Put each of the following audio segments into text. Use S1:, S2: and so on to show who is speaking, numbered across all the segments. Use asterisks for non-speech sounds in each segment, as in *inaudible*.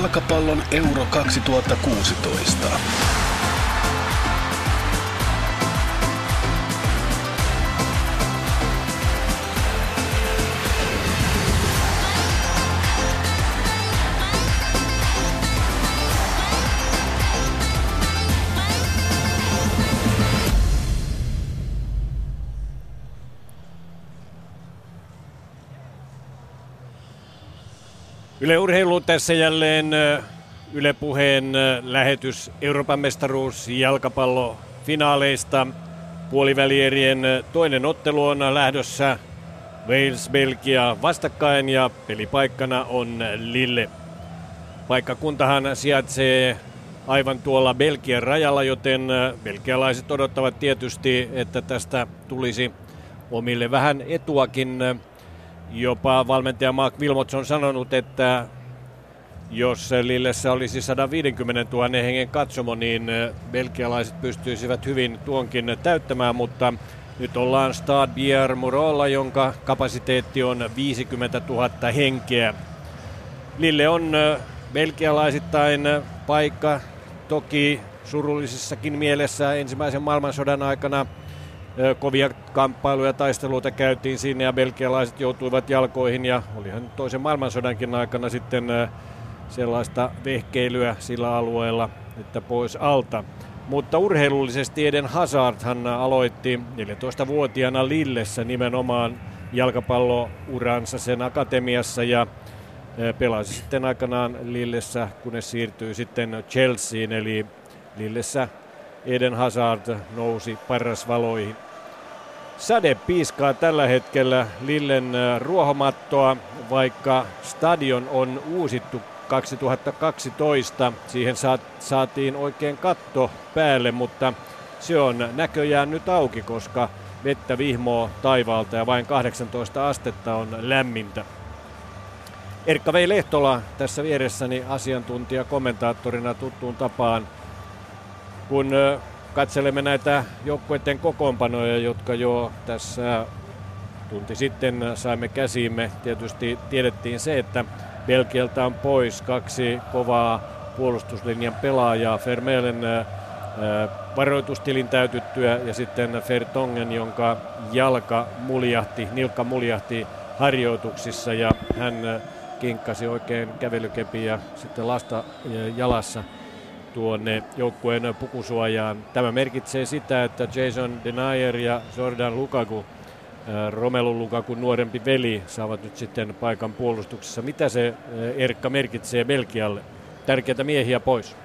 S1: Jalkapallon Euro 2016.
S2: Yle Urheilu tässä jälleen Yle Puheen lähetys Euroopan mestaruus jalkapallofinaaleista. Puolivälierien toinen ottelu on lähdössä Wales-Belgia vastakkain ja pelipaikkana on Lille. Paikkakuntahan sijaitsee aivan tuolla Belgian rajalla, joten belgialaiset odottavat tietysti, että tästä tulisi omille vähän etuakin Jopa valmentaja Mark Wilmots on sanonut, että jos Lillessä olisi 150 000 hengen katsomo, niin belgialaiset pystyisivät hyvin tuonkin täyttämään, mutta nyt ollaan Stad Bier Murolla, jonka kapasiteetti on 50 000 henkeä. Lille on belgialaisittain paikka toki surullisessakin mielessä ensimmäisen maailmansodan aikana – kovia kamppailuja, taisteluita käytiin sinne ja belgialaiset joutuivat jalkoihin ja olihan toisen maailmansodankin aikana sitten sellaista vehkeilyä sillä alueella, että pois alta. Mutta urheilullisesti Eden Hazardhan aloitti 14-vuotiaana Lillessä nimenomaan jalkapallouransa sen akatemiassa ja pelasi sitten aikanaan Lillessä, kunnes siirtyi sitten Chelseain, eli Lillessä Eden Hazard nousi parrasvaloihin. Sade piiskaa tällä hetkellä Lillen äh, ruohomattoa, vaikka stadion on uusittu 2012. Siihen saatiin oikein katto päälle, mutta se on näköjään nyt auki, koska vettä vihmoo taivaalta ja vain 18 astetta on lämmintä. Erkka Vei Lehtola tässä vieressäni asiantuntija kommentaattorina tuttuun tapaan – kun katselemme näitä joukkueiden kokoonpanoja, jotka jo tässä tunti sitten saimme käsiimme, tietysti tiedettiin se, että Belgialta on pois. Kaksi kovaa puolustuslinjan pelaajaa, Fermelen varoitustilin täytyttyä ja sitten Fertongen, jonka jalka muljahti, nilkka muljahti harjoituksissa. Ja hän kinkkasi oikein kävelykepiä ja sitten lasta jalassa tuonne joukkueen pukusuojaan. Tämä merkitsee sitä, että Jason Denier ja Jordan Lukaku, Romelu Lukaku nuorempi veli, saavat nyt sitten paikan puolustuksessa. Mitä se Erkka merkitsee Belgialle? Tärkeitä miehiä pois.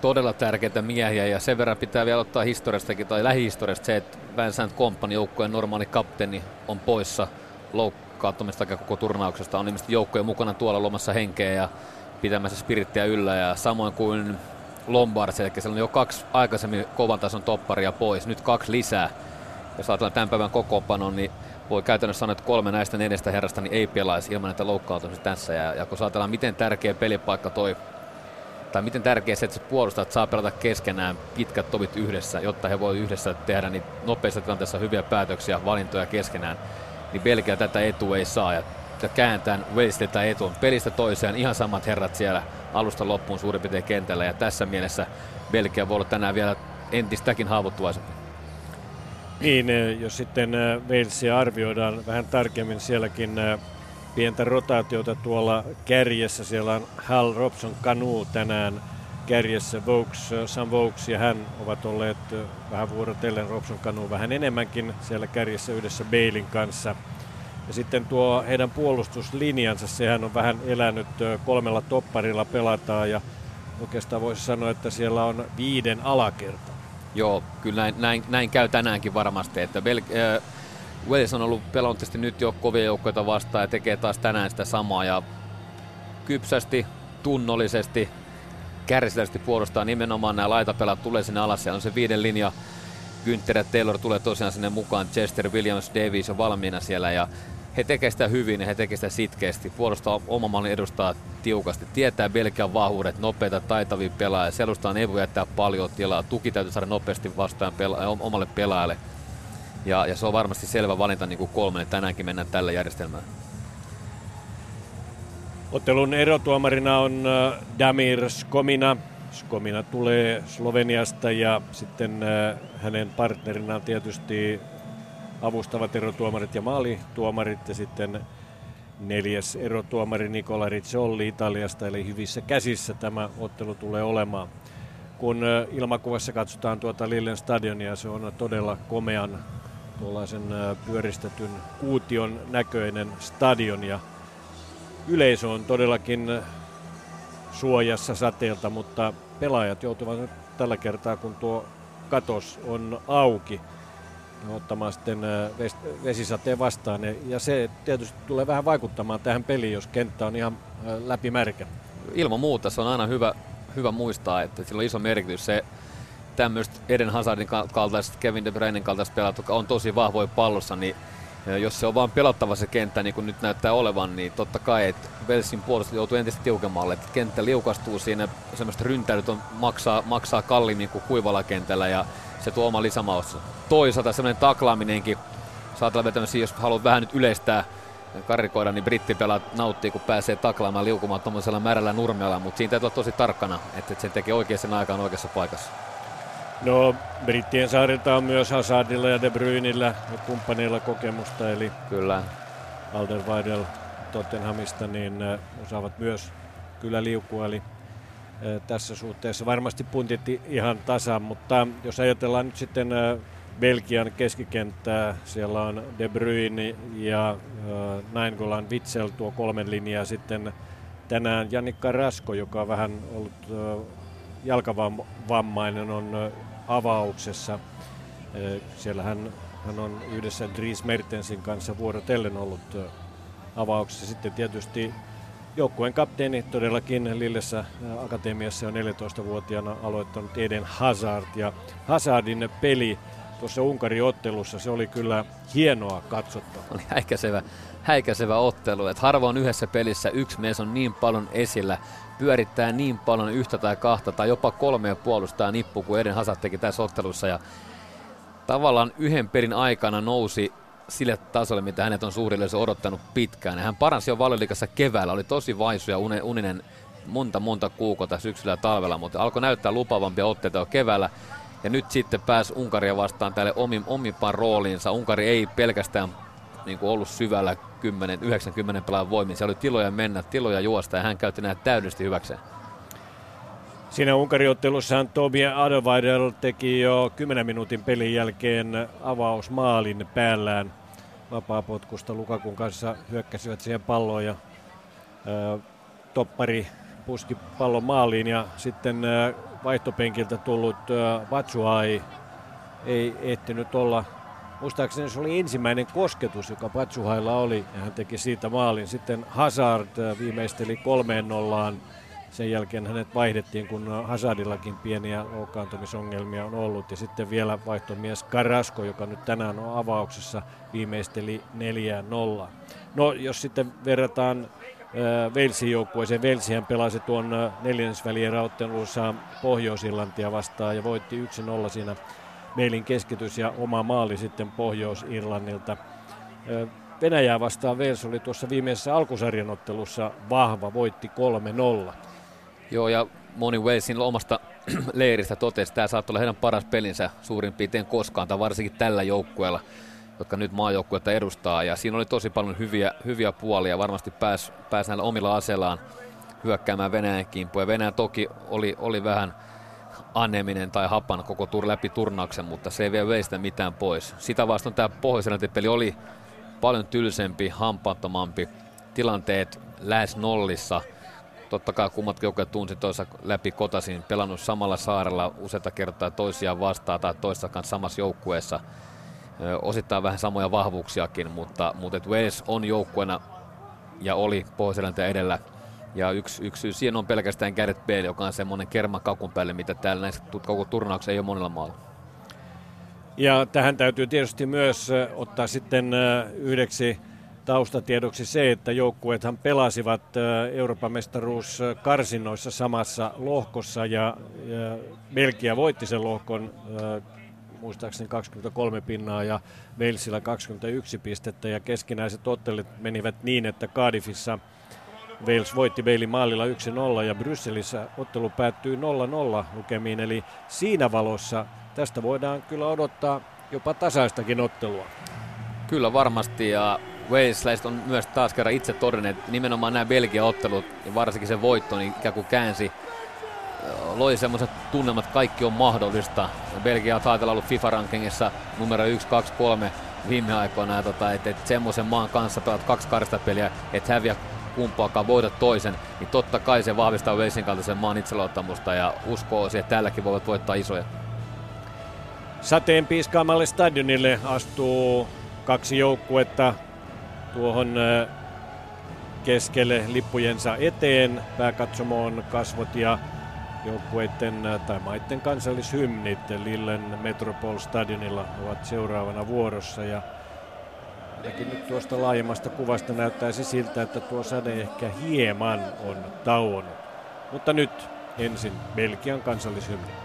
S3: Todella tärkeitä miehiä ja sen verran pitää vielä ottaa historiastakin tai lähihistoriasta se, että Vincent Kompani joukkueen normaali kapteeni on poissa loukkaantumista koko turnauksesta. On ilmeisesti joukkojen mukana tuolla lomassa henkeä ja pitämässä spirittiä yllä ja samoin kuin Lombards, eli siellä on jo kaksi aikaisemmin kovan tason topparia pois, nyt kaksi lisää. Jos ajatellaan tämän päivän kokoonpanon, niin voi käytännössä sanoa, että kolme näistä neljästä herrasta niin ei pelaisi ilman näitä loukkaantumista tässä. Ja, ja kun ajatellaan, miten tärkeä pelipaikka toi, tai miten tärkeä se, että se puolustajat saa pelata keskenään pitkät tovit yhdessä, jotta he voi yhdessä tehdä niin nopeissa tilanteissa hyviä päätöksiä, valintoja keskenään, niin Belgia tätä etua ei saa. Ja kääntää Wales tätä etua pelistä toiseen, ihan samat herrat siellä alusta loppuun suurin piirtein kentällä ja tässä mielessä Belgia voi olla tänään vielä entistäkin haavoittuvaisempi.
S2: Niin, eh, jos sitten eh, Walesia arvioidaan vähän tarkemmin, sielläkin eh, pientä rotaatiota tuolla kärjessä. Siellä on Hal Robson Kanu tänään kärjessä. Vokes, Sam Vokes ja hän ovat olleet vähän vuorotellen Robson Kanu vähän enemmänkin siellä kärjessä yhdessä Bailin kanssa – ja sitten tuo heidän puolustuslinjansa, sehän on vähän elänyt kolmella topparilla pelataan ja oikeastaan voisi sanoa, että siellä on viiden alakerta.
S3: Joo, kyllä näin, näin, näin käy tänäänkin varmasti, että Bel- äh, Wales on ollut pelontaisesti nyt jo kovia joukkoja vastaan ja tekee taas tänään sitä samaa ja kypsästi, tunnollisesti, kärsivästi puolustaa nimenomaan nämä laitapelat tulee sinne alas. Siellä on se viiden linja, Günther ja Taylor tulee tosiaan sinne mukaan, Chester, Williams, Davies on valmiina siellä ja he tekevät sitä hyvin ja he tekevät sitä sitkeästi. Puolustaa oma mallin edustaa tiukasti. Tietää Belgian vahvuudet, nopeita, taitavia pelaajia. Selustaan ei voi jättää paljon tilaa. Tuki täytyy saada nopeasti vastaan pela- omalle pelaajalle. Ja, ja se on varmasti selvä valinta niin kuin kolme. Tänäänkin mennään tällä järjestelmällä.
S2: Ottelun erotuomarina on Damir Skomina. Skomina tulee Sloveniasta ja sitten hänen partnerinaan tietysti avustavat erotuomarit ja maalituomarit ja sitten neljäs erotuomari Nicola Rizzolli Italiasta, eli hyvissä käsissä tämä ottelu tulee olemaan. Kun ilmakuvassa katsotaan tuota Lillen stadionia, se on todella komean tuollaisen pyöristetyn kuution näköinen stadion ja yleisö on todellakin suojassa sateelta, mutta pelaajat joutuvat nyt tällä kertaa, kun tuo katos on auki, ottamaan sitten vesisateen vastaan. Ja se tietysti tulee vähän vaikuttamaan tähän peliin, jos kenttä on ihan läpimärkä.
S3: Ilman muuta se on aina hyvä, hyvä muistaa, että sillä on iso merkitys se tämmöistä Eden Hazardin kaltaiset, Kevin De Bruynen kaltaiset pelaat, jotka on tosi vahvoja pallossa, niin jos se on vaan pelattava se kenttä, niin kuin nyt näyttää olevan, niin totta kai, että Velsin puolustus joutuu entistä tiukemmalle. Että kenttä liukastuu siinä, semmoista ryntäilyt on, maksaa, maksaa kalliimmin kuin kuivalla kentällä ja se tuo oma lisämaus. Toisaalta semmoinen taklaaminenkin, saattaa vetämässä, jos haluat vähän nyt yleistää karikoida, niin brittipelaat nauttii, kun pääsee taklaamaan liukumaan tuommoisella märällä nurmella, mutta siinä täytyy olla tosi tarkkana, että sen tekee oikeassa aikaan oikeassa paikassa.
S2: No, Brittien saarilta on myös Hazardilla ja De Bruynillä ja kumppaneilla kokemusta, eli
S3: Kyllä.
S2: Alderweireld Tottenhamista, niin äh, osaavat myös kyllä liukua, eli tässä suhteessa varmasti puntit ihan tasan, mutta jos ajatellaan nyt sitten Belgian keskikenttää, siellä on De Bruyne ja Nainggolan Witzel tuo kolmen linjaa sitten tänään Jannikka Rasko, joka on vähän ollut jalkavammainen, on avauksessa. Siellä hän, hän on yhdessä Dries Mertensin kanssa vuorotellen ollut avauksessa. Sitten tietysti joukkueen kapteeni todellakin Lillessä Akatemiassa on 14-vuotiaana aloittanut Eden Hazard. Ja Hazardin peli tuossa Unkarin ottelussa, se oli kyllä hienoa katsottavaa.
S3: Oli häikäisevä, häikäisevä ottelu, että harvoin yhdessä pelissä yksi mies on niin paljon esillä pyörittää niin paljon yhtä tai kahta tai jopa kolmea puolustaa nippu kuin Eden Hazard teki tässä ottelussa ja tavallaan yhden pelin aikana nousi sille tasolle, mitä hänet on suuri odottanut pitkään. Ja hän paransi jo valioliikassa keväällä, oli tosi vaisu ja uninen monta monta kuukautta syksyllä ja talvella, mutta alkoi näyttää lupavampia otteita jo keväällä. Ja nyt sitten pääsi Unkaria vastaan tälle omin, omimpaan rooliinsa. Unkari ei pelkästään niin kuin ollut syvällä 10, 90 pelaajan voimin. Se oli tiloja mennä, tiloja juosta ja hän käytti näitä täydellisesti hyväkseen.
S2: Siinä Unkariottelussahan Tobi Adelweidel teki jo 10 minuutin pelin jälkeen avausmaalin päällään vapaapotkusta Lukakun kanssa hyökkäsivät siihen palloon ja ää, toppari puski pallon maaliin ja sitten ää, vaihtopenkiltä tullut Vatsuai ei ehtinyt olla Muistaakseni se oli ensimmäinen kosketus, joka Patsuhailla oli, ja hän teki siitä maalin. Sitten Hazard viimeisteli kolmeen nollaan. Sen jälkeen hänet vaihdettiin, kun Hazardillakin pieniä loukkaantumisongelmia on ollut. Ja sitten vielä vaihtomies Karasko, joka nyt tänään on avauksessa, viimeisteli 4-0. No, jos sitten verrataan äh, Velsin joukkueeseen. Velsihän pelasi tuon äh, neljännesvälieräottelussa Pohjois-Irlantia vastaan ja voitti 1-0 siinä Meilin keskitys ja oma maali sitten Pohjois-Irlannilta. Venäjää vastaan Wales oli tuossa viimeisessä alkusarjan ottelussa vahva, voitti 3-0.
S3: Joo, ja moni Walesin omasta *clears throat* leiristä totesi, että tämä saattaa olla heidän paras pelinsä suurin piirtein koskaan, tai varsinkin tällä joukkueella, jotka nyt maajoukkuetta edustaa. Ja siinä oli tosi paljon hyviä, hyviä puolia, varmasti pääsi pääs näillä omilla aseillaan hyökkäämään Venäjän kimppuun. Ja Venäjä toki oli, oli vähän aneminen tai hapan koko tur läpi turnauksen, mutta se ei vie veistä mitään pois. Sitä vastaan tämä pohjois peli oli paljon tylsempi, hampaattomampi, tilanteet lähes nollissa. Totta kai kummatkin joukkueet tunsi toisa läpi kotasin, pelannut samalla saarella useita kertaa toisiaan vastaan tai toista kanssa samassa joukkueessa. Osittain vähän samoja vahvuuksiakin, mutta, mutta Wales on joukkueena ja oli pohjois edellä ja yksi, yksi syy siihen on pelkästään Gareth Bale, joka on semmoinen kerma kakun päälle, mitä täällä näissä koko turnauksessa ei ole monella maalla.
S2: Ja tähän täytyy tietysti myös ottaa sitten yhdeksi taustatiedoksi se, että joukkueethan pelasivat Euroopan mestaruuskarsinoissa samassa lohkossa ja, ja Belgia voitti sen lohkon muistaakseni 23 pinnaa ja Walesilla 21 pistettä ja keskinäiset ottelut menivät niin, että Cardiffissa – Wales voitti Veili maalilla 1-0 ja Brysselissä ottelu päättyy 0-0 lukemiin. Eli siinä valossa tästä voidaan kyllä odottaa jopa tasaistakin ottelua.
S3: Kyllä varmasti ja Waleslaiset on myös taas kerran itse todenneet, että nimenomaan nämä Belgian ottelut ja varsinkin se voitto niin ikään kuin käänsi loi semmoiset tunnelmat, että kaikki on mahdollista. Belgia on taitella ollut FIFA-rankingissa numero 1, 2, 3 viime aikoina, tota, että et semmoisen maan kanssa pelaat kaksi peliä, että häviä kumpaakaan voita toisen, niin totta kai se vahvistaa Walesin kaltaisen maan itseluottamusta ja uskoo siihen, että tälläkin voivat voittaa isoja.
S2: Sateen piiskaamalle stadionille astuu kaksi joukkuetta tuohon keskelle lippujensa eteen. Pääkatsomoon kasvot ja joukkueiden tai maiden kansallishymnit Lillen Metropol Stadionilla ovat seuraavana vuorossa ja ainakin nyt tuosta laajemmasta kuvasta näyttäisi siltä, että tuo sade ehkä hieman on tauonnut. Mutta nyt ensin Belgian kansallishymni.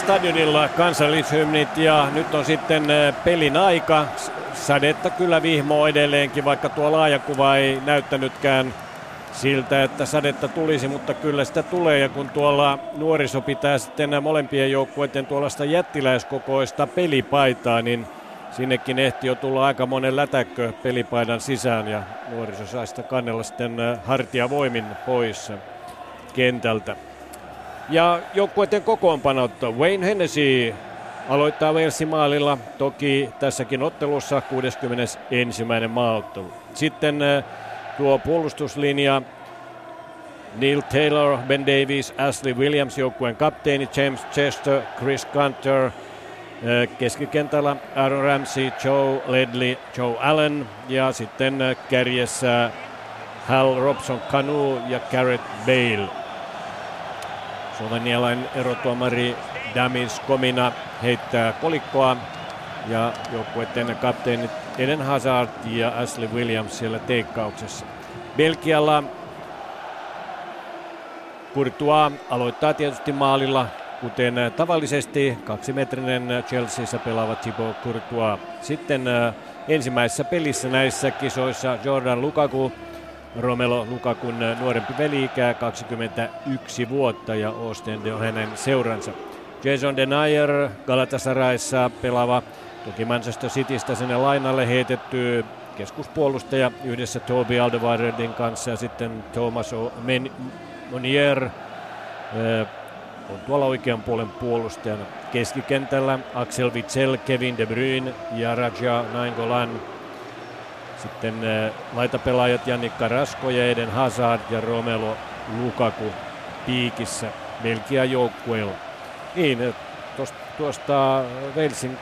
S2: Stadionilla kansallishymnit ja nyt on sitten pelin aika. Sadetta kyllä vihmoo edelleenkin, vaikka tuo laajakuva ei näyttänytkään siltä, että sadetta tulisi, mutta kyllä sitä tulee. Ja kun tuolla nuoriso pitää sitten molempien joukkueiden tuollaista jättiläiskokoista pelipaitaa, niin sinnekin ehti jo tulla aika monen lätäkkö pelipaidan sisään ja nuoriso sai sitä kannella sitten hartiavoimin pois kentältä. Ja joukkueiden kokoonpanot. Wayne Hennessy aloittaa Walesin maalilla. Toki tässäkin ottelussa 61. maaottelu. Sitten eh, tuo puolustuslinja Neil Taylor, Ben Davies, Ashley Williams joukkueen kapteeni, James Chester, Chris Gunter, eh, keskikentällä Aaron Ramsey, Joe Ledley, Joe Allen ja sitten eh, kärjessä Hal Robson Canu ja Garrett Bale. Slovenialainen erotuomari Damis Komina heittää kolikkoa ja joukkueiden kapteenit Eden Hazard ja Ashley Williams siellä teikkauksessa. Belgialla Courtois aloittaa tietysti maalilla, kuten tavallisesti kaksimetrinen Chelseassa pelaava Thibaut Courtois. Sitten äh, ensimmäisessä pelissä näissä kisoissa Jordan Lukaku Romelo Lukakun nuorempi veli-ikää 21 vuotta ja Ostende on hänen seuransa. Jason Denayer Galatasarayssa pelaava, toki Manchester Citystä sinne lainalle heitetty keskuspuolustaja yhdessä Toby Alderweireldin kanssa ja sitten Thomas Monier on tuolla oikean puolen puolustajana. Keskikentällä Axel Witsel, Kevin De Bruyne ja Raja Nainggolan. Sitten laitapelaajat Jannik Karasko ja Eden Hazard ja Romelo Lukaku piikissä Belgian joukkueella. Niin, tuosta Walesin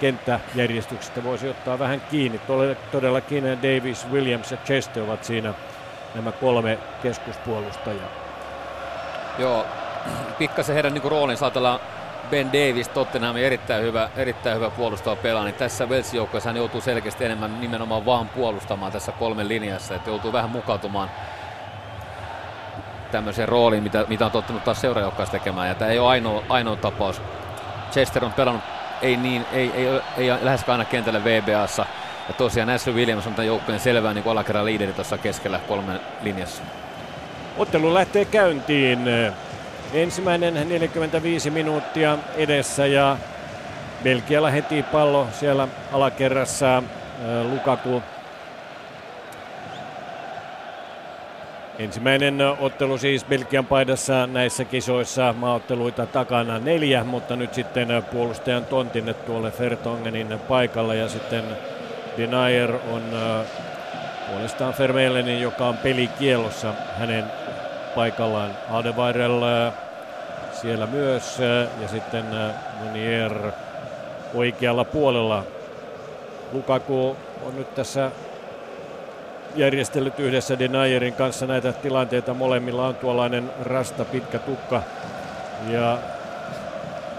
S2: kenttäjärjestyksestä voisi ottaa vähän kiinni. Todellakin Davis, Williams ja Chester ovat siinä nämä kolme keskuspuolustajaa.
S3: Joo, pikkasen heidän niin roolinsa ajatellaan Ben Davis, Tottenhamin erittäin hyvä, erittäin hyvä puolustava pelaa, niin tässä Walesin joukkueessa hän joutuu selkeästi enemmän nimenomaan vaan puolustamaan tässä kolmen linjassa, että joutuu vähän mukautumaan tämmöiseen rooliin, mitä, mitä on tottunut taas seuraajoukkaassa tekemään, ja tämä ei ole ainoa, ainoa tapaus. Chester on pelannut ei, niin, ei, ei, ei, ei läheskään aina kentällä VBAssa, ja tosiaan Ashley Williams on tämän joukkueen selvää niin alakerran liideri tuossa keskellä kolmen linjassa.
S2: Ottelu lähtee käyntiin. Ensimmäinen 45 minuuttia edessä ja Belgialla heti pallo siellä alakerrassa. Lukaku Ensimmäinen ottelu siis Belgian paidassa näissä kisoissa, maaotteluita takana neljä, mutta nyt sitten puolustajan tontinne tuolle Fertongenin paikalla ja sitten Denayer on puolestaan Vermelenin, joka on pelikielossa hänen paikallaan. Adevairel siellä myös ja sitten Munier oikealla puolella. Lukaku on nyt tässä järjestellyt yhdessä Denayerin kanssa näitä tilanteita. Molemmilla on tuollainen rasta pitkä tukka ja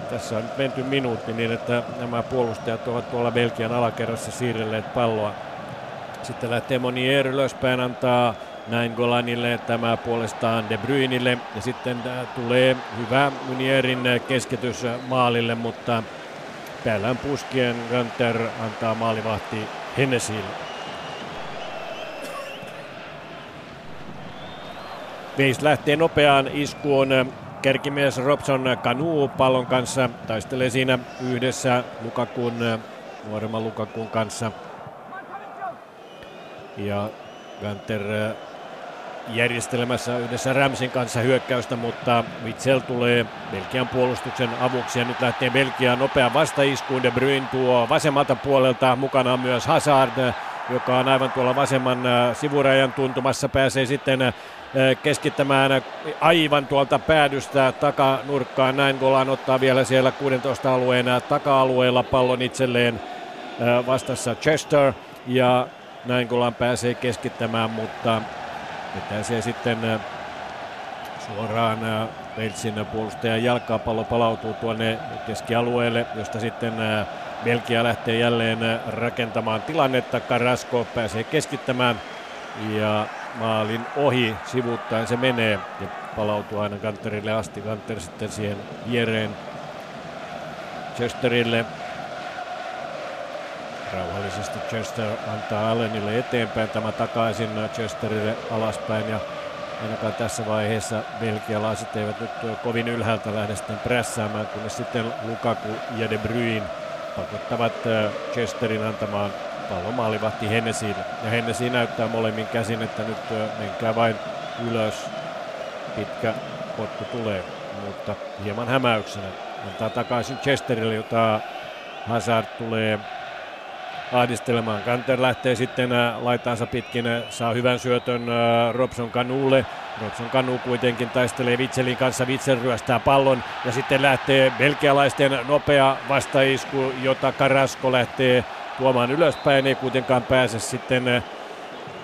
S2: tässä on nyt menty minuutti niin, että nämä puolustajat ovat tuolla Belgian alakerrassa siirrelleet palloa. Sitten lähtee Monier ylöspäin, antaa näin Golanille, tämä puolestaan De Bruynille ja sitten äh, tulee hyvä Munierin keskitys maalille, mutta päällään puskien Gunter antaa maalivahti Hennesille. Veis lähtee nopeaan iskuun. Kärkimies Robson Kanu pallon kanssa taistelee siinä yhdessä Lukakun, nuoremman Lukakun kanssa. Ja Ganter järjestelemässä yhdessä Ramsin kanssa hyökkäystä, mutta Witzel tulee Belgian puolustuksen avuksi ja nyt lähtee Belgia nopean vastaiskuun. De Bruyne tuo vasemmalta puolelta mukana myös Hazard, joka on aivan tuolla vasemman sivurajan tuntumassa, pääsee sitten keskittämään aivan tuolta päädystä takanurkkaan. Näin Golan ottaa vielä siellä 16 alueen taka-alueella pallon itselleen vastassa Chester ja näin Golan pääsee keskittämään, mutta se sitten suoraan Veltsin puolustajan jalkaa pallo palautuu tuonne keskialueelle, josta sitten Belgia lähtee jälleen rakentamaan tilannetta. Carrasco pääsee keskittämään ja maalin ohi sivuuttaen se menee ja palautuu aina Kanterille asti. Kanter sitten siihen viereen Chesterille. Rauhallisesti Chester antaa Allenille eteenpäin, tämä takaisin Chesterille alaspäin ja ainakaan tässä vaiheessa belgialaiset eivät nyt kovin ylhäältä lähde sitten prässäämään, kunnes sitten Lukaku ja De Bruyne pakottavat Chesterin antamaan pallo maalivahti Hennesiin. Ja Hennesi näyttää molemmin käsin, että nyt menkää vain ylös. Pitkä potku tulee, mutta hieman hämäyksenä. Antaa takaisin Chesterille, jota Hazard tulee ahdistelemaan. Kanter lähtee sitten laitaansa pitkin, saa hyvän syötön Robson Kanulle. Robson Kanu kuitenkin taistelee Vitselin kanssa, Vitsel ryöstää pallon ja sitten lähtee belgialaisten nopea vastaisku, jota Karasko lähtee tuomaan ylöspäin, ei kuitenkaan pääse sitten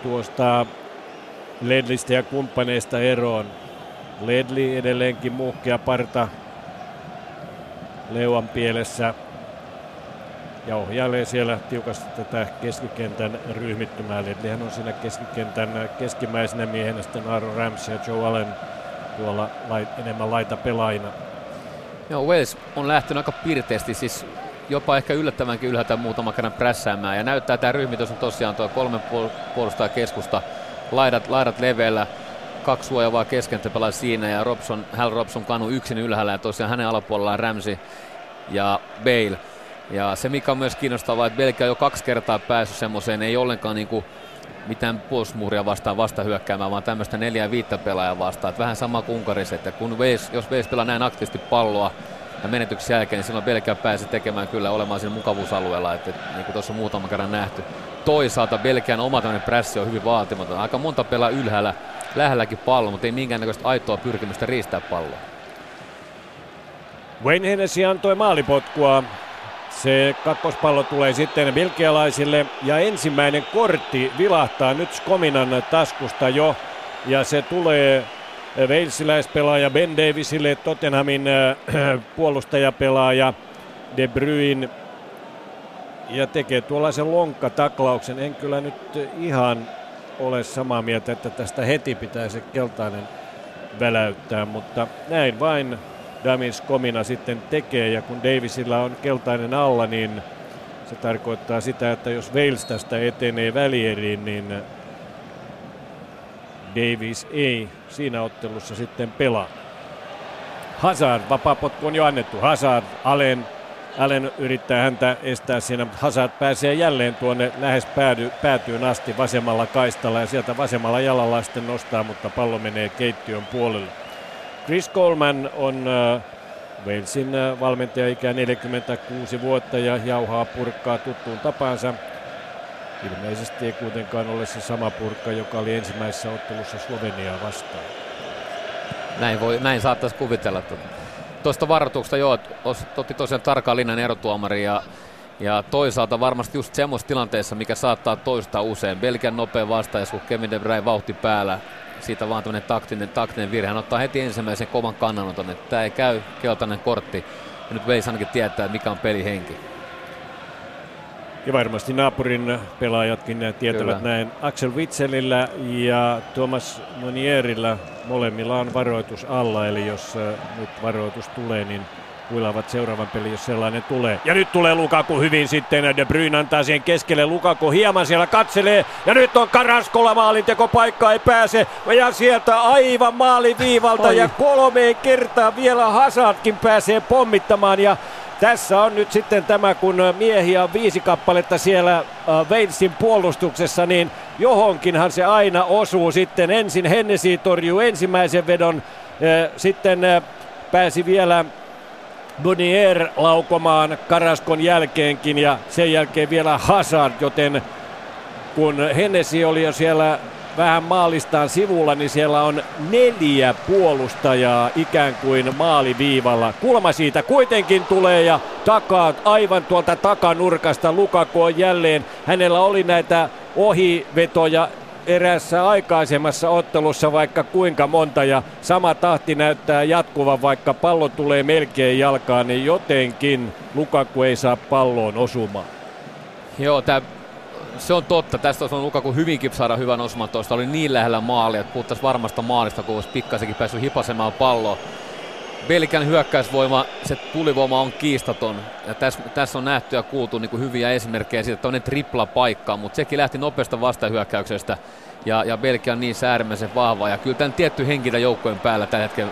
S2: tuosta Ledlistä ja kumppaneista eroon. Ledli edelleenkin muhkea parta leuan pielessä ja ohjailee siellä tiukasti tätä keskikentän ryhmittymää. Ledlihän on siinä keskikentän keskimmäisenä miehenä sitten Aaron Ramsey ja Joe Allen tuolla lait, enemmän laita pelaajina.
S3: Joo, Wales on lähtenyt aika pirteästi, siis jopa ehkä yllättävänkin ylhäältä muutama kerran prässäämään. Ja näyttää, tämä ryhmitys on tosiaan tuo kolmen puolustaa keskusta laidat, laidat leveillä, kaksi suojavaa keskentä pelaa siinä ja Robson, Hal Robson kanu yksin ylhäällä ja tosiaan hänen alapuolellaan Ramsey ja Bale. Ja se mikä on myös kiinnostavaa, että Belgia jo kaksi kertaa päässyt semmoiseen, ei ollenkaan niin kuin mitään puolustusmuuria vastaan vasta hyökkäämään, vaan tämmöistä neljä viittä pelaajaa vastaan. Että vähän sama kuin Unkarissa, että kun Wales, jos Wales pelaa näin aktiivisesti palloa ja menetyksen jälkeen, niin silloin Belgia pääsee tekemään kyllä olemaan siinä mukavuusalueella, että, että niin kuin tuossa muutama kerran nähty. Toisaalta Belgian oma tämmöinen pressi on hyvin vaatimaton. Aika monta pelaa ylhäällä, lähelläkin pallo, mutta ei minkäännäköistä aitoa pyrkimystä riistää palloa.
S2: Wayne Hennessy antoi maalipotkua se kakkospallo tulee sitten belgialaisille ja ensimmäinen kortti vilahtaa nyt Skominan taskusta jo. Ja se tulee Walesiläispelaaja Ben Davisille, Tottenhamin äh, *clears throat* puolustajapelaaja De Bruyne. Ja tekee tuollaisen lonkkataklauksen. En kyllä nyt ihan ole samaa mieltä, että tästä heti pitäisi keltainen väläyttää, mutta näin vain Damis Komina sitten tekee. Ja kun Davisilla on keltainen alla, niin se tarkoittaa sitä, että jos Wales tästä etenee välieriin, niin Davis ei siinä ottelussa sitten pelaa. Hazard, vapaapotku on jo annettu. Hazard, Allen, Allen yrittää häntä estää siinä. Hazard pääsee jälleen tuonne lähes päädy, päätyyn asti vasemmalla kaistalla ja sieltä vasemmalla jalalla sitten nostaa, mutta pallo menee keittiön puolelle. Chris Coleman on äh, Walesin valmentaja ikä 46 vuotta ja jauhaa purkkaa tuttuun tapansa. Ilmeisesti ei kuitenkaan ole se sama purkka, joka oli ensimmäisessä ottelussa Sloveniaa vastaan.
S3: Näin, voi, näin saattaisi kuvitella. Tuosta varoituksesta joo, otti tosiaan tarkan linjan erotuomari ja, ja toisaalta varmasti just semmoisessa tilanteessa, mikä saattaa toistaa usein. Belgian nopea vastaus, kun Kevin De Bruyne vauhti päällä, siitä vaan tämmöinen taktinen, taktinen virhe. Hän ottaa heti ensimmäisen kovan kannanoton, että tämä ei käy keltainen kortti. Ja nyt Veis ainakin tietää, mikä on pelihenki.
S2: Ja varmasti naapurin pelaajatkin tietävät Kyllä. näin. Axel Witzelillä ja Thomas Monierilla molemmilla on varoitus alla, eli jos äh, nyt varoitus tulee, niin huilaavat seuraavan pelin, jos sellainen tulee. Ja nyt tulee Lukaku hyvin sitten. De Bruyne antaa siihen keskelle. Lukaku hieman siellä katselee. Ja nyt on Karaskola maalinteko. Paikka ei pääse. Ja sieltä aivan maaliviivalta. Oi. Ja kolmeen kertaan vielä Hazardkin pääsee pommittamaan. Ja tässä on nyt sitten tämä, kun miehiä on viisi kappaletta siellä äh, Walesin puolustuksessa, niin johonkinhan se aina osuu sitten. Ensin Hennesi torjuu ensimmäisen vedon, äh, sitten äh, pääsi vielä Bonier laukomaan Karaskon jälkeenkin ja sen jälkeen vielä Hazard, joten kun Hennesi oli jo siellä vähän maalistaan sivulla, niin siellä on neljä puolustajaa ikään kuin maaliviivalla. Kulma siitä kuitenkin tulee ja takaa aivan tuolta takanurkasta Lukaku on jälleen. Hänellä oli näitä ohivetoja erässä aikaisemmassa ottelussa vaikka kuinka monta ja sama tahti näyttää jatkuvan, vaikka pallo tulee melkein jalkaan, niin jotenkin Lukaku ei saa palloon osumaan.
S3: Joo, tää, se on totta. Tästä olisi Lukaku hyvinkin saada hyvän osuman tuosta. Oli niin lähellä maalia, että puhuttaisiin varmasta maalista, kun olisi pikkasenkin päässyt hipasemaan palloa. Belgian hyökkäysvoima, se tulivoima on kiistaton. Ja tässä, tässä on nähty ja kuultu niin kuin hyviä esimerkkejä siitä, että on tripla paikka, mutta sekin lähti nopeasta vastahyökkäyksestä. Ja, ja Belgia on niin äärimmäisen vahva. Ja kyllä tämän tietty henkilö joukkojen päällä tällä hetkellä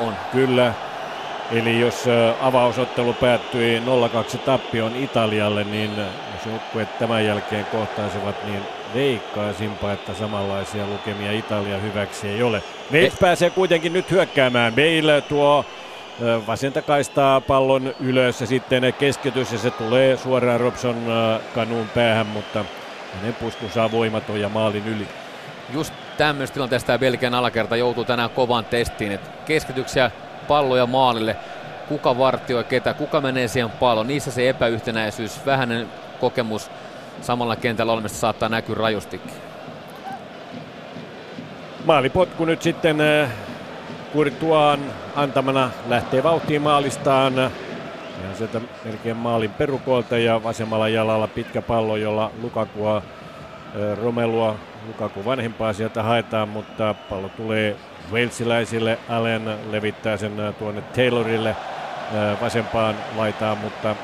S3: on.
S2: Kyllä. Eli jos avausottelu päättyi 0-2 tappioon Italialle, niin jos joukkueet tämän jälkeen kohtaisivat, niin veikkaisinpa, että samanlaisia lukemia Italia hyväksi ei ole. Wales pääsee kuitenkin nyt hyökkäämään. Bale tuo vasenta kaistaa pallon ylös ja sitten keskitys ja se tulee suoraan Robson kanuun päähän, mutta hänen pusku saa voimaton ja maalin yli.
S3: Just tämmöistä tilanteesta Belgian alakerta joutuu tänään kovaan testiin, että keskityksiä palloja maalille, kuka vartioi ketä, kuka menee siihen palloon, niissä se epäyhtenäisyys, vähäinen kokemus samalla kentällä olemista saattaa näkyä rajustikin.
S2: Maalipotku nyt sitten Kurtuaan antamana lähtee vauhtiin maalistaan. Ja sieltä melkein maalin perukoilta ja vasemmalla jalalla pitkä pallo, jolla Lukakua, Romelua, Lukaku vanhempaa sieltä haetaan, mutta pallo tulee Walesiläisille. Allen levittää sen tuonne Taylorille vasempaan laitaan, mutta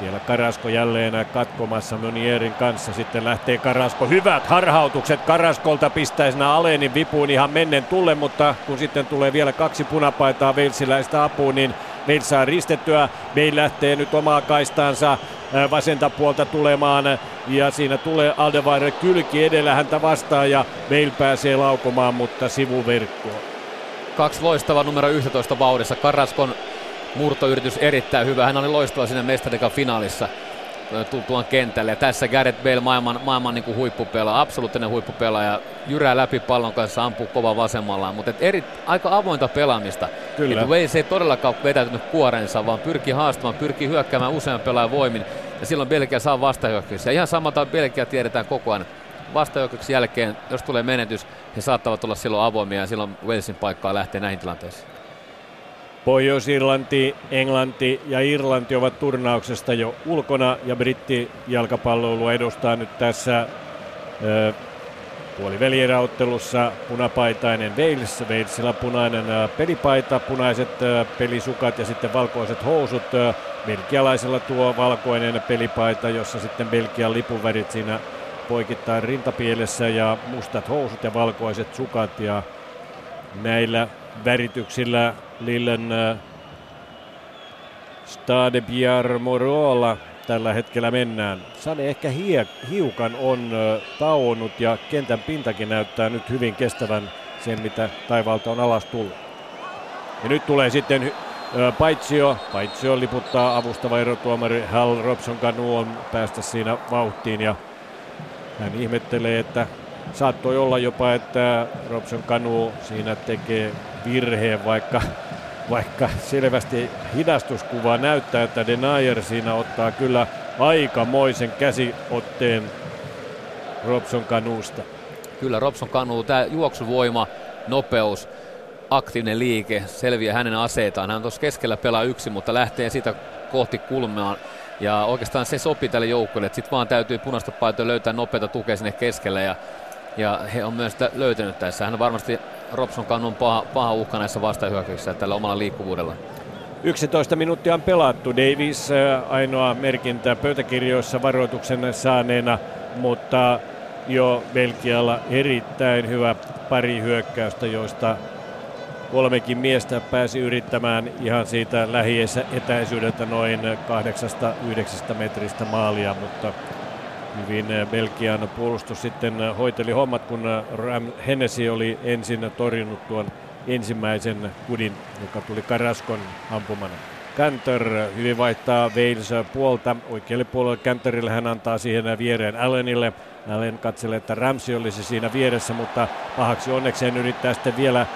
S2: Siellä Karasko jälleen katkomassa Monierin kanssa. Sitten lähtee Karasko. Hyvät harhautukset Karaskolta pistää sinä Alenin vipuun ihan mennen tulle, mutta kun sitten tulee vielä kaksi punapaitaa Veilsiläistä apuun, niin Veil saa ristettyä. Veil lähtee nyt omaa kaistaansa vasenta puolta tulemaan ja siinä tulee Aldevar kylki edellä häntä vastaan ja Veil pääsee laukomaan, mutta sivuverkkoon.
S3: Kaksi loistavaa numero 11 vauhdissa. Karaskon murtoyritys erittäin hyvä. Hän oli loistava siinä Mestarikan finaalissa tultuaan kentälle. Ja tässä Gareth Bale maailman, maailman niin huippupelaaja, absoluuttinen huippupelaaja, jyrää läpi pallon kanssa, ampuu kova vasemmalla, mutta eri, aika avointa pelaamista. Kyllä. Wales ei todellakaan vetäytynyt kuorensa, vaan pyrkii haastamaan, pyrkii hyökkäämään usean pelaajan voimin, ja silloin Belgia saa vastahyökkäyksiä. Ihan samalta Belgia tiedetään koko ajan. Vastahyökkäyksen jälkeen, jos tulee menetys, he saattavat olla silloin avoimia, ja silloin Walesin paikkaa lähtee näihin tilanteisiin.
S2: Pohjois-Irlanti, Englanti ja Irlanti ovat turnauksesta jo ulkona ja britti jalkapalloilu edustaa nyt tässä ö, puolivälieräottelussa punapaitainen Wales. Walesilla punainen pelipaita, punaiset pelisukat ja sitten valkoiset housut. Belgialaisella tuo valkoinen pelipaita, jossa sitten Belgian lipuvärit siinä poikittain rintapielessä ja mustat housut ja valkoiset sukat ja näillä värityksillä Lillen äh, Stade Pierre Morola tällä hetkellä mennään. Sane ehkä hie, hiukan on äh, tauonnut ja kentän pintakin näyttää nyt hyvin kestävän sen, mitä taivaalta on alas tullut. Ja nyt tulee sitten äh, Paitsio. Paitsio liputtaa avustava erotuomari Hal Robson Kanuon päästä siinä vauhtiin ja hän ihmettelee, että saattoi olla jopa, että Robson Kanu siinä tekee virheen, vaikka, vaikka selvästi hidastuskuva näyttää, että Denayer siinä ottaa kyllä aikamoisen käsiotteen Robson Kanuusta.
S3: Kyllä Robson Kanu, tämä juoksuvoima, nopeus, aktiivinen liike selviää hänen aseitaan. Hän tuossa keskellä pelaa yksi, mutta lähtee siitä kohti kulmaa. Ja oikeastaan se sopii tälle joukkueelle, että sitten vaan täytyy punaista paitoa löytää nopeita tukea sinne keskelle. Ja, ja he on myös löytänyt tässä. Hän on varmasti Robson kannun paha, paha uhka näissä vastahyökkäyksissä tällä omalla liikkuvuudella.
S2: 11 minuuttia on pelattu. Davis äh, ainoa merkintä pöytäkirjoissa varoituksen saaneena, mutta jo Belgialla erittäin hyvä pari hyökkäystä, joista kolmekin miestä pääsi yrittämään ihan siitä lähiessä etäisyydeltä noin 8-9 metristä maalia, mutta hyvin eh, Belgian puolustus sitten eh, hoiteli hommat, kun eh, Ram Hennessy oli ensin torjunut tuon ensimmäisen kudin, joka tuli Karaskon ampumana. Kanter hyvin vaihtaa Wales puolta. Oikealle puolelle Kanterille hän antaa siihen viereen Allenille. Allen katselee, että Ramsey olisi siinä vieressä, mutta pahaksi onnekseen yrittää sitten vielä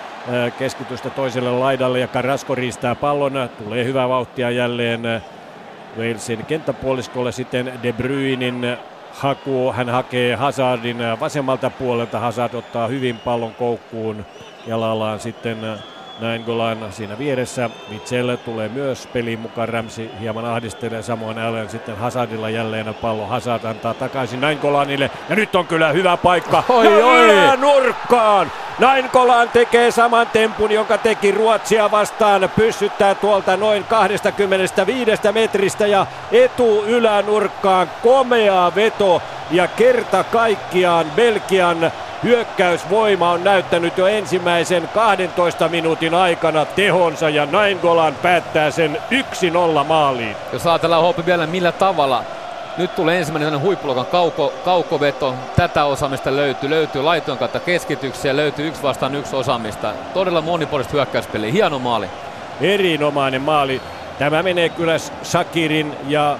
S2: keskitystä toiselle laidalle ja Karasko riistää pallon. Tulee hyvää vauhtia jälleen Walesin kenttäpuoliskolle sitten De Bruynin haku. Hän hakee Hazardin vasemmalta puolelta. Hazard ottaa hyvin pallon koukkuun jalallaan sitten näin Golan siinä vieressä. Mitchell tulee myös peliin mukaan. Ramsi hieman ahdistelee samoin Allen sitten Hazardilla jälleen pallo. Hazard antaa takaisin näin Golanille. Ja nyt on kyllä hyvä paikka. Oi, ja oi. nurkkaan. Näin Golan tekee saman tempun, jonka teki Ruotsia vastaan. Pyssyttää tuolta noin 25 metristä ja etu ylänurkkaan. Komea veto ja kerta kaikkiaan Belgian hyökkäysvoima on näyttänyt jo ensimmäisen 12 minuutin aikana tehonsa ja näin Golan päättää sen 1-0 maaliin.
S3: Jos ajatellaan Hopi vielä millä tavalla nyt tulee ensimmäinen huippuluokan kauko, kaukoveto. Tätä osaamista löytyy. Löytyy laitojen kautta keskityksiä, löytyy yksi vastaan yksi osaamista. Todella monipuolista hyökkäyspeliä. Hieno maali.
S2: Erinomainen maali. Tämä menee kyllä Shakirin ja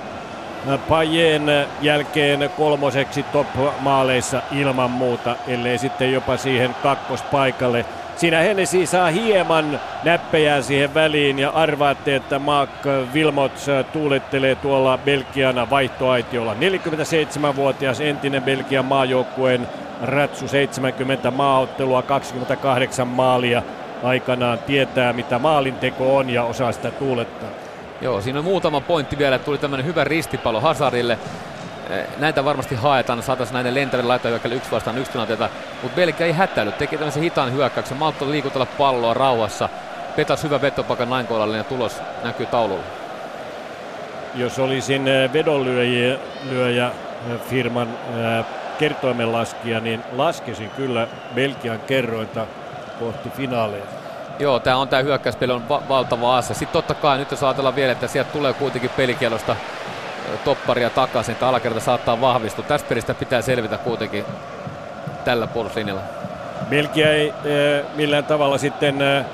S2: Pajen jälkeen kolmoseksi top-maaleissa ilman muuta, ellei sitten jopa siihen kakkospaikalle. Siinä Hennessy saa hieman näppejä siihen väliin ja arvaatte, että Mark Wilmots tuulettelee tuolla Belgian vaihtoaitiolla. 47-vuotias entinen Belgian maajoukkueen ratsu 70 maaottelua, 28 maalia aikanaan tietää mitä maalinteko on ja osaa sitä tuulettaa.
S3: Joo, siinä on muutama pointti vielä, tuli tämmöinen hyvä ristipallo Hazardille. Eh, näitä varmasti haetaan, saataisiin näiden lentäville laittaa hyökkäille yksi vastaan yksi tilanteita, mutta Belgia ei hätäily, teki tämmöisen hitaan hyökkäyksen, malttoi liikutella palloa rauhassa, petas hyvä vetopakan näin ja tulos näkyy taululla.
S2: jos olisin vedonlyöjä firman kertoimen laskija, niin laskisin kyllä Belgian kerrointa kohti finaaleja.
S3: Joo, tämä on tämä hyökkäyspeli on va- valtava asia. Sitten totta kai nyt jos ajatellaan vielä, että sieltä tulee kuitenkin pelikielosta topparia takaisin, että alakerta saattaa vahvistua. Tästä peristä pitää selvitä kuitenkin tällä puolustuslinjalla.
S2: Belgia ei äh, millään tavalla sitten äh,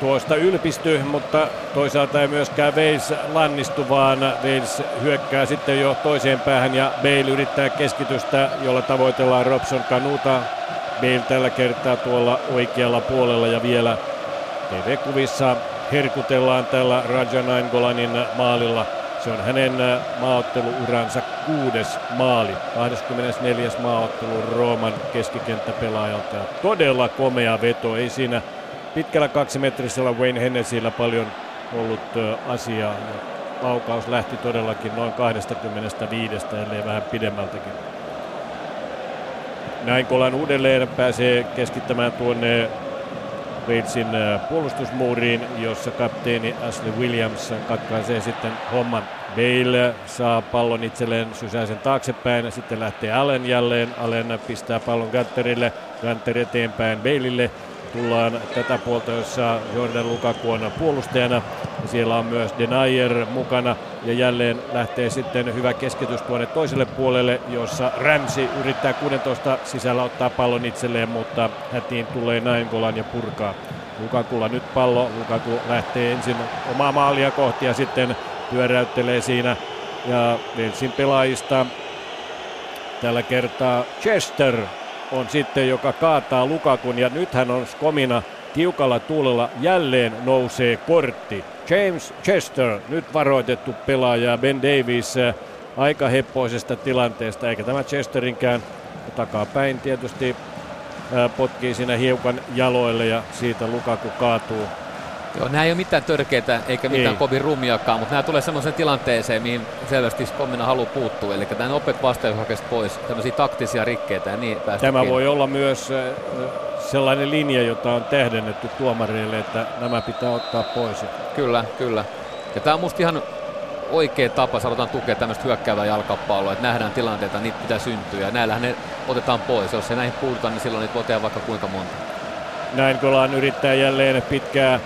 S2: tuosta ylpisty, mutta toisaalta ei myöskään Wales lannistu, vaan Wales hyökkää sitten jo toiseen päähän ja Bale yrittää keskitystä, jolla tavoitellaan Robson Kanuta. Bale tällä kertaa tuolla oikealla puolella ja vielä TV-kuvissa herkutellaan tällä Raja Naingolanin maalilla. Se on hänen maaotteluuransa kuudes maali. 24. maaottelu Rooman keskikenttäpelaajalta. Todella komea veto, ei siinä pitkällä kaksimetrisellä Wayne Hennessyllä paljon ollut asiaa. Laukaus lähti todellakin noin 25, ellei vähän pidemmältäkin. Näin Kolan uudelleen pääsee keskittämään tuonne Walesin puolustusmuuriin, jossa kapteeni Ashley Williams katkaisee sitten homman. Bale saa pallon itselleen sysäisen taaksepäin, sitten lähtee Allen jälleen. Allen pistää pallon Gunterille, Gunter eteenpäin Baleille tullaan tätä puolta, jossa Jordan Lukaku on puolustajana. Ja siellä on myös Denayer mukana ja jälleen lähtee sitten hyvä keskitys tuonne toiselle puolelle, jossa Ramsey yrittää 16 sisällä ottaa pallon itselleen, mutta hätiin tulee Naingolan ja purkaa. Lukakulla nyt pallo, Lukaku lähtee ensin omaa maalia kohti ja sitten pyöräyttelee siinä. Ja Velsin pelaajista tällä kertaa Chester on sitten, joka kaataa Lukakun. Ja nythän on Skomina tiukalla tuulella. Jälleen nousee kortti. James Chester, nyt varoitettu pelaaja, Ben Davis äh, aika heppoisesta tilanteesta, eikä tämä Chesterinkään takapäin tietysti äh, potkii siinä hiukan jaloille ja siitä Lukaku kaatuu
S3: Joo, nämä ei ole mitään törkeitä eikä mitään ei. kovin rumiakaan, mutta nämä tulee semmoiseen tilanteeseen, mihin selvästi Skomina haluaa puuttua. Eli tämä nopeat vastaajahakesta pois, tämmöisiä taktisia rikkeitä ja niin
S2: Tämä kiinni. voi olla myös sellainen linja, jota on tähdennetty tuomareille, että nämä pitää ottaa pois.
S3: Kyllä, kyllä. Ja tämä on musta ihan oikea tapa, sanotaan tukea tämmöistä hyökkäävää jalkapalloa, että nähdään tilanteita, niitä pitää syntyä ja näillähän ne otetaan pois. Jos se näihin puututaan, niin silloin niitä voi tehdä vaikka kuinka monta.
S2: Näin Kolan yrittää jälleen pitkää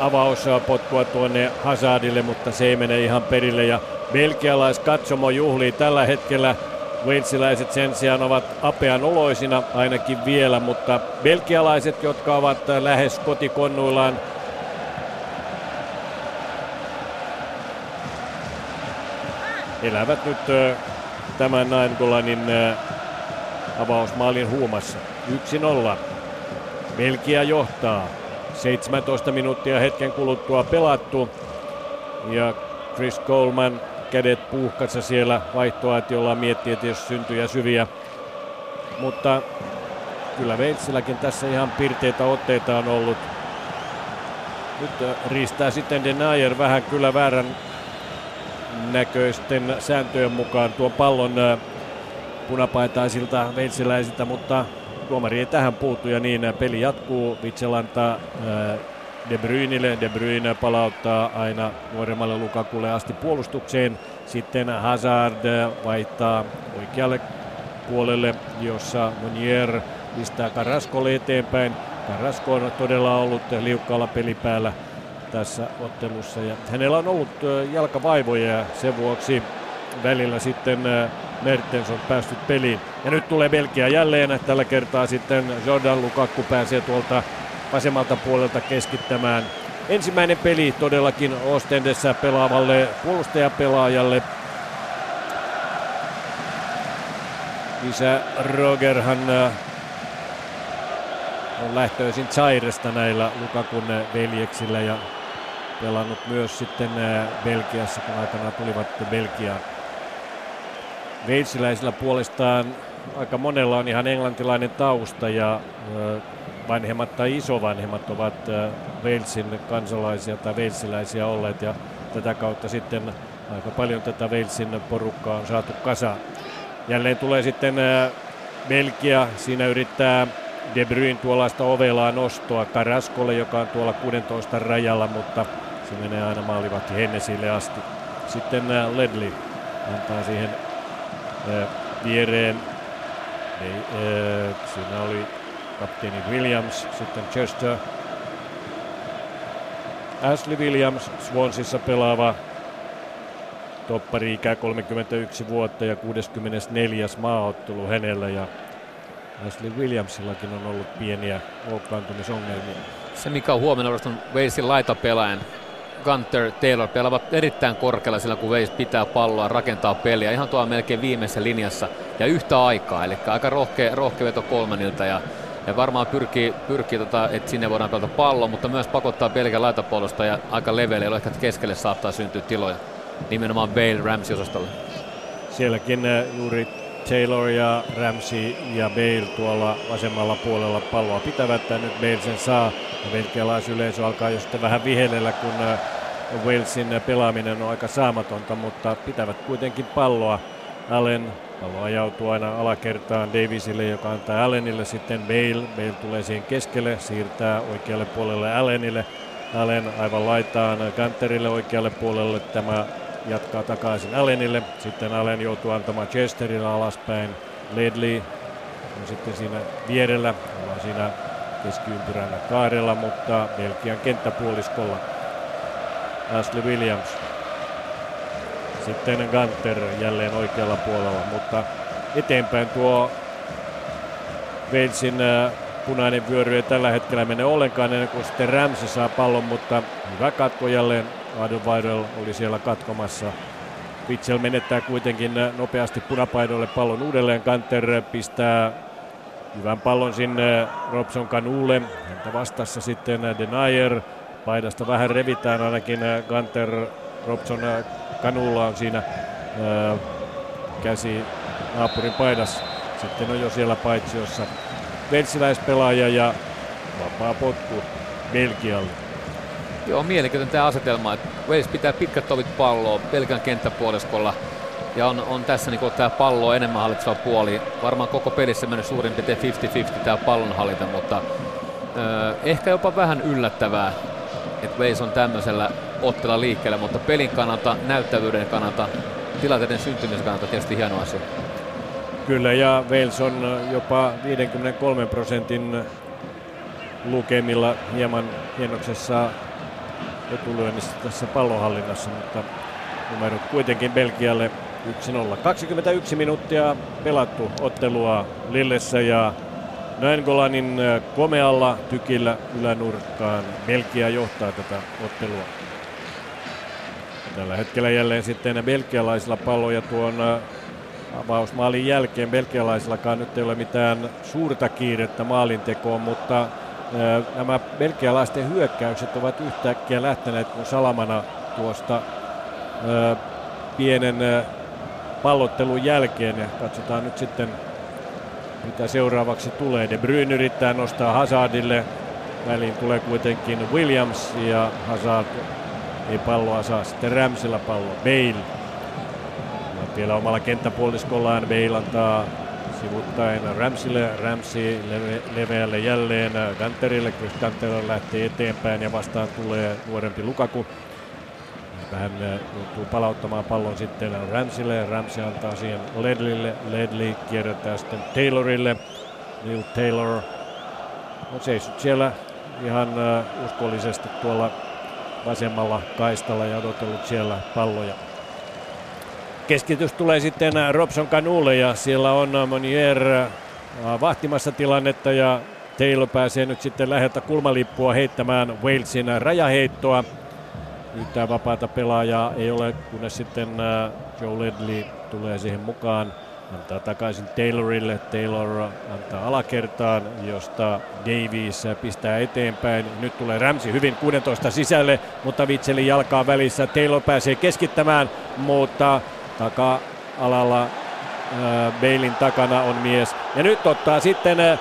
S2: avauspotkua tuonne Hazardille, mutta se ei mene ihan perille. Ja belgialaiskatsomo juhlii tällä hetkellä. Walesiläiset sen sijaan ovat apean oloisina ainakin vielä, mutta belgialaiset, jotka ovat lähes kotikonnuillaan elävät nyt tämän Naingolanin avausmaalin huumassa. 1-0. Belgia johtaa. 17 minuuttia hetken kuluttua pelattu. Ja Chris Coleman kädet puuhkassa siellä vaihtoaitiolla miettii, että jos syntyjä syviä. Mutta kyllä Veitsilläkin tässä ihan pirteitä otteita on ollut. Nyt riistää sitten Denayer vähän kyllä väärän näköisten sääntöjen mukaan tuon pallon punapaitaisilta veitsiläisiltä, mutta tuomari ei tähän puuttu ja niin peli jatkuu. Witsel antaa De Bruynille. De Bruyne palauttaa aina nuoremmalle Lukakulle asti puolustukseen. Sitten Hazard vaihtaa oikealle puolelle, jossa Monier pistää Carrascolle eteenpäin. Carrasco on todella ollut liukkaalla pelipäällä tässä ottelussa ja hänellä on ollut jalkavaivoja ja sen vuoksi välillä sitten Mertens on päässyt peliin. Ja nyt tulee Belgia jälleen. Tällä kertaa sitten Jordan Lukaku pääsee tuolta vasemmalta puolelta keskittämään. Ensimmäinen peli todellakin Ostendessa pelaavalle puolustajapelaajalle. Isä Rogerhan äh, on lähtöisin Zairesta näillä Lukakun veljeksillä ja pelannut myös sitten äh, Belgiassa, kun aikana tulivat Belgiaan. Veitsiläisillä puolestaan aika monella on ihan englantilainen tausta ja vanhemmat tai isovanhemmat ovat Walesin kansalaisia tai veitsiläisiä olleet ja tätä kautta sitten aika paljon tätä Walesin porukkaa on saatu kasaan. Jälleen tulee sitten Belgia, siinä yrittää De Bruyne tuollaista ovelaa nostoa Karaskolle, joka on tuolla 16 rajalla, mutta Se menee aina maalivahti Hennesille asti. Sitten Ledley antaa siihen viereen. Ei, äh, siinä oli kapteeni Williams, sitten Chester. Ashley Williams, Swansissa pelaava toppari ikä 31 vuotta ja 64. maaottelu hänellä ja Ashley Williamsillakin on ollut pieniä loukkaantumisongelmia.
S3: Se mikä on huomenna on Walesin laitapelaajan Gunter Taylor pelaavat erittäin korkealla sillä kun Wales pitää palloa, rakentaa peliä ihan tuolla melkein viimeisessä linjassa ja yhtä aikaa, eli aika rohkea, rohkea veto kolmanilta ja, ja varmaan pyrkii, pyrkii tota, että sinne voidaan pelata pallo, mutta myös pakottaa pelkän laitapallosta ja aika leveällä, jolloin ehkä keskelle saattaa syntyä tiloja nimenomaan Bale Ramsey-osastolle.
S2: Sielläkin äh, juuri Taylor ja Ramsey ja Bale tuolla vasemmalla puolella palloa pitävät. Ja nyt Bale sen saa. Ja belgialaisyleisö alkaa jo sitten vähän vihellellä, kun äh, Walesin pelaaminen on aika saamatonta, mutta pitävät kuitenkin palloa. Allen pallo ajautuu aina alakertaan Davisille, joka antaa Allenille sitten Bale. Bale tulee siihen keskelle, siirtää oikealle puolelle Allenille. Allen aivan laitaan Gunterille oikealle puolelle. Tämä jatkaa takaisin Allenille. Sitten Allen joutuu antamaan Chesterille alaspäin. Ledley on sitten siinä vierellä. Ollaan siinä keskiympyrän kaarella, mutta Belgian kenttäpuoliskolla Ashley Williams. Sitten Gunter jälleen oikealla puolella, mutta eteenpäin tuo Walesin äh, punainen vyöry ei tällä hetkellä mene ollenkaan ennen kuin sitten Ramsey saa pallon, mutta hyvä katko jälleen Adelweidel oli siellä katkomassa. Witzel menettää kuitenkin nopeasti punapaidolle pallon uudelleen. Kanter pistää hyvän pallon sinne Robson Kanulle. Häntä vastassa sitten Denier. Paidasta vähän revitään ainakin Kanter Robson Kanulla on siinä käsi naapurin paidassa. Sitten on jo siellä paitsiossa vensiläispelaaja ja vapaa potku Belgialle.
S3: Joo, mielenkiintoinen tämä asetelma, että Wales pitää pitkät tovit palloa pelkän kenttäpuoliskolla ja on, on tässä niin tämä pallo enemmän hallitseva puoli. Varmaan koko pelissä mennyt suurin piirtein 50-50 tämä pallon hallita, mutta ö, ehkä jopa vähän yllättävää, että Wales on tämmöisellä ottella liikkeelle, mutta pelin kannalta, näyttävyyden kannalta, tilanteiden syntymisen kannalta tietysti hieno asia.
S2: Kyllä, ja Wales on jopa 53 prosentin lukemilla hieman hienoksessa etulyönnissä tässä pallonhallinnassa, mutta numerot kuitenkin Belgialle 1-0. 21 minuuttia pelattu ottelua Lillessä ja Naingolanin äh, komealla tykillä ylänurkkaan. Belgia johtaa tätä ottelua. Tällä hetkellä jälleen sitten belgialaisilla palloja tuon äh, avausmaalin jälkeen. Belgialaisillakaan nyt ei ole mitään suurta kiirettä maalintekoon, mutta nämä belgialaisten hyökkäykset ovat yhtäkkiä lähteneet, kun Salamana tuosta pienen pallottelun jälkeen. Ja katsotaan nyt sitten, mitä seuraavaksi tulee. De Bruyne yrittää nostaa Hazardille. Väliin tulee kuitenkin Williams ja Hazard ei palloa saa. Sitten Ramsilla pallo. Bale. Vielä omalla kenttäpuoliskollaan Bale antaa sivuttaen Ramsille, leve, leveälle jälleen. Ganterille, Chris Ganter lähtee eteenpäin ja vastaan tulee nuorempi Lukaku. Hän joutuu palauttamaan pallon sitten Ramsille, Ramsey antaa siihen Ledleylle, Ledley kierrättää sitten Taylorille, Neil Taylor on seissyt siellä ihan uskollisesti tuolla vasemmalla kaistalla ja odotellut siellä palloja. Keskitys tulee sitten Robson Kanulle ja siellä on Monier äh, vahtimassa tilannetta ja Taylor pääsee nyt sitten läheltä kulmalippua heittämään Walesin rajaheittoa. Yhtään vapaata pelaajaa ei ole, kunnes sitten äh, Joe Ledley tulee siihen mukaan. Antaa takaisin Taylorille. Taylor antaa alakertaan, josta Davies pistää eteenpäin. Nyt tulee Ramsey hyvin 16 sisälle, mutta Vitselin jalkaa välissä. Taylor pääsee keskittämään, mutta taka-alalla äh, Beilin takana on mies. Ja nyt ottaa sitten äh,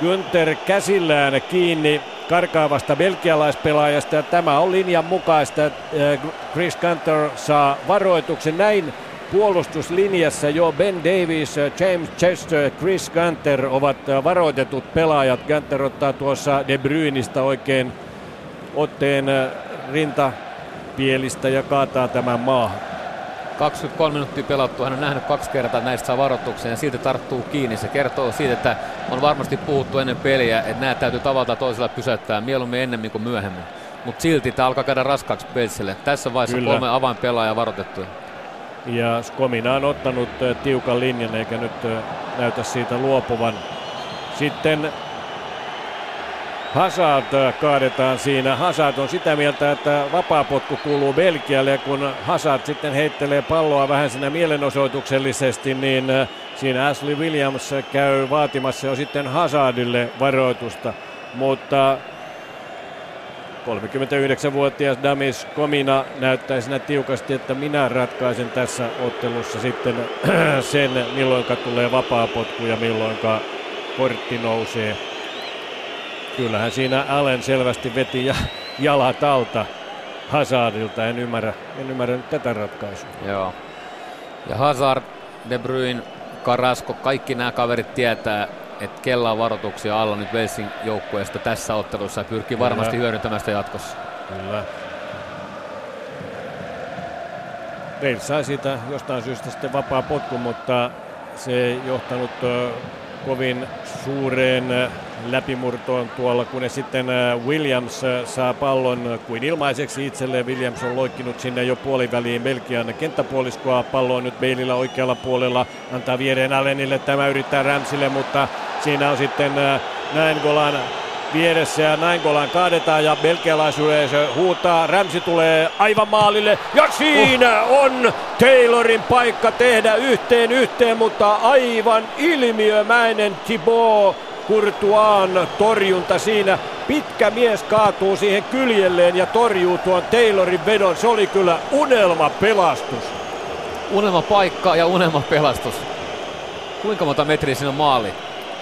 S2: Günther käsillään kiinni karkaavasta belgialaispelaajasta. Ja tämä on linjan mukaista. Äh, Chris Gunter saa varoituksen näin puolustuslinjassa jo Ben Davis, James Chester, Chris Gunter ovat varoitetut pelaajat. Gunter ottaa tuossa De Bruyneista oikein otteen rinta pielistä ja kaataa tämän maahan.
S3: 23 minuuttia pelattu, hän on nähnyt kaksi kertaa, näistä saa varoituksen ja silti tarttuu kiinni. Se kertoo siitä, että on varmasti puhuttu ennen peliä, että nämä täytyy tavalla toisella pysäyttää mieluummin ennemmin kuin myöhemmin. Mutta silti tämä alkaa käydä raskaaksi Belsille. Tässä vaiheessa Kyllä. kolme avainpelaajaa varoitettu.
S2: Ja Skomina on ottanut tiukan linjan eikä nyt näytä siitä luopuvan. Sitten Hazard kaadetaan siinä. Hazard on sitä mieltä, että vapaapotku kuuluu Belgialle ja kun Hazard sitten heittelee palloa vähän siinä mielenosoituksellisesti, niin siinä Ashley Williams käy vaatimassa jo sitten Hazardille varoitusta. Mutta 39-vuotias Damis Komina näyttää siinä tiukasti, että minä ratkaisen tässä ottelussa sitten *clears throat* sen, milloin tulee vapaapotku ja milloin kortti nousee. Kyllähän siinä Allen selvästi veti ja jalat alta Hazardilta. En ymmärrä, en ymmärrä nyt tätä ratkaisua.
S3: Joo. Ja Hazard, De Bruyne, Karasko, kaikki nämä kaverit tietää, että kella on varoituksia alla nyt Velsin joukkueesta tässä ottelussa ja pyrkii Kyllä. varmasti hyödyntämään sitä jatkossa.
S2: Kyllä. Wales sai siitä jostain syystä sitten vapaa potku, mutta se ei johtanut kovin suureen läpimurtoon tuolla, kun sitten äh, Williams äh, saa pallon kuin ilmaiseksi itselleen. Williams on loikkinut sinne jo puoliväliin Belgian kenttäpuoliskoa. Pallo on nyt Beilillä oikealla puolella. Antaa viereen Allenille. Tämä yrittää Ramsille, mutta siinä on sitten näin Golan vieressä ja näin Golan kaadetaan ja belgialaisyleisö huutaa. Rämsi tulee aivan maalille ja siinä oh. on Taylorin paikka tehdä yhteen yhteen, mutta aivan ilmiömäinen Thibaut Courtoisin torjunta siinä. Pitkä mies kaatuu siihen kyljelleen ja torjuu tuon Taylorin vedon. Se oli kyllä unelma pelastus.
S3: Unelma paikka ja unelma pelastus. Kuinka monta metriä siinä on maali?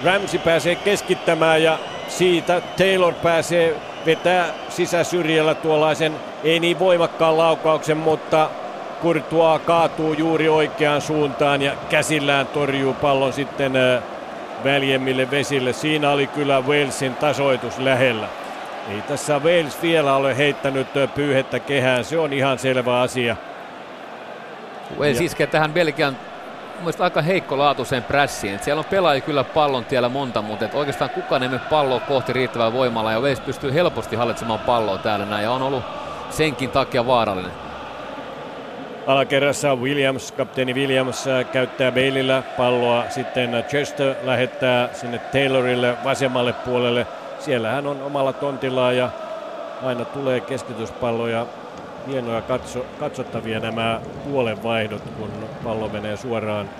S2: Ramsey pääsee keskittämään ja siitä Taylor pääsee vetää sisäsyrjällä tuollaisen ei niin voimakkaan laukauksen, mutta Courtois kaatuu juuri oikeaan suuntaan ja käsillään torjuu pallon sitten väljemmille vesille. Siinä oli kyllä Walesin tasoitus lähellä. Ei tässä Wales vielä ole heittänyt pyyhettä kehään, se on ihan selvä asia.
S3: Wales iskee tähän Belgian mielestäni aika heikko laatuiseen prässiin. siellä on pelaajia kyllä pallon tiellä monta, mutta et oikeastaan kukaan ei mene palloa kohti riittävää voimalla ja Wales pystyy helposti hallitsemaan palloa täällä näin ja on ollut senkin takia vaarallinen.
S2: Alakerrassa Williams, kapteeni Williams äh, käyttää Baileyllä palloa, sitten Chester lähettää sinne Taylorille vasemmalle puolelle. Siellä hän on omalla tontillaan ja aina tulee keskityspalloja hienoja katso, katsottavia nämä puolenvaihdot, kun pallo menee suoraan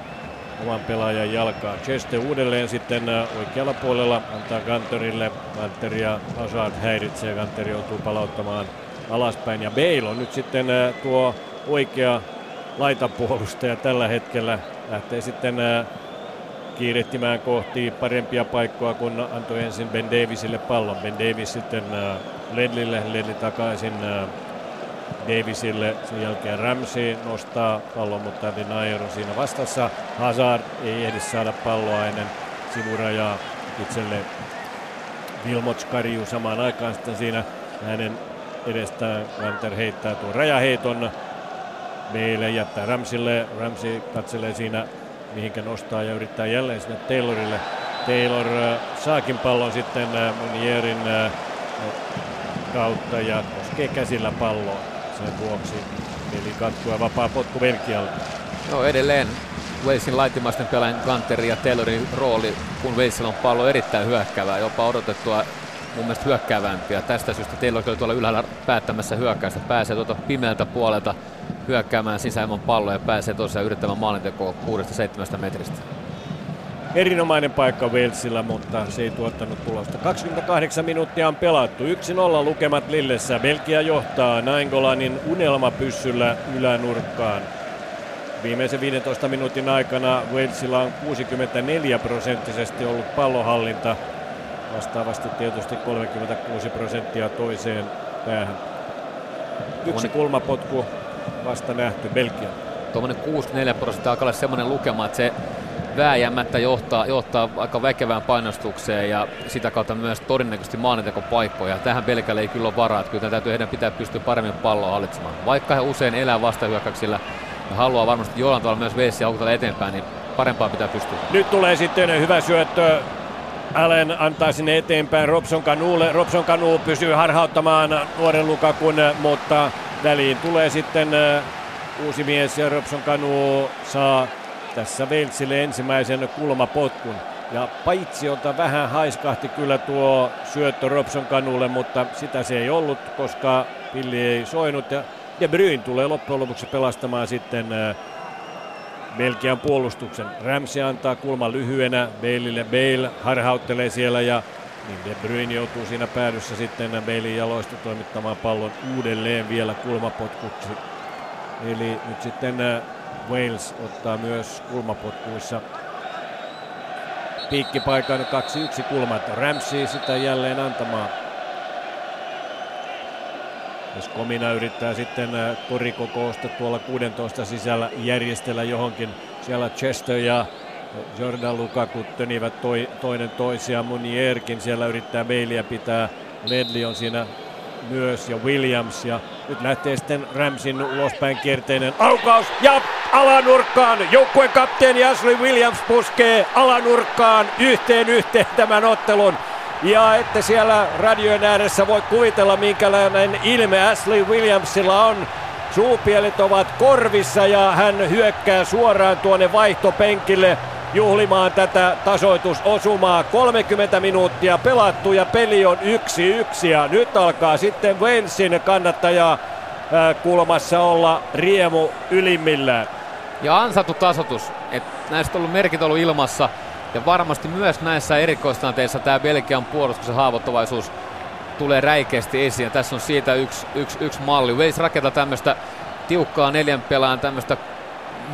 S2: oman pelaajan jalkaan. Chester uudelleen sitten äh, oikealla puolella antaa Kanterille. Kanter ja Hazard häiritsee. Kanter joutuu palauttamaan alaspäin. Ja Bale on nyt sitten äh, tuo oikea laitapuolustaja tällä hetkellä. Lähtee sitten äh, kiirehtimään kohti parempia paikkoja, kun antoi ensin Ben Davisille pallon. Ben Davis sitten Ledlille, Ledli takaisin Davisille. Sen jälkeen Ramsey nostaa pallon, mutta Denayer on siinä vastassa. Hazard ei ehdi saada palloa ennen sivurajaa itselle. Vilmots karjuu samaan aikaan sitten siinä hänen edestään. Vanter heittää tuon rajaheiton. Meille jättää Ramsille. Ramsey katselee siinä mihinkä nostaa ja yrittää jälleen sinne Taylorille. Taylor äh, saakin pallon sitten äh, Munierin äh, kautta ja koskee käsillä palloa. Sen vuoksi peli katkuu ja vapaa potku Belgialle.
S3: No edelleen Walesin laitimaisten pelaajan Gunterin ja Taylorin rooli, kun Walesilla on pallo erittäin hyökkäävää, jopa odotettua mun mielestä hyökkäävämpiä. Tästä syystä Taylor oli tuolla ylhäällä päättämässä hyökkäystä. Pääsee tuolta pimeältä puolelta hyökkäämään sisäilman palloa ja pääsee tosiaan yrittämään maalintekoa 6-7 metristä
S2: erinomainen paikka Walesilla, mutta se ei tuottanut tulosta. 28 minuuttia on pelattu. 1-0 lukemat Lillessä. Belgia johtaa Naingolanin unelmapyssyllä ylänurkkaan. Viimeisen 15 minuutin aikana Walesilla on 64 prosenttisesti ollut pallohallinta. Vastaavasti tietysti 36 prosenttia toiseen päähän. Yksi kulmapotku vasta nähty Belgia.
S3: Tuommoinen 64 prosenttia alkaa olla semmoinen lukema, että se vääjäämättä johtaa, johtaa aika väkevään painostukseen ja sitä kautta myös todennäköisesti maalintekopaikkoja. Tähän Belgialle ei kyllä ole varaa, että kyllä täytyy heidän pitää pystyä paremmin palloa hallitsemaan. Vaikka he usein elää vastahyökkäyksillä ja haluaa varmasti jollain tavalla myös Veissi aukutella eteenpäin, niin parempaa pitää pystyä.
S2: Nyt tulee sitten hyvä syöttö Allen antaa sinne eteenpäin Robson Kanuulle. Robson Kanu pysyy harhauttamaan nuoren Lukakun, mutta väliin tulee sitten uusi mies ja Robson Kanu saa tässä Walesille ensimmäisen kulmapotkun. Ja jota vähän haiskahti kyllä tuo syöttö Robson Kanulle, mutta sitä se ei ollut, koska pilli ei soinut. Ja De Bruyne tulee loppujen lopuksi pelastamaan sitten Belgian puolustuksen. Ramsey antaa kulman lyhyenä Baleille. Bale harhauttelee siellä ja niin De Bruyne joutuu siinä päädyssä sitten Balein jaloista toimittamaan pallon uudelleen vielä kulmapotkuksi. Eli nyt sitten äh, Wales ottaa myös kulmapotkuissa piikkipaikan 2-1 kulmat. Ramsey sitä jälleen antamaan. Jos Komina yrittää sitten äh, korikokousta tuolla 16 sisällä järjestellä johonkin, siellä Chester ja Jordan Lukaku tönivät toi, toinen toisiaan. Munierkin siellä yrittää Baileya pitää. Ledley on siinä myös ja Williams ja nyt lähtee sitten Ramsin ulospäin kierteinen aukaus ja alanurkkaan joukkueen kapteeni Ashley Williams puskee alanurkkaan yhteen yhteen tämän ottelun. Ja että siellä radiojen ääressä voi kuvitella, minkälainen ilme Ashley Williamsilla on. Suupielet ovat korvissa ja hän hyökkää suoraan tuonne vaihtopenkille juhlimaan tätä tasoitusosumaa. 30 minuuttia pelattu ja peli on 1-1 ja nyt alkaa sitten Walesin kannattaja kulmassa olla riemu ylimmillään.
S3: Ja ansattu tasotus. Et näistä on ollut merkit ollut ilmassa. Ja varmasti myös näissä erikoistanteissa tämä Belgian puolustuksen haavoittuvaisuus tulee räikeästi esiin. Tässä on siitä yksi, yksi, yksi malli. Wales rakentaa tämmöistä tiukkaa neljän pelaajan tämmöistä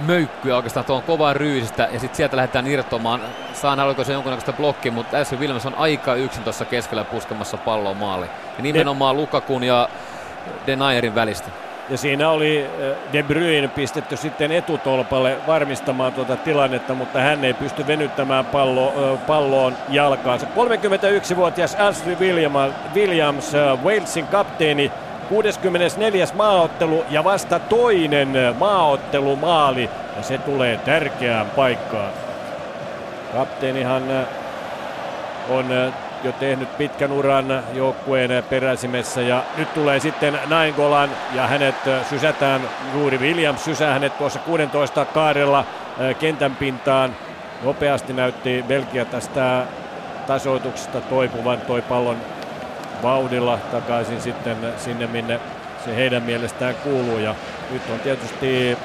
S3: möykkyä oikeastaan tuon kovaa ryysistä ja sitten sieltä lähdetään irtomaan. Saan oliko se jonkunnäköistä blokkia, mutta Ashley Williams on aika yksin tuossa keskellä puskemassa palloa maali. Ja nimenomaan Lukakun ja Denayerin välistä.
S2: Ja siinä oli äh, De Bruyne pistetty sitten etutolpalle varmistamaan tuota tilannetta, mutta hän ei pysty venyttämään pallo, palloon jalkaansa. 31-vuotias Ashley Williams, äh, Walesin kapteeni, 64. maaottelu ja vasta toinen maaottelumaali ja se tulee tärkeään paikkaan. Kapteenihan on jo tehnyt pitkän uran joukkueen peräsimessä ja nyt tulee sitten Naingolan ja hänet sysätään, juuri Williams sysää hänet tuossa 16 kaarella kentän pintaan. Nopeasti näytti Belgia tästä tasoituksesta toipuvan toi pallon vauhdilla takaisin sitten sinne, minne se heidän mielestään kuuluu. Ja nyt on tietysti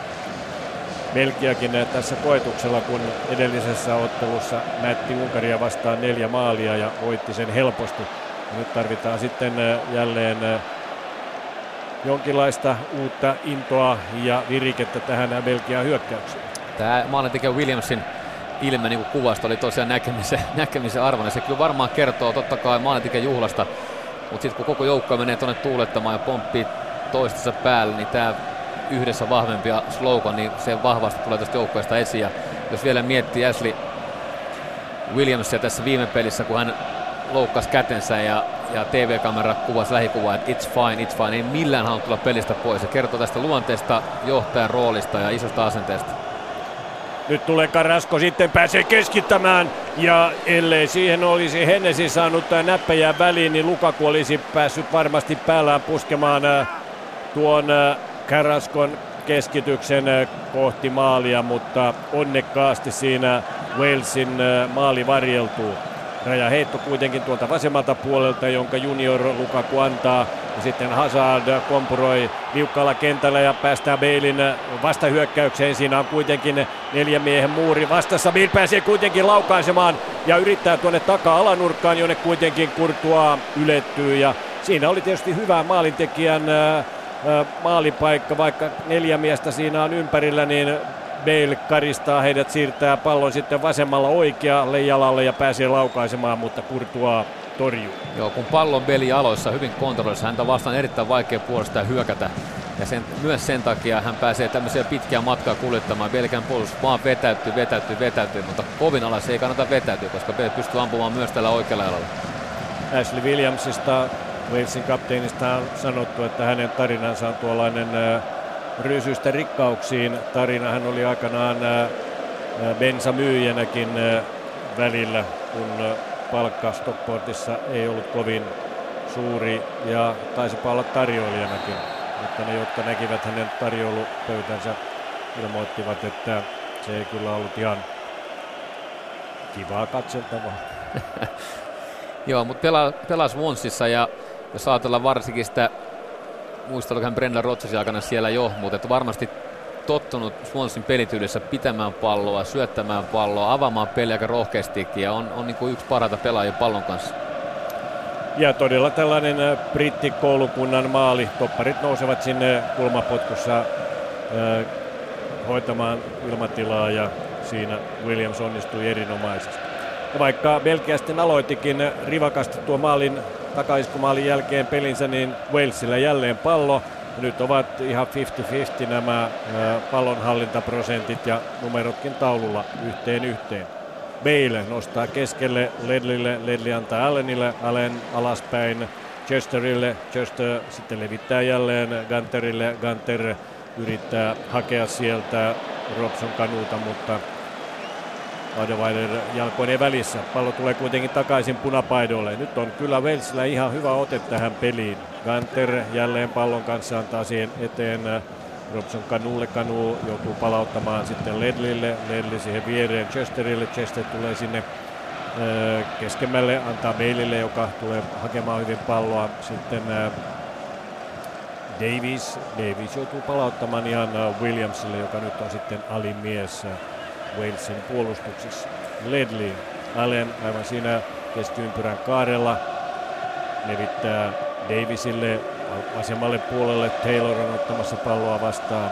S2: Belgiakin tässä koetuksella, kun edellisessä ottelussa näytti Unkaria vastaan neljä maalia ja voitti sen helposti. Ja nyt tarvitaan sitten jälleen jonkinlaista uutta intoa ja virikettä tähän Belgian hyökkäykseen.
S3: Tämä maalintekijä Williamsin ilme niin kuvasta oli tosiaan näkemisen, *laughs* näkemisen arvoinen. Se kyllä varmaan kertoo totta kai maalintekijän juhlasta, mutta sitten kun koko joukko menee tuonne tuulettamaan ja pomppii toistensa päälle, niin tämä yhdessä vahvempia slogan, niin se vahvasti tulee tästä joukkueesta esiin. Ja jos vielä miettii Ashley Williamsia tässä viime pelissä, kun hän loukkasi kätensä ja, ja TV-kamera kuvasi lähikuvaa, että it's fine, it's fine, ei millään halunnut tulla pelistä pois. Se kertoo tästä luonteesta, johtajan roolista ja isosta asenteesta.
S2: Nyt tulee Karasko, sitten pääsee keskittämään ja ellei siihen olisi Hennesi saanut näppejä väliin, niin Lukaku olisi päässyt varmasti päällään puskemaan äh, tuon äh, Karaskon keskityksen äh, kohti maalia, mutta onnekkaasti siinä Walesin maali varjeltuu. Raja heitto kuitenkin tuolta vasemmalta puolelta, jonka junior Lukaku antaa. Ja sitten Hazard kompuroi liukkaalla kentällä ja päästään Beilin vastahyökkäykseen. Siinä on kuitenkin neljä miehen muuri vastassa. Bale pääsee kuitenkin laukaisemaan ja yrittää tuonne takaa-alanurkkaan, jonne kuitenkin Kurtua ylettyy. Ja siinä oli tietysti hyvä maalintekijän maalipaikka, vaikka neljä miestä siinä on ympärillä, niin Bale karistaa heidät, siirtää pallon sitten vasemmalla oikealle jalalle ja pääsee laukaisemaan, mutta Kurtua torjuu.
S3: Joo, kun pallon Bale aloissa hyvin kontrollissa, häntä vastaan erittäin vaikea puolesta hyökätä. Ja sen, myös sen takia hän pääsee tämmöisiä pitkiä matkaa kuljettamaan. Belgian puolustus vaan vetäytyy, vetäytyy, vetäytyy, mutta kovin alas ei kannata vetäytyä, koska pystyy ampumaan myös tällä oikealla jalalla.
S2: Ashley Williamsista, Walesin kapteenista on sanottu, että hänen tarinansa on tuollainen rysystä rikkauksiin tarina. Hän oli aikanaan bensamyyjänäkin välillä, kun palkka Stockportissa ei ollut kovin suuri ja taisi olla tarjoilijanakin. Mutta ne, jotka näkivät hänen tarjoulupöytänsä, ilmoittivat, että se ei kyllä ollut ihan kivaa katseltavaa. *laughs*
S3: Joo, mutta pela, pelas Wonsissa ja jos ajatellaan varsinkin sitä, muistelkohan Brenda Rodgersin aikana siellä jo, mutta että varmasti tottunut Swansin pelityylissä pitämään palloa, syöttämään palloa, avaamaan peliä aika rohkeastikin ja on, on niin kuin yksi parhaita pelaajia pallon kanssa.
S2: Ja todella tällainen äh, brittikoulukunnan maali. Topparit nousevat sinne kulmapotkussa äh, hoitamaan ilmatilaa ja siinä Williams onnistui erinomaisesti. Ja vaikka Belgia sitten aloitikin rivakasti tuo maalin takaiskumaalin jälkeen pelinsä, niin Walesilla jälleen pallo. Nyt ovat ihan 50-50 nämä pallonhallintaprosentit ja numerotkin taululla yhteen yhteen. Bale nostaa keskelle Ledlille, Ledley antaa Allenille, Allen alaspäin Chesterille, Chester sitten levittää jälleen Gunterille, Gunter yrittää hakea sieltä Robson kanuuta, mutta Adeweiler jalkoinen välissä. Pallo tulee kuitenkin takaisin punapaidolle. Nyt on kyllä Walesillä ihan hyvä ote tähän peliin. Gunter jälleen pallon kanssa antaa siihen eteen Robson Kanulle. Kanu joutuu palauttamaan sitten Ledlille. Ledli siihen viereen Chesterille. Chester tulee sinne keskemmälle, antaa Meilille, joka tulee hakemaan hyvin palloa. Sitten Davis. Davis joutuu palauttamaan ihan Williamsille, joka nyt on sitten alin mies Walesin puolustuksessa. Ledley, Allen aivan siinä keskiympyrän kaarella levittää Davisille vasemmalle puolelle. Taylor on ottamassa palloa vastaan.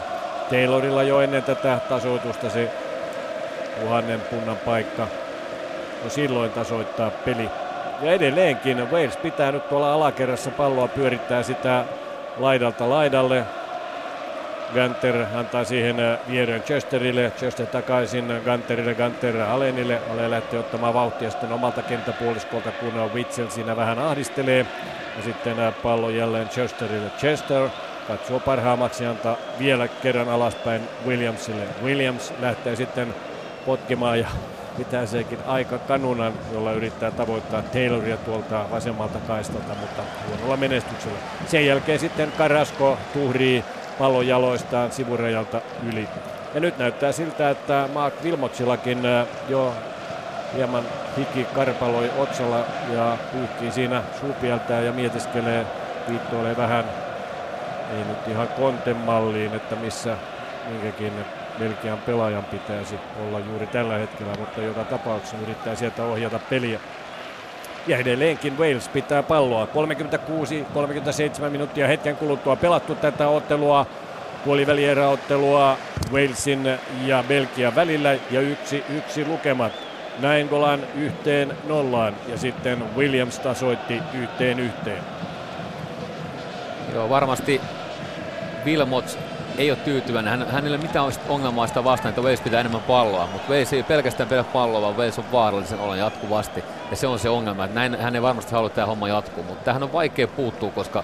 S2: Taylorilla jo ennen tätä tasoitusta se tuhannen punnan paikka. No silloin tasoittaa peli. Ja edelleenkin Wales pitää nyt tuolla alakerrassa palloa pyörittää sitä laidalta laidalle. Gunter antaa siihen äh, viereen Chesterille, Chester takaisin Gunterille, Gunter Alenille. Ale lähtee ottamaan vauhtia sitten omalta kenttäpuoliskolta, kun Witzel siinä vähän ahdistelee. Ja sitten äh, pallo jälleen Chesterille. Chester katsoo parhaammaksi antaa vielä kerran alaspäin Williamsille. Williams lähtee sitten potkimaan ja *laughs* pitää sekin aika kanunan, jolla yrittää tavoittaa Tayloria tuolta vasemmalta kaistalta, mutta huonolla menestyksellä. Sen jälkeen sitten Karasko tuhrii pallon jaloistaan sivurajalta yli. Ja nyt näyttää siltä, että Mark Wilmotsillakin jo hieman hiki karpaloi otsalla ja pyyhkii siinä suupieltään ja mietiskelee, viittoilee vähän, ei nyt ihan kontemalliin, että missä minkäkin Belgian pelaajan pitäisi olla juuri tällä hetkellä, mutta joka tapauksessa yrittää sieltä ohjata peliä. Ja edelleenkin Wales pitää palloa. 36-37 minuuttia hetken kuluttua pelattu tätä ottelua. Puolivälieräottelua Walesin ja Belgian välillä ja yksi, yksi lukemat. Näin Golan yhteen nollaan ja sitten Williams tasoitti yhteen yhteen.
S3: Joo, varmasti Wilmots ei ole tyytyväinen. Hän, hänellä mitään ongelmaa sitä vastaan, että Wales pitää enemmän palloa, mutta Wales ei pelkästään pidä palloa, vaan Wales on vaarallisen olon jatkuvasti. Ja se on se ongelma, että näin, hän ei varmasti halua, että tämä homma jatkuu, mutta tähän on vaikea puuttua, koska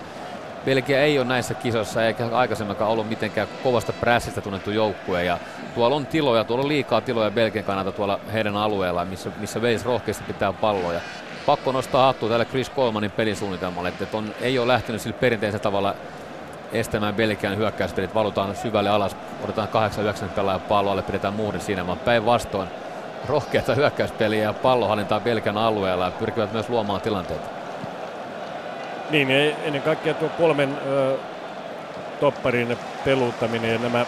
S3: Belgia ei ole näissä kisoissa eikä aikaisemminkaan ollut mitenkään kovasta prässistä tunnettu joukkue. Ja tuolla on tiloja, tuolla on liikaa tiloja Belgian kannalta tuolla heidän alueellaan, missä, missä Wales rohkeasti pitää palloja. Pakko nostaa hattua tälle Chris Colemanin pelisuunnitelmalle, että on, ei ole lähtenyt sillä perinteisellä tavalla estämään Belgian hyökkäyspelit, valutaan syvälle alas, otetaan 8-9 pelaajan palloalle, pidetään muurin siinä, vaan päinvastoin rohkeata hyökkäyspeliä ja pallohallintaa Belgian alueella ja pyrkivät myös luomaan tilanteita.
S2: Niin, ennen kaikkea tuo kolmen ö, topparin peluttaminen ja nämä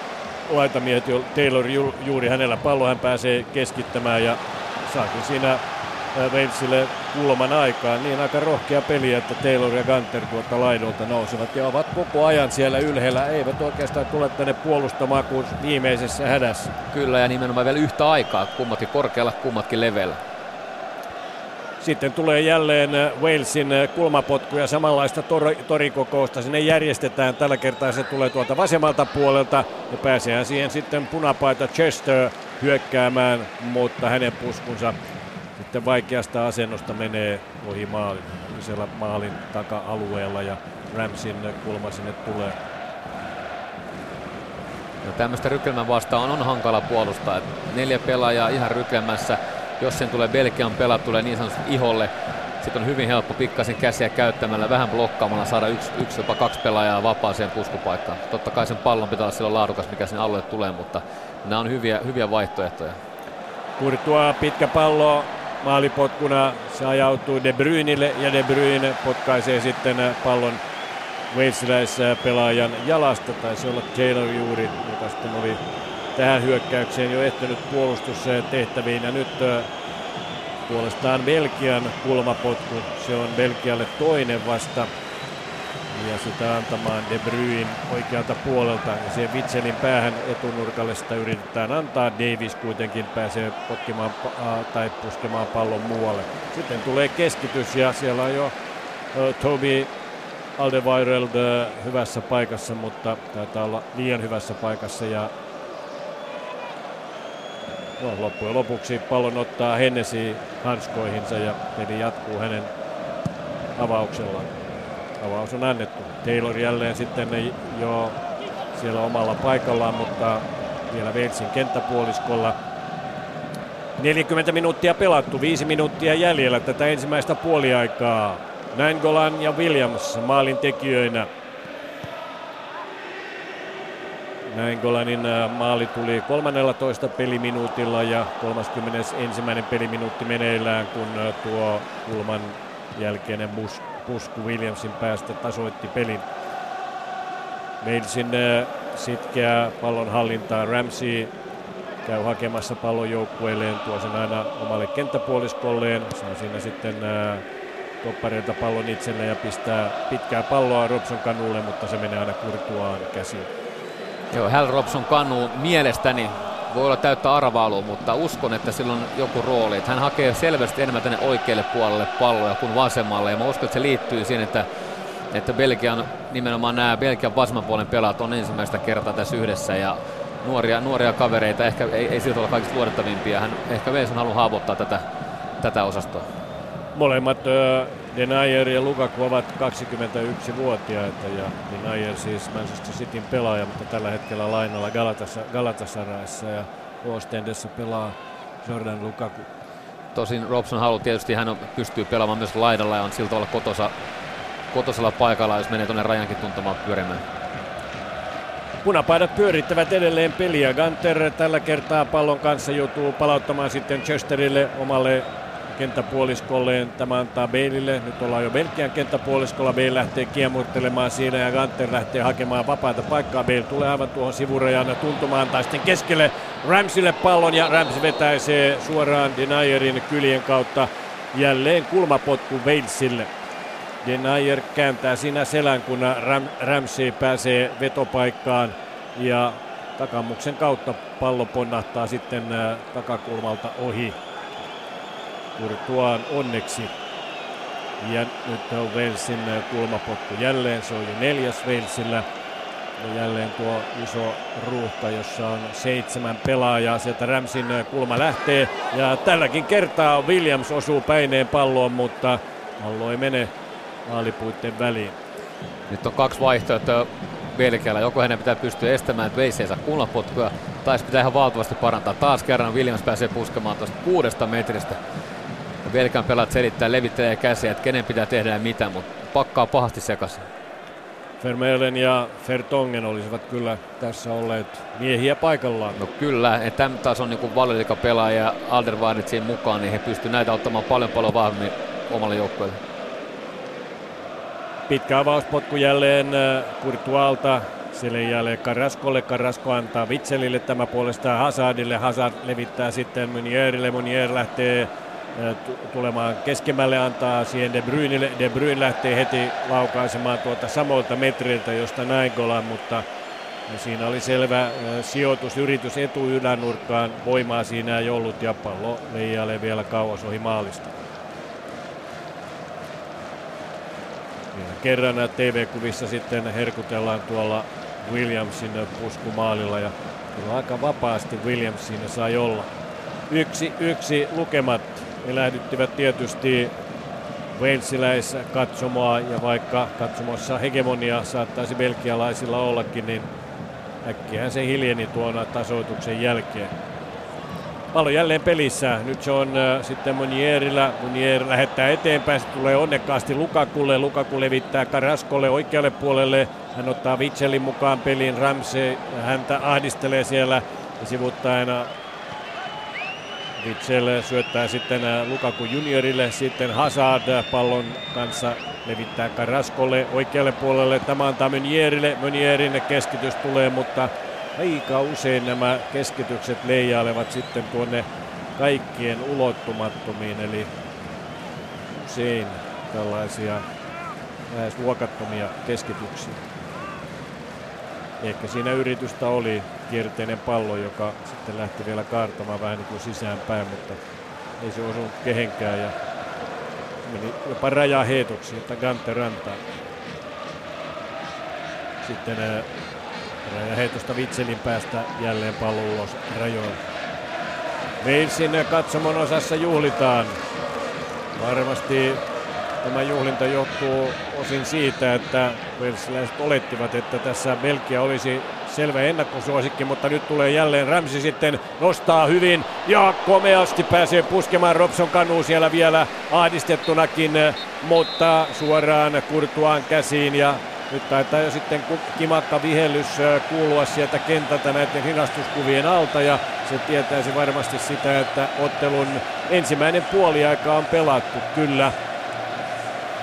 S2: laitamiehet, jo Taylor ju, juuri hänellä pallo, hän pääsee keskittämään ja saakin siinä Walesille kulman aikaan. Niin aika rohkea peli, että Taylor ja Gunter tuolta laidolta nousevat ja ovat koko ajan siellä ylhäällä. Eivät oikeastaan tule tänne puolustamaan kuin viimeisessä hädässä.
S3: Kyllä ja nimenomaan vielä yhtä aikaa. Kummatkin korkealla, kummatkin leveillä.
S2: Sitten tulee jälleen Walesin kulmapotku ja samanlaista tor- torikokousta sinne järjestetään. Tällä kertaa se tulee tuolta vasemmalta puolelta ja pääsee siihen sitten punapaita Chester hyökkäämään, mutta hänen puskunsa sitten vaikeasta asennosta menee ohi maalin, siellä maalin taka-alueella ja Ramsin kulma sinne tulee.
S3: No tämmöistä rykelmän vastaan on, on hankala puolustaa. Neljä pelaajaa ihan rykelmässä. Jos sen tulee Belgian pelat tulee niin sanotusti iholle, sitten on hyvin helppo pikkasen käsiä käyttämällä, vähän blokkaamalla saada yksi, yksi jopa kaksi pelaajaa vapaaseen puskupaikkaan. Totta kai sen pallon pitää olla silloin laadukas, mikä sinne alueelle tulee, mutta nämä on hyviä, hyviä vaihtoehtoja.
S2: Kurtua pitkä pallo maalipotkuna, se ajautuu De Bruynille ja De Bruyne potkaisee sitten pallon pelaajan jalasta, taisi olla Taylor juuri, joka sitten oli tähän hyökkäykseen jo ehtinyt puolustustehtäviin ja nyt puolestaan Belgian kulmapotku, se on Belgialle toinen vasta ja sitä antamaan De Bruyne oikealta puolelta ja siihen Witselin päähän etunurkalle sitä yritetään antaa. Davis kuitenkin pääsee potkimaan tai puskemaan pallon muualle. Sitten tulee keskitys ja siellä on jo Toby Alderweireld hyvässä paikassa, mutta taitaa olla liian hyvässä paikassa ja no, loppujen lopuksi pallon ottaa Hennesi hanskoihinsa ja peli jatkuu hänen avauksellaan. Avaus on annettu. Taylor jälleen sitten jo siellä omalla paikallaan, mutta vielä Walesin kenttäpuoliskolla. 40 minuuttia pelattu, 5 minuuttia jäljellä tätä ensimmäistä puoliaikaa. Nangolan ja Williams maalin tekijöinä. Naingolanin äh, maali tuli 13 peliminuutilla ja 31. peliminuutti meneillään, kun äh, tuo kulman jälkeinen pusku Williamsin päästä tasoitti pelin. Walesin äh, sitkeä pallon hallintaa Ramsey käy hakemassa pallon joukkueelleen, tuo sen aina omalle kenttäpuoliskolleen. Saa siinä sitten toppareilta pallon itselle ja pistää pitkää palloa Robson kanulle, mutta se menee aina kurtuaan käsiin.
S3: Joo, Hal Robson kanu mielestäni voi olla täyttä arvailua, mutta uskon, että sillä on joku rooli. Että hän hakee selvästi enemmän tänne oikealle puolelle palloja kuin vasemmalle. Ja mä uskon, että se liittyy siihen, että, että Belgian, nimenomaan nämä Belgian vasemman puolen pelaat on ensimmäistä kertaa tässä yhdessä. Ja nuoria, nuoria kavereita, ehkä ei, ei siltä ole kaikista luotettavimpia. Hän ehkä Wales on halunnut haavoittaa tätä, tätä osastoa.
S2: Molemmat Denayer ja Lukaku ovat 21-vuotiaita ja Denayer siis Manchester Cityn pelaaja, mutta tällä hetkellä lainalla Galatasarayssa ja Oostendessa pelaa Jordan Lukaku.
S3: Tosin Robson haluaa tietysti, hän pystyy pelaamaan myös laidalla ja on siltä olla kotosa, kotosalla paikalla, jos menee tuonne rajankin tuntemaan pyörimään.
S2: Punapaidat pyörittävät edelleen peliä. Gunter tällä kertaa pallon kanssa joutuu palauttamaan sitten Chesterille omalle kenttäpuoliskolleen. Tämä antaa Beilille. Nyt ollaan jo Belgian kenttäpuoliskolla. Bale lähtee kiemurtelemaan siinä ja Ganter lähtee hakemaan vapaata paikkaa. Bale tulee aivan tuohon sivurajan tuntumaan tai sitten keskelle Ramsille pallon ja Rams vetäisee suoraan Denayerin kyljen kautta jälleen kulmapotku Walesille. Denayer kääntää siinä selän, kun Ram, Ramsey pääsee vetopaikkaan ja takamuksen kautta pallo ponnahtaa sitten äh, takakulmalta ohi Courtois onneksi. Ja nyt on Walesin kulmapotku jälleen, se on jo neljäs Walesillä. Ja jälleen tuo iso ruuhka, jossa on seitsemän pelaajaa. Sieltä Ramsin kulma lähtee. Ja tälläkin kertaa Williams osuu päineen palloon, mutta pallo ei mene maalipuitten väliin.
S3: Nyt on kaksi vaihtoehtoa Belgialla. Joko hänen pitää pystyä estämään, että Veisi ei saa kulmapotkuja, tai pitää ihan valtavasti parantaa. Taas kerran Williams pääsee puskemaan tuosta kuudesta metristä. Velkan pelat selittää, levittelee käsiä, että kenen pitää tehdä ja mitä, mutta pakkaa pahasti sekaisin.
S2: Vermeulen ja Fertongen olisivat kyllä tässä olleet miehiä paikallaan.
S3: No kyllä, että tämän taas on niin valilika pelaaja Alderweireld mukaan, niin he pystyvät näitä ottamaan paljon paljon vahvemmin omalle joukkueelle.
S2: Pitkä avauspotku jälleen Kurtualta. Äh, Sille jälleen Karaskolle. Karasko antaa Vitselille tämä puolestaan Hazardille. Hazard levittää sitten Munierille. Munier lähtee tulemaan keskemmälle, antaa siihen De Bruynille. De Bruyne lähtee heti laukaisemaan tuota samoilta metreiltä, josta näin golan, mutta siinä oli selvä sijoitusyritys etuylänurkkaan. Voimaa siinä ei ollut ja pallo leijailee vielä kauas ohi maalista. Vielä kerran TV-kuvissa sitten herkutellaan tuolla Williamsin puskumaalilla ja kyllä aika vapaasti Williams siinä sai olla. Yksi, yksi lukemat elähdyttivät tietysti Walesiläis katsomoa ja vaikka katsomossa hegemonia saattaisi belgialaisilla ollakin, niin äkkiähän se hiljeni tuona tasoituksen jälkeen. Pallo jälleen pelissä. Nyt se on äh, sitten Monierillä. Monier lähettää eteenpäin. Se tulee onnekkaasti Lukakulle. Lukaku levittää Karaskolle oikealle puolelle. Hän ottaa Vitselin mukaan peliin. Ramsey häntä ahdistelee siellä ja sivuttaa Vitsel syöttää sitten äh, Lukaku juniorille, sitten Hazard pallon kanssa levittää Karaskolle oikealle puolelle. Tämä antaa Mönierille. Mönierin keskitys tulee, mutta aika usein nämä keskitykset leijailevat sitten tuonne kaikkien ulottumattomiin, eli usein tällaisia lähes luokattomia keskityksiä. Ehkä siinä yritystä oli kierteinen pallo, joka sitten lähti vielä kaartamaan vähän niin kuin sisäänpäin, mutta ei se osunut kehenkään ja meni jopa rajaheetoksi, että Gante rantaa. Sitten rajaheitosta Vitselin päästä jälleen pallo ulos rajoilla. Walesin katsomon osassa juhlitaan. Varmasti Tämä juhlinta johtuu osin siitä, että Walesilaiset olettivat, että tässä Belgia olisi selvä ennakkosuosikki, mutta nyt tulee jälleen Ramsi sitten nostaa hyvin ja komeasti pääsee puskemaan Robson Kanu siellä vielä ahdistettunakin, mutta suoraan Kurtuaan käsiin ja nyt taitaa jo sitten kimakka vihellys kuulua sieltä kentältä näiden hinastuskuvien alta ja se tietäisi varmasti sitä, että ottelun ensimmäinen puoliaika on pelattu kyllä.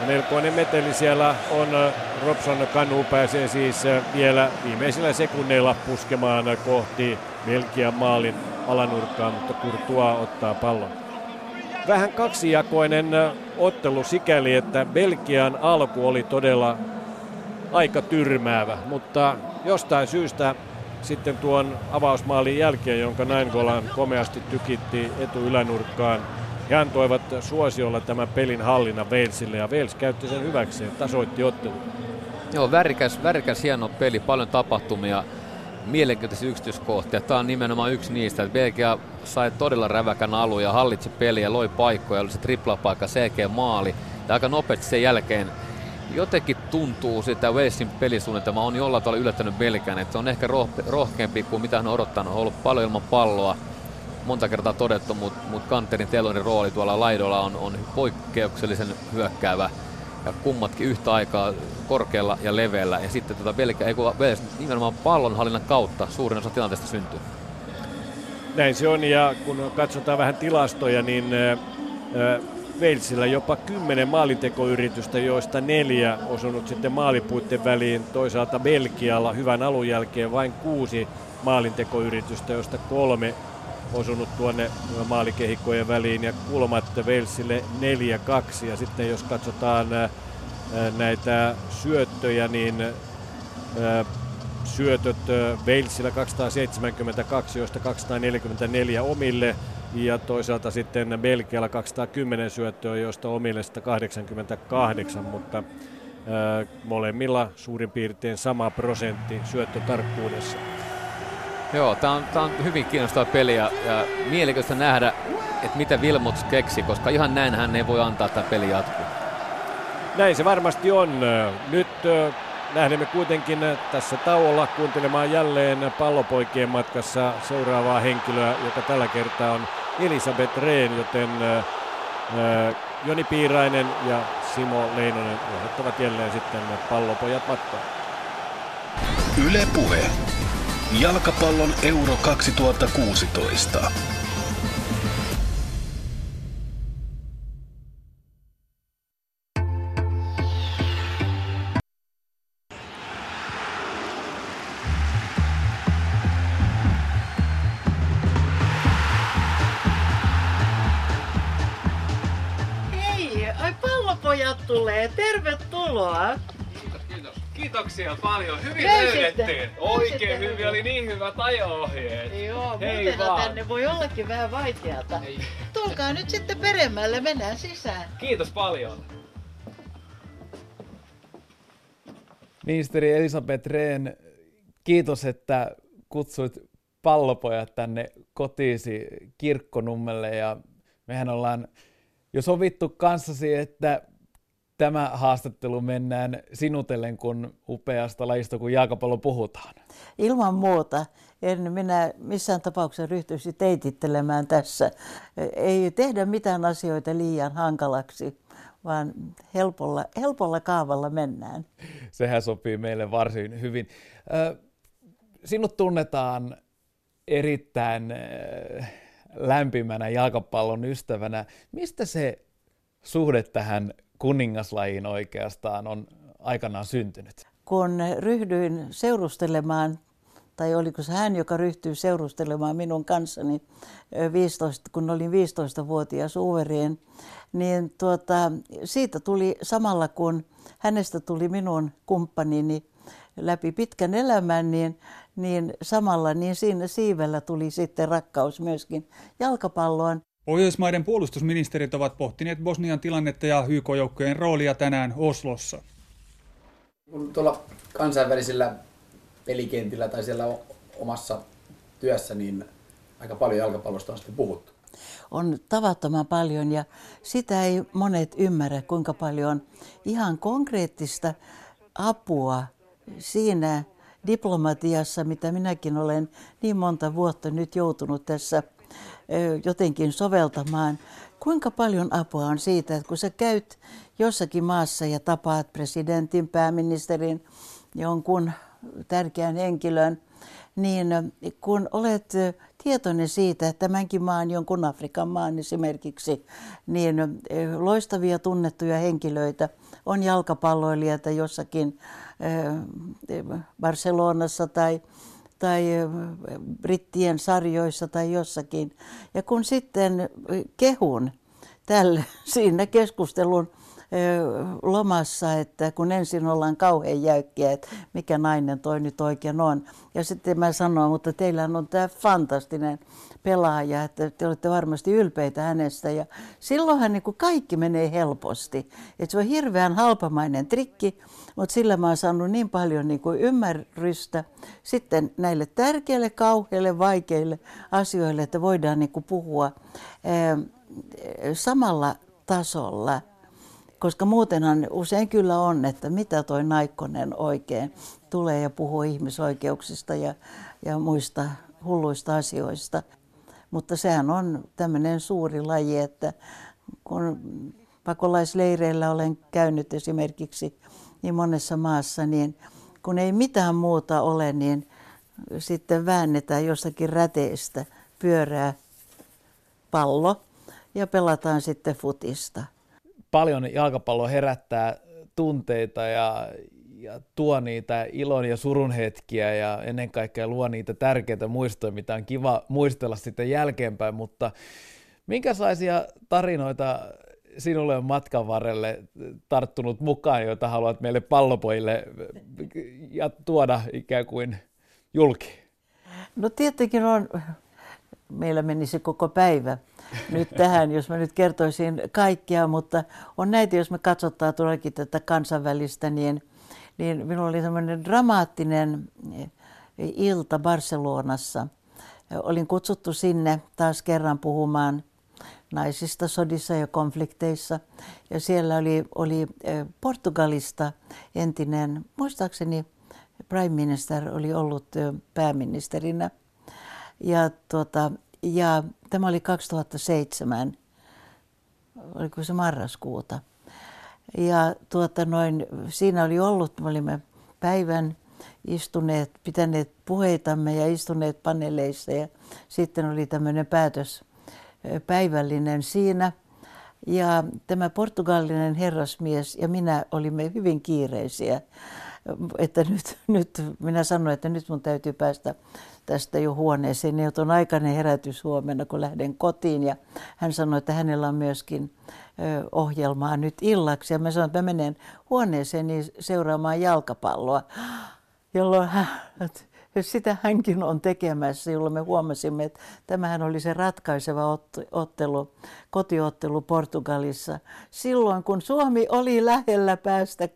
S2: Melkoinen meteli siellä on. Robson Kanu pääsee siis vielä viimeisillä sekunneilla puskemaan kohti Belgian maalin alanurkkaa, mutta Kurtua ottaa pallon. Vähän kaksijakoinen ottelu sikäli, että Belgian alku oli todella aika tyrmäävä, mutta jostain syystä sitten tuon avausmaalin jälkeen, jonka Naingolan komeasti tykitti etuylänurkkaan, he antoivat suosiolla tämän pelin hallinnan Walesille ja Wales käytti sen hyväkseen, tasoitti ottelun.
S3: Joo, värikäs, värikäs hieno peli, paljon tapahtumia, mielenkiintoisia yksityiskohtia. Tämä on nimenomaan yksi niistä, että Belgia sai todella räväkän alun ja hallitsi peliä, loi paikkoja, oli se triplapaikka, selkeä maali. Ja aika nopeasti sen jälkeen jotenkin tuntuu sitä Walesin pelisuunnitelma on jollain tavalla yllättänyt Belgian, että se on ehkä rohkeampi kuin mitä hän on odottanut. On ollut paljon ilman palloa, monta kertaa todettu, mutta mut Kanterin Telonin rooli tuolla laidolla on, on poikkeuksellisen hyökkäävä ja kummatkin yhtä aikaa korkealla ja leveällä. Ja sitten tuota Belgia, ei kun nimenomaan pallonhallinnan kautta suurin osa tilanteesta syntyy.
S2: Näin se on ja kun katsotaan vähän tilastoja, niin Walesilla jopa kymmenen maalintekoyritystä, joista neljä osunut sitten maalipuitten väliin. Toisaalta Belgialla hyvän alun jälkeen vain kuusi maalintekoyritystä, joista kolme osunut tuonne maalikehikkojen väliin ja kulmat Walesille 4-2. Ja sitten jos katsotaan näitä syöttöjä, niin syötöt Walesilla 272, joista 244 omille ja toisaalta sitten Belgialla 210 syöttöä, joista omille 188, mutta molemmilla suurin piirtein sama prosentti syöttötarkkuudessa.
S3: Joo, tämä on, tää on hyvin kiinnostava peli ja, ja mielenkiintoista nähdä, että mitä Vilmots keksi, koska ihan näin hän ei voi antaa tämä peli jatkuu.
S2: Näin se varmasti on. Nyt lähdemme kuitenkin tässä tauolla kuuntelemaan jälleen pallopoikien matkassa seuraavaa henkilöä, joka tällä kertaa on Elisabeth Rehn, joten Joni Piirainen ja Simo Leinonen johdattavat jälleen sitten pallopojat matkaan.
S1: Yle Puhe. Jalkapallon Euro 2016.
S4: Kiitoksia paljon. Hyvin löydettiin. Oikein hyvin. Oli niin hyvät ajo-ohjeet.
S5: Joo, muuten tänne voi ollakin vähän vaikeata. Ei. Tulkaa nyt sitten peremmälle, mennään sisään.
S4: Kiitos paljon.
S6: Ministeri Elisabeth Rehn, kiitos, että kutsuit pallopojat tänne kotiisi Kirkkonummelle ja mehän ollaan jo sovittu kanssasi, että tämä haastattelu mennään sinutellen, kun upeasta lajista kuin jalkapallo puhutaan.
S7: Ilman muuta. En minä missään tapauksessa ryhtyisi teitittelemään tässä. Ei tehdä mitään asioita liian hankalaksi, vaan helpolla, helpolla kaavalla mennään.
S6: Sehän sopii meille varsin hyvin. Sinut tunnetaan erittäin lämpimänä jalkapallon ystävänä. Mistä se suhde tähän kuningaslajiin oikeastaan on aikanaan syntynyt?
S7: Kun ryhdyin seurustelemaan, tai oliko se hän, joka ryhtyi seurustelemaan minun kanssani, 15, kun olin 15-vuotias uverien, niin tuota, siitä tuli samalla kun hänestä tuli minun kumppanini läpi pitkän elämän, niin, niin samalla niin siinä siivellä tuli sitten rakkaus myöskin jalkapalloon.
S8: Pohjoismaiden puolustusministerit ovat pohtineet Bosnian tilannetta ja YK-joukkojen roolia tänään Oslossa.
S9: Kun tuolla kansainvälisillä pelikentillä tai siellä omassa työssä, niin aika paljon jalkapallosta on sitten puhuttu.
S7: On tavattoman paljon ja sitä ei monet ymmärrä, kuinka paljon ihan konkreettista apua siinä diplomatiassa, mitä minäkin olen niin monta vuotta nyt joutunut tässä jotenkin soveltamaan. Kuinka paljon apua on siitä, että kun sä käyt jossakin maassa ja tapaat presidentin, pääministerin, jonkun tärkeän henkilön, niin kun olet tietoinen siitä, että tämänkin maan, jonkun Afrikan maan esimerkiksi, niin loistavia tunnettuja henkilöitä on jalkapalloilijoita jossakin Barcelonassa tai tai brittien sarjoissa tai jossakin. Ja kun sitten kehun tälle *laughs* siinä keskustelun lomassa, että kun ensin ollaan kauhean jäykkiä, että mikä nainen toi nyt oikein on. Ja sitten mä sanoin, mutta teillä on tämä fantastinen pelaaja, että te olette varmasti ylpeitä hänestä. Ja silloinhan niin kaikki menee helposti. Että se on hirveän halpamainen trikki, mutta sillä mä oon saanut niin paljon niin kuin ymmärrystä sitten näille tärkeille, kauheille, vaikeille asioille, että voidaan niin kuin puhua samalla tasolla. Koska muutenhan usein kyllä on, että mitä toi Naikkonen oikein tulee ja puhuu ihmisoikeuksista ja, ja muista hulluista asioista. Mutta sehän on tämmöinen suuri laji, että kun pakolaisleireillä olen käynyt esimerkiksi niin monessa maassa, niin kun ei mitään muuta ole, niin sitten väännetään jostakin räteestä pyörää pallo ja pelataan sitten futista.
S6: Paljon jalkapallo herättää tunteita ja, ja tuo niitä ilon ja surun hetkiä ja ennen kaikkea luo niitä tärkeitä muistoja, mitä on kiva muistella sitten jälkeenpäin, mutta minkälaisia tarinoita sinulle on matkan varrelle tarttunut mukaan, joita haluat meille pallopojille ja tuoda ikään kuin julki?
S7: No tietenkin on, meillä menisi koko päivä nyt tähän, jos mä nyt kertoisin kaikkia, mutta on näitä, jos me katsotaan todellakin tätä kansainvälistä, niin, niin minulla oli semmoinen dramaattinen ilta Barcelonassa. Olin kutsuttu sinne taas kerran puhumaan naisista sodissa ja konflikteissa. Ja siellä oli, oli Portugalista entinen, muistaakseni Prime Minister oli ollut pääministerinä. Ja, tuota, ja tämä oli 2007, oliko se marraskuuta. Ja tuota noin, siinä oli ollut, me olimme päivän istuneet, pitäneet puheitamme ja istuneet paneeleissa ja sitten oli tämmöinen päätös päivällinen siinä. Ja tämä portugalinen herrasmies ja minä olimme hyvin kiireisiä, että nyt, nyt minä sanoin, että nyt mun täytyy päästä tästä jo huoneeseen. Ja on aikainen herätys huomenna, kun lähden kotiin. Ja hän sanoi, että hänellä on myöskin ohjelmaa nyt illaksi. Ja mä sanoin, että mä menen huoneeseen seuraamaan jalkapalloa, *gasps* jolloin hän, sitä hänkin on tekemässä, jolloin me huomasimme, että tämähän oli se ratkaiseva ottelu, kotiottelu Portugalissa. Silloin, kun Suomi oli lähellä päästä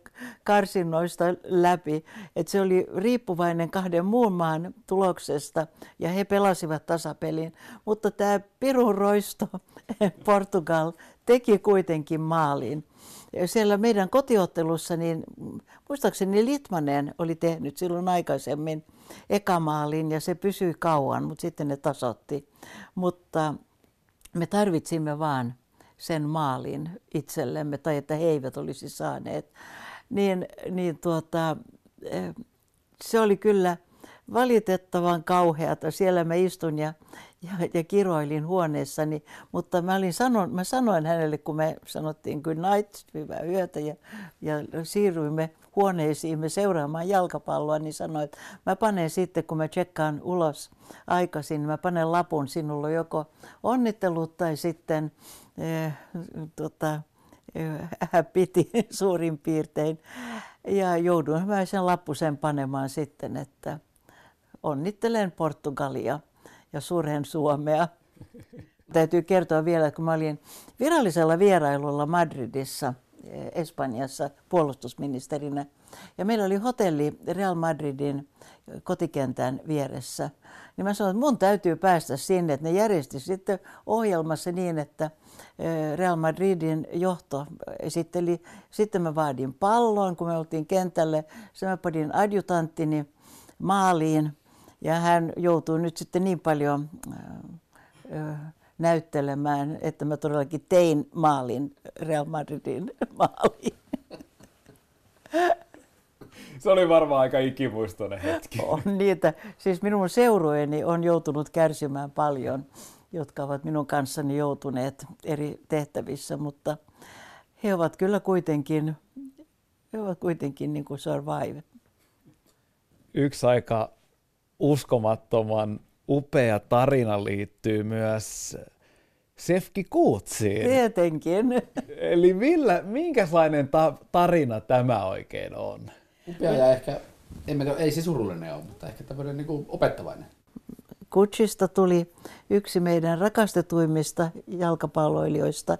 S7: karsinnoista läpi, että se oli riippuvainen kahden muun maan tuloksesta ja he pelasivat tasapelin. Mutta tämä pirun roisto *laughs* Portugal teki kuitenkin maalin siellä meidän kotiottelussa, niin muistaakseni Litmanen oli tehnyt silloin aikaisemmin ekamaalin ja se pysyi kauan, mutta sitten ne tasotti. Mutta me tarvitsimme vaan sen maalin itsellemme tai että he eivät olisi saaneet. Niin, niin tuota, eh, se oli kyllä valitettavan kauheata. Siellä mä istun ja, ja, ja kiroilin huoneessani, mutta mä, olin sanon, mä sanoin hänelle, kun me sanottiin good night, hyvää yötä ja, ja siirryimme huoneisiimme seuraamaan jalkapalloa, niin sanoin, että mä panen sitten, kun mä tsekkaan ulos aikaisin, mä panen lapun sinulle joko onnittelut tai sitten äh, tota, äh, *laughs* piti suurin piirtein. Ja jouduin mä sen lappusen panemaan sitten, että onnittelen Portugalia ja suren Suomea. *laughs* Täytyy kertoa vielä, että kun mä olin virallisella vierailulla Madridissa, eh, Espanjassa puolustusministerinä, ja meillä oli hotelli Real Madridin kotikentän vieressä, niin mä sanoin, että mun täytyy päästä sinne, että ne järjesti sitten ohjelmassa niin, että eh, Real Madridin johto esitteli, sitten mä vaadin pallon, kun me oltiin kentälle, sitten mä panin adjutanttini maaliin, ja hän joutuu nyt sitten niin paljon näyttelemään, että mä todellakin tein maalin Real Madridin *laughs* maaliin.
S10: Se oli varmaan aika ikimuistoinen hetki.
S7: On niitä. Siis minun seurueeni on joutunut kärsimään paljon, jotka ovat minun kanssani joutuneet eri tehtävissä, mutta he ovat kyllä kuitenkin, he ovat kuitenkin niin kuin survive.
S6: Yksi aika uskomattoman upea tarina liittyy myös Sefki Kuutsiin.
S7: Tietenkin.
S6: Eli millä, minkälainen ta- tarina tämä oikein on?
S9: Upea ja ehkä, en mä, ei se surullinen ole, mutta ehkä tämmöinen niin opettavainen.
S7: Kutsista tuli yksi meidän rakastetuimmista jalkapalloilijoista.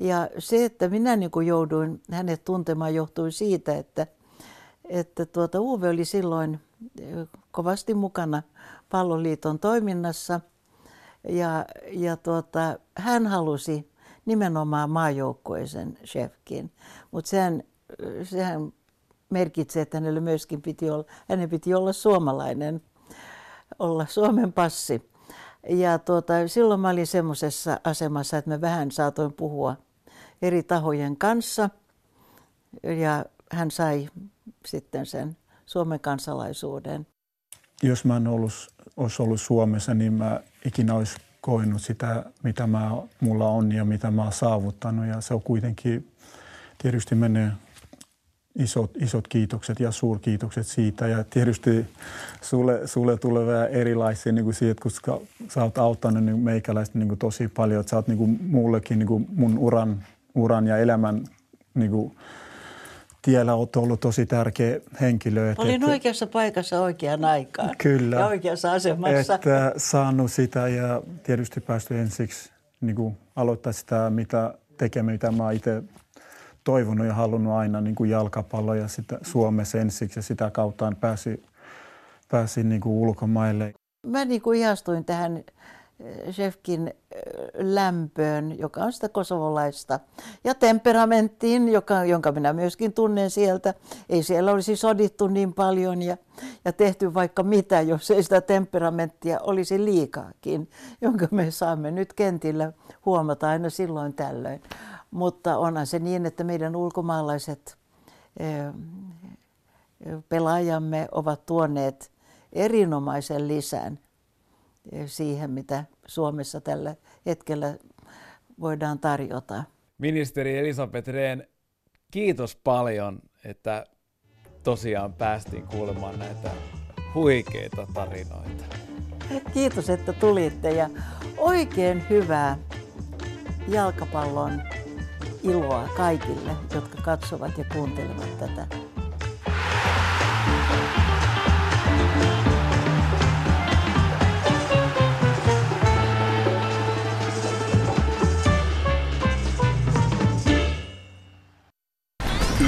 S7: Ja se, että minä niin kuin jouduin hänet tuntemaan, johtui siitä, että, että tuota, Uwe oli silloin kovasti mukana palloliiton toiminnassa. Ja, ja tuota, hän halusi nimenomaan maajoukkueisen chefkin, mutta sehän, sehän merkitsee, että hänelle myöskin piti olla, hänen piti olla suomalainen, olla Suomen passi. Ja tuota, silloin mä olin semmoisessa asemassa, että mä vähän saatoin puhua eri tahojen kanssa. Ja hän sai sitten sen Suomen kansalaisuuden.
S11: Jos mä en ollut, olisi ollut Suomessa, niin mä ikinä olisi koinut sitä, mitä mä, mulla on ja mitä mä oon saavuttanut. Ja se on kuitenkin, tietysti menee isot, isot kiitokset ja suurkiitokset siitä. Ja tietysti sulle, sulle tulee vähän erilaisia niin kuin siitä, koska sä oot auttanut niin meikäläistä niin kuin tosi paljon. Että sä oot niin kuin mullekin niin kuin mun uran, uran ja elämän niin kuin, tiellä olet ollut tosi tärkeä henkilö.
S7: Että, Olin oikeassa paikassa oikeaan aikaan.
S11: Kyllä.
S7: Ja oikeassa asemassa.
S11: Että saanut sitä ja tietysti päästy ensiksi niin kuin aloittaa sitä, mitä tekemään, mitä mä itse toivonut ja halunnut aina niin kuin jalkapallo ja sitä Suomessa ensiksi ja sitä kautta pääsi, pääsi niin kuin ulkomaille.
S7: Mä niin kuin ihastuin tähän Shefkin lämpöön, joka on sitä kosovolaista, ja temperamenttiin, joka, jonka minä myöskin tunnen sieltä. Ei siellä olisi sodittu niin paljon ja, ja tehty vaikka mitä, jos ei sitä temperamenttia olisi liikaakin, jonka me saamme nyt kentillä huomata aina silloin tällöin. Mutta onhan se niin, että meidän ulkomaalaiset pelaajamme ovat tuoneet erinomaisen lisän siihen, mitä Suomessa tällä hetkellä voidaan tarjota.
S6: Ministeri Elisabeth Rehn, kiitos paljon, että tosiaan päästiin kuulemaan näitä huikeita tarinoita.
S7: Kiitos, että tulitte ja oikein hyvää jalkapallon iloa kaikille, jotka katsovat ja kuuntelevat tätä.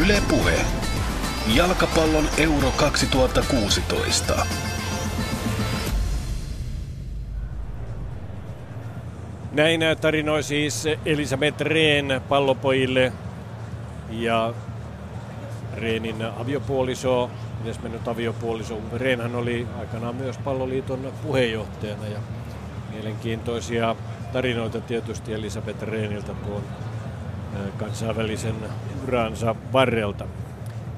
S1: Yle Puhe. Jalkapallon Euro 2016.
S2: Näin tarinoi siis Elisabeth Rehn pallopojille ja Reenin aviopuoliso, mennyt aviopuoliso Rehnhän oli aikanaan myös palloliiton puheenjohtajana ja mielenkiintoisia tarinoita tietysti Elisabeth Rehniltä tuon kansainvälisen uransa varrelta.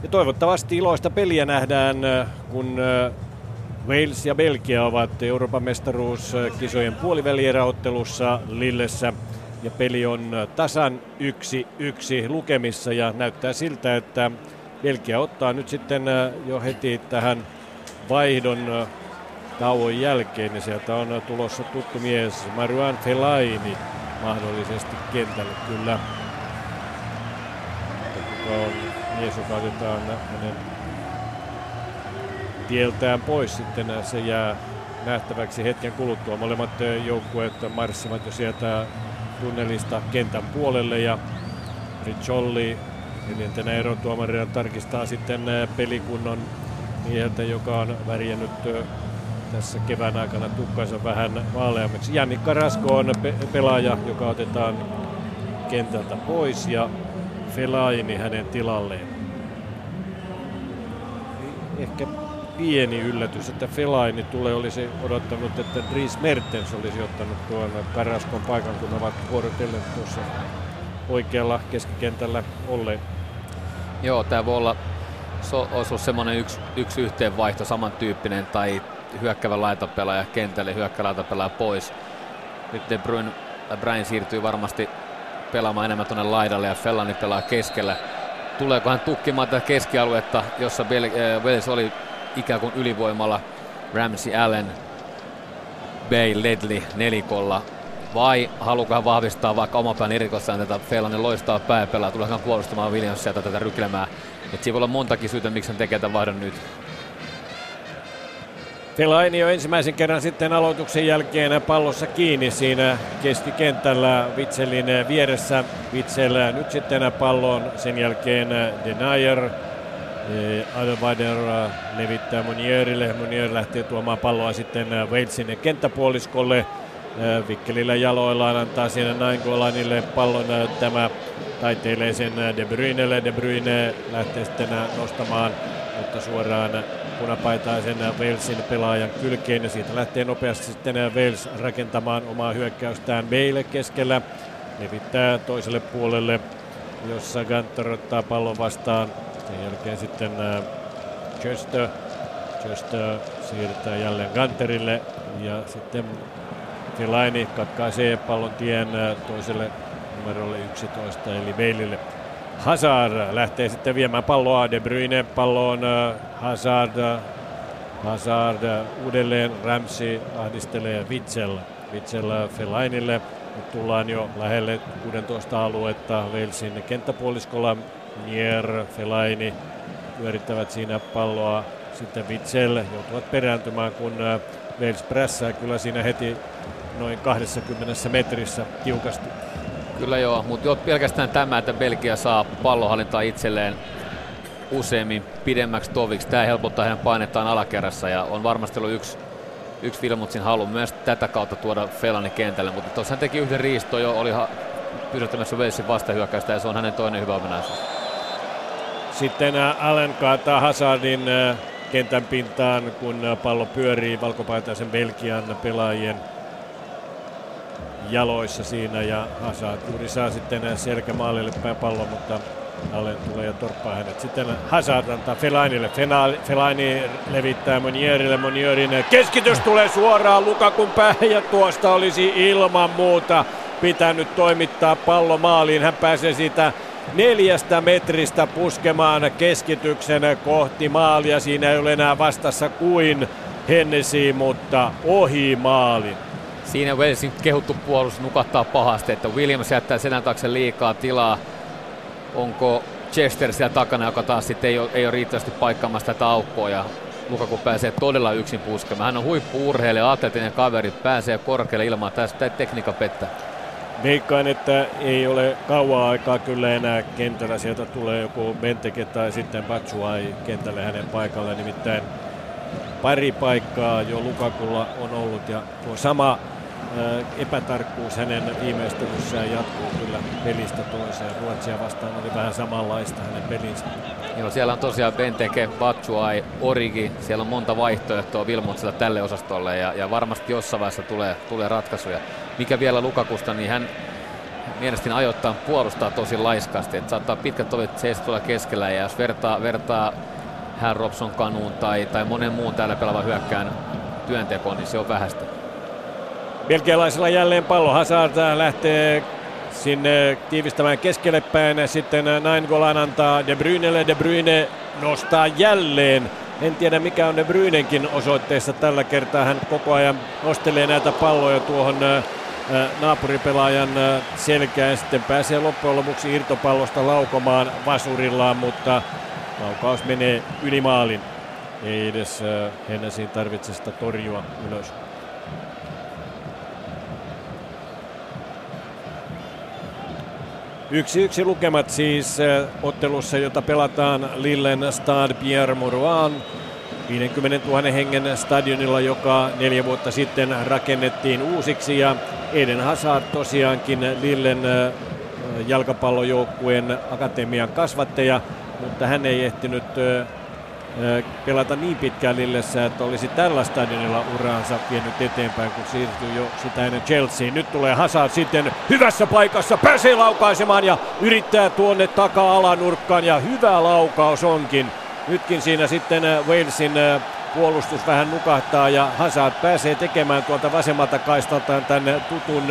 S2: Ja toivottavasti iloista peliä nähdään, kun Wales ja Belgia ovat Euroopan mestaruuskisojen puolivälieräottelussa Lillessä ja peli on tasan yksi yksi lukemissa ja näyttää siltä, että Belgia ottaa nyt sitten jo heti tähän vaihdon tauon jälkeen ja sieltä on tulossa tuttu mies Maruan Fellaini mahdollisesti kentälle kyllä. On mies, joka otetaan hänen tieltään pois sitten. Se jää nähtäväksi hetken kuluttua. Molemmat joukkueet marssivat jo sieltä tunnelista kentän puolelle ja Ricciolli neljäntenä erotuomarina tarkistaa sitten pelikunnon mieheltä, joka on värjännyt tässä kevään aikana tukkansa vähän vaaleammaksi. Janni Karasko on pe- pelaaja, joka otetaan kentältä pois ja Felaini hänen tilalleen. Ehkä pieni yllätys, että Felaini tulee, olisi odottanut, että Dries Mertens olisi ottanut tuon Karaskon paikan, kun ovat vuorotellen tuossa oikealla keskikentällä olleet.
S3: Joo, tämä voi olla, se olisi semmoinen yksi, yksi yhteenvaihto, samantyyppinen, tai hyökkävä laitapelaaja kentälle, hyökkävä laitapelaaja pois. Nyt De Bruyne, Brian siirtyy varmasti pelaamaan enemmän tuonne laidalle ja Fellani pelaa keskellä. Tuleeko hän tukkimaan tätä keskialuetta, jossa äh, Wales oli ikään kuin ylivoimalla Ramsey Allen, Bay, Ledley nelikolla vai halukaa hän vahvistaa vaikka oma pään erikossaan tätä Fellanin loistaa pääpelaa, tuleekaan puolustamaan Williamsia tätä rykelemää. Et siinä voi olla montakin syytä, miksi hän tekee tämän vaihdon nyt.
S2: Fellaini jo ensimmäisen kerran sitten aloituksen jälkeen pallossa kiinni siinä keskikentällä Vitselin vieressä. Vitsel nyt sitten pallon sen jälkeen Denier. Adelweider levittää Monierille. Monier lähtee tuomaan palloa sitten Walesin kenttäpuoliskolle. Vikkelillä jaloillaan antaa siinä Nainggolanille pallon tämä taiteilee sen De Bruynelle. De Bruyne lähtee sitten nostamaan, mutta suoraan punapaitaisen Walesin pelaajan kylkeen ja siitä lähtee nopeasti sitten Wales rakentamaan omaa hyökkäystään Bale keskellä. Levittää toiselle puolelle, jossa Ganter ottaa pallon vastaan. Sen jälkeen sitten Chester. Chester siirtää jälleen Ganterille ja sitten Fellaini katkaisee pallon tien toiselle numerolle 11 eli Baleille. Hazard lähtee sitten viemään palloa. De Bruyne palloon Hazard. Hazard uudelleen Ramsey ahdistelee Witsel. Witsel Fellainille. Nyt tullaan jo lähelle 16 aluetta Walesin kenttäpuoliskolla. Nier, Fellaini pyörittävät siinä palloa. Sitten Witsel joutuvat perääntymään, kun Wales prässää kyllä siinä heti noin 20 metrissä tiukasti.
S3: Kyllä joo, mutta jo pelkästään tämä, että Belgia saa pallohallintaa itselleen useammin pidemmäksi toviksi. Tämä helpottaa heidän painettaan alakerrassa ja on varmasti ollut yksi, yksi Vilmutsin halu myös tätä kautta tuoda Felani kentälle, mutta tuossa hän teki yhden riisto jo, oli pysäyttämässä Walesin vastahyökkäystä ja se on hänen toinen hyvä ominaisuus.
S2: Sitten Allen kaataa Hazardin kentän pintaan, kun pallo pyörii valkopaitaisen Belgian pelaajien jaloissa siinä ja Hazard juuri saa sitten selkämaalille päin pallon, mutta Allen tulee ja torppaa hänet. Sitten Hazard antaa Fellainille. Fellaini levittää Monierille. Monierin keskitys tulee suoraan Lukakun päähän ja tuosta olisi ilman muuta pitänyt toimittaa pallo maaliin. Hän pääsee siitä neljästä metristä puskemaan keskityksen kohti maalia. Siinä ei ole enää vastassa kuin Hennesi, mutta ohi maalin.
S3: Siinä Walesin kehuttu puolustus nukahtaa pahasti, että Williams jättää selän taakse liikaa tilaa. Onko Chester siellä takana, joka taas sitten ei ole, ei ole riittävästi paikkaamassa tätä aukkoa ja Lukaku pääsee todella yksin puskemaan. Hän on huippu-urheilija, atletinen kaveri, pääsee korkealle ilmaan, tästä tekniikka pettää.
S2: veikkaan, että ei ole kauaa aikaa kyllä enää kentällä. Sieltä tulee joku Benteke tai sitten Batsuai kentälle hänen paikalle. Nimittäin pari paikkaa jo Lukakulla on ollut ja tuo sama epätarkkuus hänen viimeistelyssään jatkuu kyllä pelistä toiseen. Ruotsia vastaan oli vähän samanlaista hänen pelinsä.
S3: Joo, siellä on tosiaan Benteke, Batsuai, Origi. Siellä on monta vaihtoehtoa Vilmotsilla tälle osastolle ja, ja varmasti jossain vaiheessa tulee, tulee ratkaisuja. Mikä vielä Lukakusta, niin hän mielestäni ajoittain puolustaa tosi laiskasti. Että saattaa pitkät tovit seistä tuolla keskellä ja jos vertaa, vertaa hän Robson kanuun tai, tai monen muun täällä pelaavan hyökkään työntekoon, niin se on vähäistä.
S2: Belgialaisella jälleen pallo. Hazard lähtee sinne tiivistämään keskelle päin. Sitten näin Golan antaa De Bruynelle. De Bruyne nostaa jälleen. En tiedä mikä on De Bruynenkin osoitteessa tällä kertaa. Hän koko ajan nostelee näitä palloja tuohon naapuripelaajan selkään ja sitten pääsee loppujen lopuksi irtopallosta laukomaan vasurillaan, mutta laukaus menee yli maalin. Ei edes Hennesiin tarvitse sitä torjua ylös. Yksi yksi lukemat siis ottelussa, jota pelataan Lillen Stade Pierre Mauroin 50 000 hengen stadionilla, joka neljä vuotta sitten rakennettiin uusiksi. Ja Eden Hazard tosiaankin Lillen jalkapallojoukkueen akatemian kasvattaja, mutta hän ei ehtinyt pelata niin pitkään Lillessä, että olisi tällä stadionilla uraansa vienyt eteenpäin, kun siirtyy jo sitä ennen Chelsea. Nyt tulee Hazard sitten hyvässä paikassa, pääsee laukaisemaan ja yrittää tuonne taka-alanurkkaan ja hyvä laukaus onkin. Nytkin siinä sitten Walesin puolustus vähän nukahtaa ja Hazard pääsee tekemään tuolta vasemmalta kaistaltaan tänne tutun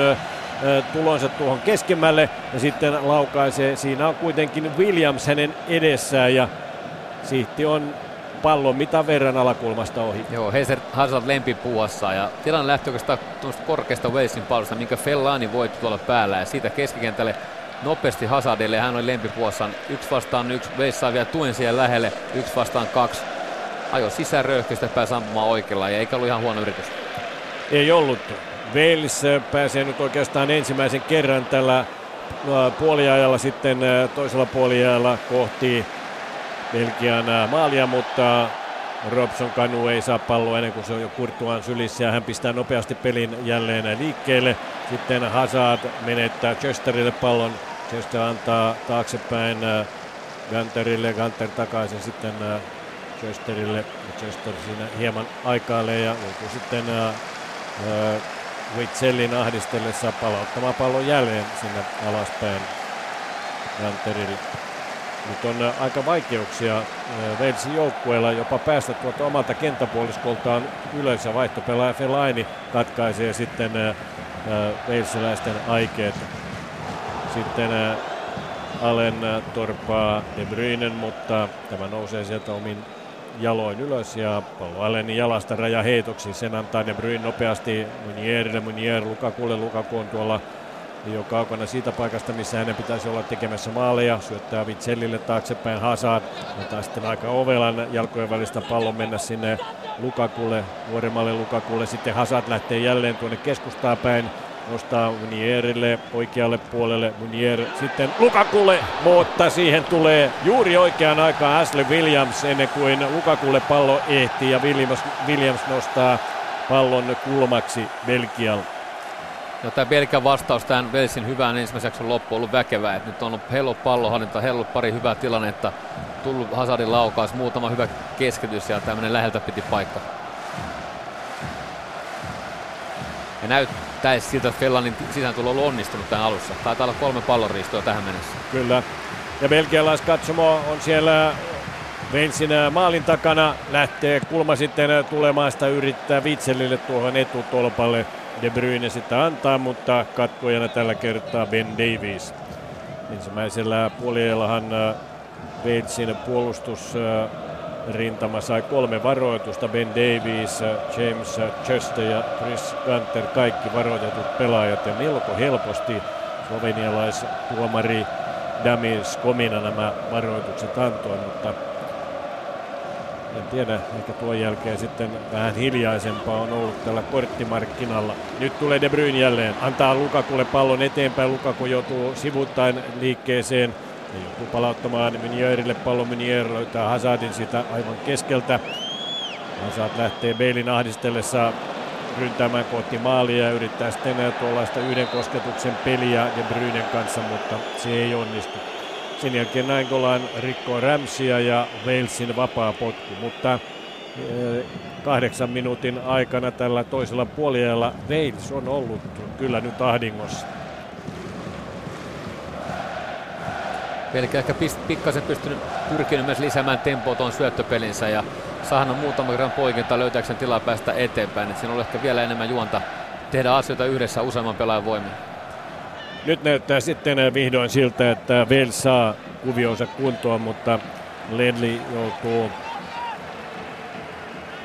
S2: tulonsa tuohon keskemmälle ja sitten laukaisee. Siinä on kuitenkin Williams hänen edessään ja Sihti on pallon mitä verran alakulmasta ohi.
S3: Joo, Heiser Hazard lempipuuassa ja tilanne lähti oikeastaan tuosta korkeasta Walesin pallosta, minkä Fellani voitti tuolla päällä ja siitä keskikentälle nopeasti Hazardille. Hän oli lempipuossaan yksi vastaan yksi. Wales saa vielä tuen siellä lähelle. Yksi vastaan kaksi. Ajo sisään röyhkeistä pääsi ampumaan oikealla ja eikä ollut ihan huono yritys.
S2: Ei ollut. Wales pääsee nyt oikeastaan ensimmäisen kerran tällä puoliajalla sitten toisella puoliajalla kohti Belgian maalia, mutta Robson Kanu ei saa palloa ennen kuin se on jo Kurtuan sylissä ja hän pistää nopeasti pelin jälleen liikkeelle. Sitten Hazard menettää Chesterille pallon. Chester antaa taaksepäin Gunterille, Gunter takaisin sitten Chesterille. Chester siinä hieman aikailee ja joutuu sitten Witsellin ahdistellessa palauttamaan pallon jälleen sinne alaspäin Gunterille. Nyt on äh, aika vaikeuksia äh, Walesin joukkueella jopa päästä tuolta omalta kenttäpuoliskoltaan ja vaihtopelaaja Fellaini katkaisee sitten äh, Walesiläisten aikeet. Sitten Allen torpaa De Bruynen, mutta tämä nousee sieltä omin jaloin ylös ja pallo Allenin jalasta raja heitoksi. Sen antaa De Bruyne nopeasti Munierille, Munier Lukakulle. Lukaku on tuolla jo kaukana siitä paikasta, missä hänen pitäisi olla tekemässä maaleja. Syöttää Vitsellille taaksepäin Hazard. Antaa sitten aika ovelan jalkojen välistä pallon mennä sinne Lukakulle, nuoremmalle Lukakulle. Sitten Hazard lähtee jälleen tuonne keskustaa päin. Nostaa Munierille oikealle puolelle. Munier sitten Lukakulle, mutta siihen tulee juuri oikeaan aikaan Ashley Williams ennen kuin Lukakulle pallo ehtii ja Williams, Williams nostaa pallon kulmaksi Belgialle.
S3: No, tämä Belgian vastaus tähän Velsin hyvään loppuun on ollut väkevää. Et nyt on ollut hello pallohallinta, hello pari hyvää tilannetta, tullut Hazardin laukaus, muutama hyvä keskitys ja tämmöinen läheltä piti paikka. Ja näyttäisi siltä, että Fellanin sisään on onnistunut tähän alussa. Taitaa olla kolme pallonriistoa tähän mennessä.
S2: Kyllä. Ja belgialaiskatsomo on siellä Velsin maalin takana. Lähtee kulma sitten tulemaan sitä yrittää Vitsellille tuohon etutolpalle. De Bruyne sitä antaa, mutta katkojana tällä kertaa Ben Davies. Ensimmäisellä puoliajallahan Walesin puolustus rintama sai kolme varoitusta. Ben Davies, James Chester ja Chris Gunter, kaikki varoitetut pelaajat ja melko helposti slovenialaistuomari Damir Skomina nämä varoitukset antoi, mutta en tiedä, ehkä tuon jälkeen sitten vähän hiljaisempaa on ollut tällä korttimarkkinalla. Nyt tulee De Bruyne jälleen, antaa Lukakulle pallon eteenpäin, Lukaku joutuu sivuttain liikkeeseen ja joutuu palauttamaan Minierille pallon, Minier löytää Hazardin sitä aivan keskeltä. Hazard lähtee Beilin ahdistellessa ryntäämään kohti maalia ja yrittää sitten tuollaista yhden kosketuksen peliä De Bruynen kanssa, mutta se ei onnistu. Sen jälkeen Nainggolan rikkoo Ramsia ja Walesin vapaa potku, mutta eh, kahdeksan minuutin aikana tällä toisella puolella Wales on ollut kyllä nyt ahdingossa.
S3: Pelkä ehkä pikkasen pystynyt pyrkinyt myös lisäämään tempoa tuon syöttöpelinsä ja saanut muutama kerran poikinta löytääkseen tilaa päästä eteenpäin. Et siinä on ehkä vielä enemmän juonta tehdä asioita yhdessä useamman pelaajan voimin.
S2: Nyt näyttää sitten vihdoin siltä, että Wales saa kuvionsa kuntoon, mutta Ledley joutuu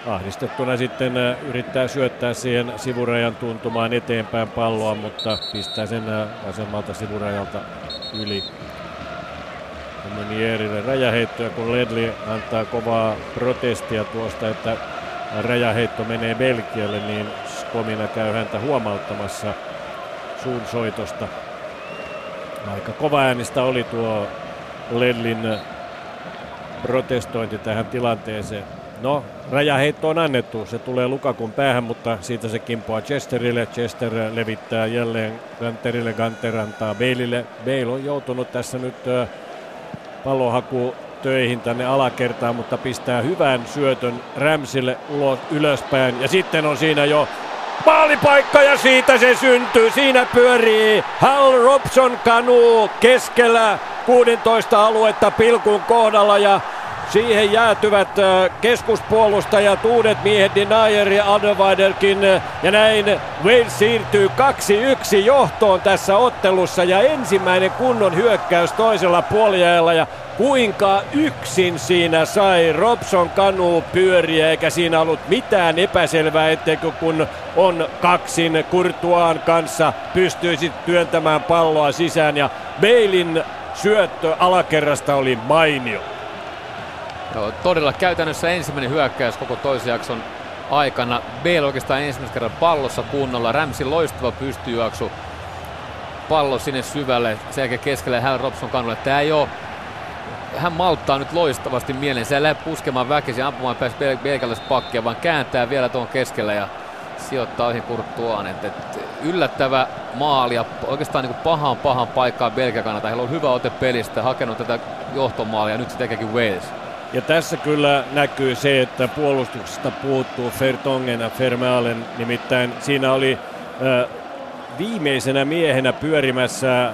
S2: ahdistettuna sitten yrittää syöttää siihen sivurajan tuntumaan eteenpäin palloa, mutta pistää sen vasemmalta sivurajalta yli. Munierille räjäheittoja, kun Ledley antaa kovaa protestia tuosta, että räjäheitto menee Belgialle, niin Skomina käy häntä huomauttamassa suun soitosta. Aika kova äänistä oli tuo Ledlin protestointi tähän tilanteeseen. No, räjäheitto on annettu. Se tulee Lukakun päähän, mutta siitä se kimpoaa Chesterille. Chester levittää jälleen Ganterille. Ganter antaa Baleille. Bale on joutunut tässä nyt pallohaku töihin tänne alakertaan, mutta pistää hyvän syötön Rämsille ulos, ylöspäin. Ja sitten on siinä jo maalipaikka ja siitä se syntyy. Siinä pyörii Hal Robson kanu keskellä 16 aluetta pilkun kohdalla ja Siihen jäätyvät keskuspuolustajat, uudet miehet Denier ja Alderweiderkin. Ja näin Wales siirtyy 2-1 johtoon tässä ottelussa ja ensimmäinen kunnon hyökkäys toisella puoliajalla. Ja kuinka yksin siinä sai Robson kanu pyöriä, eikä siinä ollut mitään epäselvää, etteikö kun on kaksin Kurtuaan kanssa pystyisi työntämään palloa sisään. Ja Beilin syöttö alakerrasta oli mainio.
S3: Joo, todella käytännössä ensimmäinen hyökkäys koko toisen jakson aikana. Bale oikeastaan ensimmäisen kerran pallossa kunnolla. Rämsin loistava pystyjuoksu. Pallo sinne syvälle. Sen jälkeen keskelle Hal Robson kannulle. Tää ei ole hän malttaa nyt loistavasti mieleen. Se ei lähde puskemaan väkisin ampumaan pääsi pakkia, vaan kääntää vielä tuon keskellä ja sijoittaa ohi kurttuaan. Et, et, yllättävä maali ja oikeastaan niin pahan pahan paikkaan Belgian kannalta. Heillä on hyvä ote pelistä, hakenut tätä johtomaalia ja nyt se tekeekin Wales.
S2: Ja tässä kyllä näkyy se, että puolustuksesta puuttuu Fertongen ja Fermaalen. Nimittäin siinä oli äh, viimeisenä miehenä pyörimässä äh,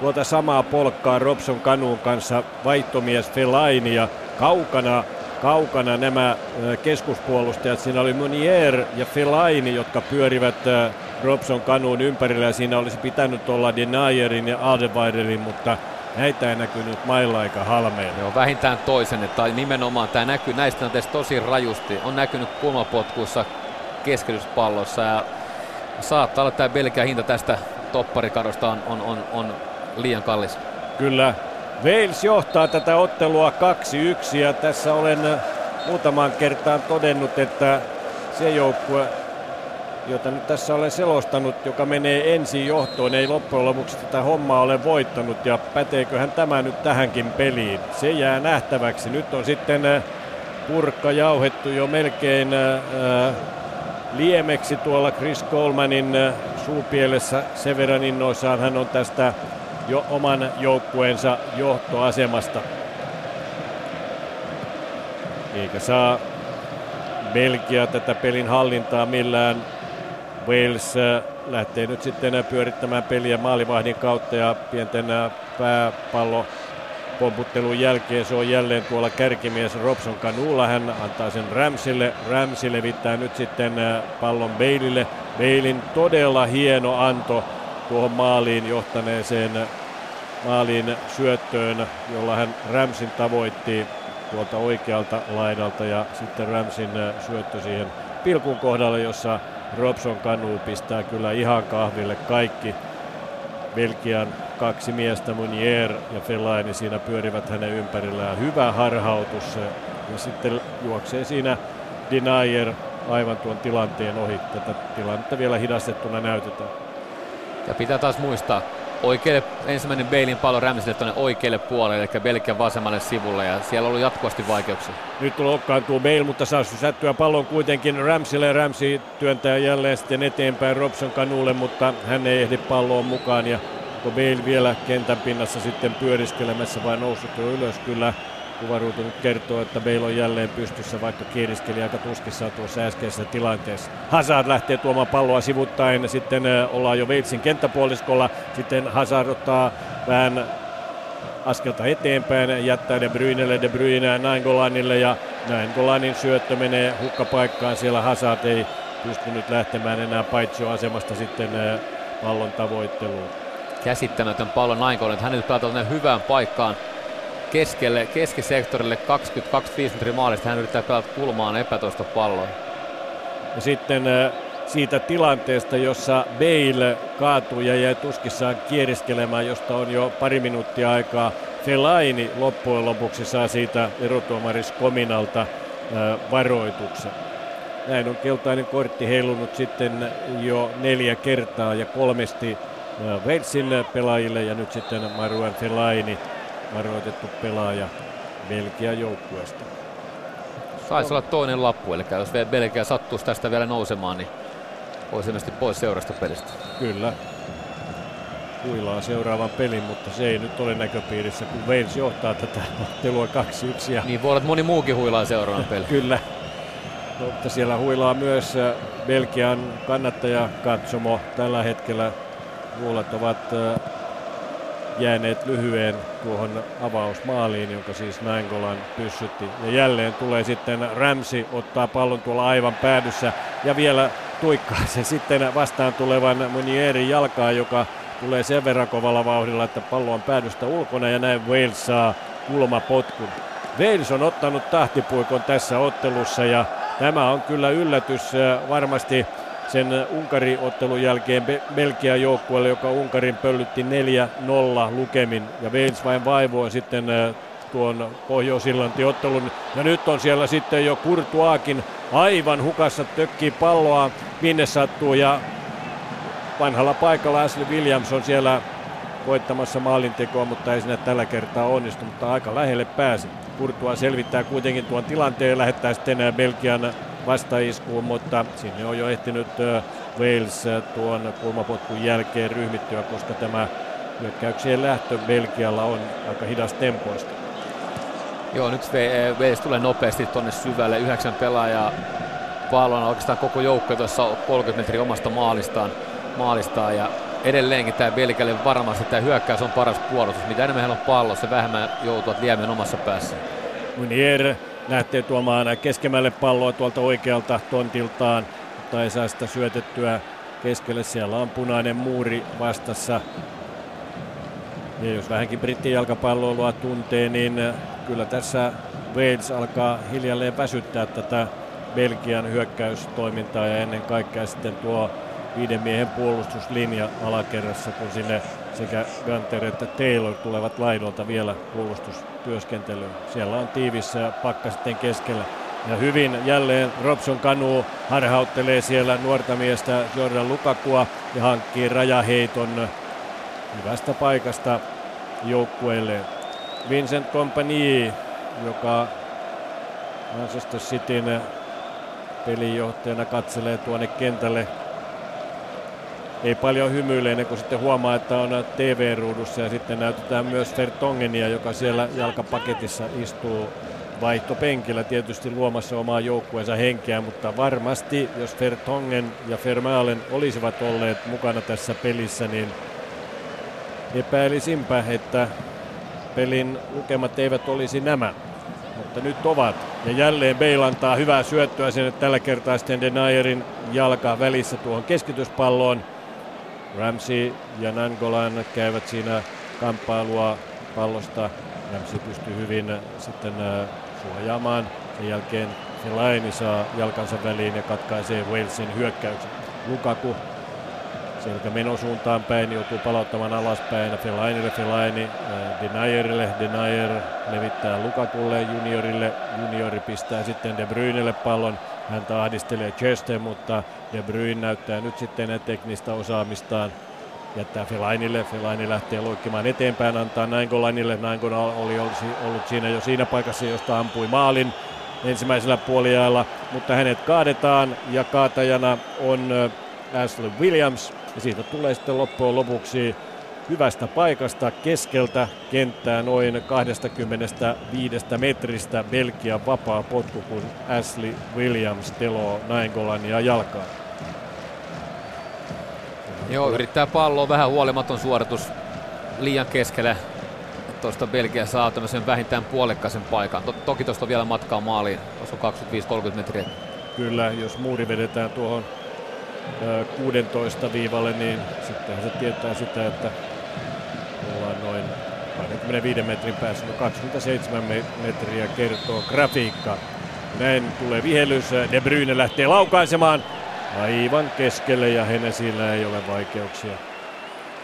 S2: tuota samaa polkkaa Robson Kanuun kanssa vaihtomies Fellaini ja kaukana kaukana nämä äh, keskuspuolustajat. Siinä oli Monier ja Fellaini, jotka pyörivät äh, Robson Kanuun ympärillä ja siinä olisi pitänyt olla Denayerin ja Alderweirerin, mutta Näitä ei näkynyt mailla eikä halmeilla.
S3: Joo, vähintään toisen, tai nimenomaan tämä näkyy näistä on tosi rajusti. On näkynyt kulmapotkuissa keskeytyspallossa ja saattaa olla tämä Belgian hinta tästä topparikarosta on, on, on, on liian kallis.
S2: Kyllä. Wales johtaa tätä ottelua 2-1 ja tässä olen muutamaan kertaan todennut, että se joukkue, jota nyt tässä olen selostanut, joka menee ensin johtoon, ei loppujen lopuksi tätä hommaa ole voittanut ja päteeköhän tämä nyt tähänkin peliin. Se jää nähtäväksi. Nyt on sitten äh, purkka jauhettu jo melkein äh, liemeksi tuolla Chris Colemanin äh, suupielessä. Sen verran innoissaan hän on tästä jo oman joukkueensa johtoasemasta. Eikä saa Belgia tätä pelin hallintaa millään Wales äh, lähtee nyt sitten pyörittämään peliä maalivahdin kautta ja pienten äh, pääpallo pomputtelun jälkeen se on jälleen tuolla kärkimies Robson Kanulla. Hän antaa sen Ramsille. Ramsi levittää nyt sitten äh, pallon Beilille. Beilin todella hieno anto tuohon maaliin johtaneeseen maaliin syöttöön, jolla hän Ramsin tavoitti tuolta oikealta laidalta ja sitten Ramsin syöttö siihen pilkun kohdalle, jossa Robson Kanu pistää kyllä ihan kahville kaikki Belgian kaksi miestä, Munier ja Fellaini siinä pyörivät hänen ympärillään. Hyvä harhautus ja sitten juoksee siinä Denier aivan tuon tilanteen ohi. Tätä tilannetta vielä hidastettuna näytetään.
S3: Ja pitää taas muistaa, oikealle, ensimmäinen Beilin pallo Rämsille tuonne oikealle puolelle, eli Belgian vasemmalle sivulle, ja siellä on ollut jatkuvasti vaikeuksia.
S2: Nyt loukkaantuu Bale, mutta saa sysättyä pallon kuitenkin Ramsille. Ramsey työntää jälleen sitten eteenpäin Robson kanulle, mutta hän ei ehdi palloon mukaan, ja onko Bale vielä kentän pinnassa sitten pyöriskelemässä vai noussut jo ylös kyllä Kuvaruutu nyt kertoo, että Bale on jälleen pystyssä, vaikka kieriskeli aika tuskissaan tuossa äskeisessä tilanteessa. Hazard lähtee tuomaan palloa sivuttain, sitten ollaan jo Walesin kenttäpuoliskolla, sitten Hazard ottaa vähän askelta eteenpäin, jättää De Bruynelle, De Bruyne Nainggolanille ja Nainggolanin syöttö menee hukkapaikkaan, siellä Hazard ei pystynyt lähtemään enää paitsioasemasta sitten pallon tavoitteluun.
S3: Käsittämätön pallo Nainggolan, hänelle pelataan hyvään paikkaan keskelle, keskisektorille 22 metrin maalista. Hän yrittää pelata kulmaan epätoista palloa.
S2: Ja sitten siitä tilanteesta, jossa Bale kaatuu ja jäi tuskissaan kieriskelemään, josta on jo pari minuuttia aikaa. Fellaini loppujen lopuksi saa siitä erotuomaris Kominalta varoituksen. Näin on keltainen kortti heilunut sitten jo neljä kertaa ja kolmesti Walesin pelaajille ja nyt sitten Maruan Fellaini varoitettu pelaaja Belgian joukkueesta.
S3: Saisi olla toinen lappu, eli jos Belgia sattuisi tästä vielä nousemaan, niin olisi ilmeisesti pois seurasta pelistä.
S2: Kyllä. Huilaa seuraavan pelin, mutta se ei nyt ole näköpiirissä, kun Wales johtaa tätä ottelua 2-1. Ja...
S3: Niin voi olla, että moni muukin huilaa seuraavan *laughs* pelin.
S2: Kyllä. Mutta siellä huilaa myös äh, Belgian kannattaja katsomo tällä hetkellä. Luulet ovat äh, jääneet lyhyen tuohon avausmaaliin, jonka siis Nainggolan pyssytti. Ja jälleen tulee sitten Ramsey ottaa pallon tuolla aivan päädyssä ja vielä tuikkaa se sitten vastaan tulevan Munierin jalkaa, joka tulee sen verran kovalla vauhdilla, että pallo on päädystä ulkona ja näin Wales saa kulmapotkun. Wales on ottanut tahtipuikon tässä ottelussa ja tämä on kyllä yllätys varmasti sen Unkari-ottelun jälkeen Belgian joukkueelle, joka Unkarin pöllytti 4-0 lukemin. Ja Wales vain vaivoi sitten tuon Pohjois-Irlanti-ottelun. Ja nyt on siellä sitten jo Kurtuakin aivan hukassa tökkii palloa minne sattuu ja vanhalla paikalla Ashley Williams on siellä voittamassa maalintekoa, mutta ei sinne tällä kertaa onnistu, mutta aika lähelle pääsi. Kurtua selvittää kuitenkin tuon tilanteen ja lähettää sitten Belgian vastaiskuun, mutta sinne on jo ehtinyt Wales tuon kulmapotkun jälkeen ryhmittyä, koska tämä hyökkäyksien lähtö Belgialla on aika hidas tempoista.
S3: Joo, nyt Wales tulee nopeasti tuonne syvälle, yhdeksän pelaajaa pallona oikeastaan koko joukko tuossa 30 metriä omasta maalistaan, maalistaan ja edelleenkin tämä Belgialle varmasti tämä hyökkäys on paras puolustus. Mitä enemmän heillä on pallo, se vähemmän joutuvat liemen omassa päässä.
S2: Munier lähtee tuomaan keskemmälle palloa tuolta oikealta tontiltaan, mutta ei saa sitä syötettyä keskelle. Siellä on punainen muuri vastassa. Ja jos vähänkin brittijalkapalloilua tuntee, niin kyllä tässä Wales alkaa hiljalleen väsyttää tätä Belgian hyökkäystoimintaa ja ennen kaikkea sitten tuo viiden miehen puolustuslinja alakerrassa, kun sinne sekä Gunter että Taylor tulevat laidolta vielä puolustustyöskentelyyn. Siellä on tiivissä pakka sitten keskellä. Ja hyvin jälleen Robson Kanu harhauttelee siellä nuorta miestä Jordan Lukakua ja hankkii rajaheiton hyvästä paikasta joukkueelle. Vincent Kompany, joka Manchester Cityn pelijohtajana katselee tuonne kentälle ei paljon hymyile ennen kuin sitten huomaa, että on TV-ruudussa ja sitten näytetään myös Fertongenia, joka siellä jalkapaketissa istuu vaihtopenkillä tietysti luomassa omaa joukkueensa henkeä, mutta varmasti jos Fertongen ja Vermaelen olisivat olleet mukana tässä pelissä, niin epäilisimpä, että pelin lukemat eivät olisi nämä. Mutta nyt ovat. Ja jälleen Bale antaa hyvää syöttöä sinne tällä kertaa sitten Denayerin jalka välissä tuohon keskityspalloon. Ramsey ja Nangolan käyvät siinä kamppailua pallosta. Ramsey pystyy hyvin sitten suojaamaan. Sen jälkeen Fellaini saa jalkansa väliin ja katkaisee Walesin hyökkäyksen. Lukaku selkä menosuuntaan päin, joutuu palauttamaan alaspäin Fellainille, Fellaini äh, Denayerille, Denayer levittää Lukakulle, juniorille, juniori pistää sitten De Bruynelle pallon, hän ahdistelee Chester, mutta De Bruyne näyttää nyt sitten teknistä osaamistaan, jättää Fellainille, Fellaini lähtee loikkimaan eteenpäin, antaa Nainggolanille, Nainggolan oli ollut siinä jo siinä paikassa, josta ampui maalin, ensimmäisellä puoliajalla, mutta hänet kaadetaan ja kaatajana on äh, Ashley Williams. Ja siitä tulee sitten loppujen lopuksi hyvästä paikasta keskeltä kenttää noin 25 metristä Belgian vapaa potku, kun Ashley Williams teloo Nainggolan ja jalkaan.
S3: Joo, yrittää palloa vähän huolimaton suoritus liian keskelle. Tuosta Belgia saa tämmöisen vähintään puolekkaisen paikan. To- toki tuosta on vielä matkaa maaliin, tuossa on 25-30 metriä.
S2: Kyllä, jos muuri vedetään tuohon 16 viivalle, niin sittenhän se tietää sitä, että ollaan noin 25 metrin päässä, no 27 metriä kertoo grafiikka. Näin tulee vihellys, De Bruyne lähtee laukaisemaan aivan keskelle ja Henesillä ei ole vaikeuksia.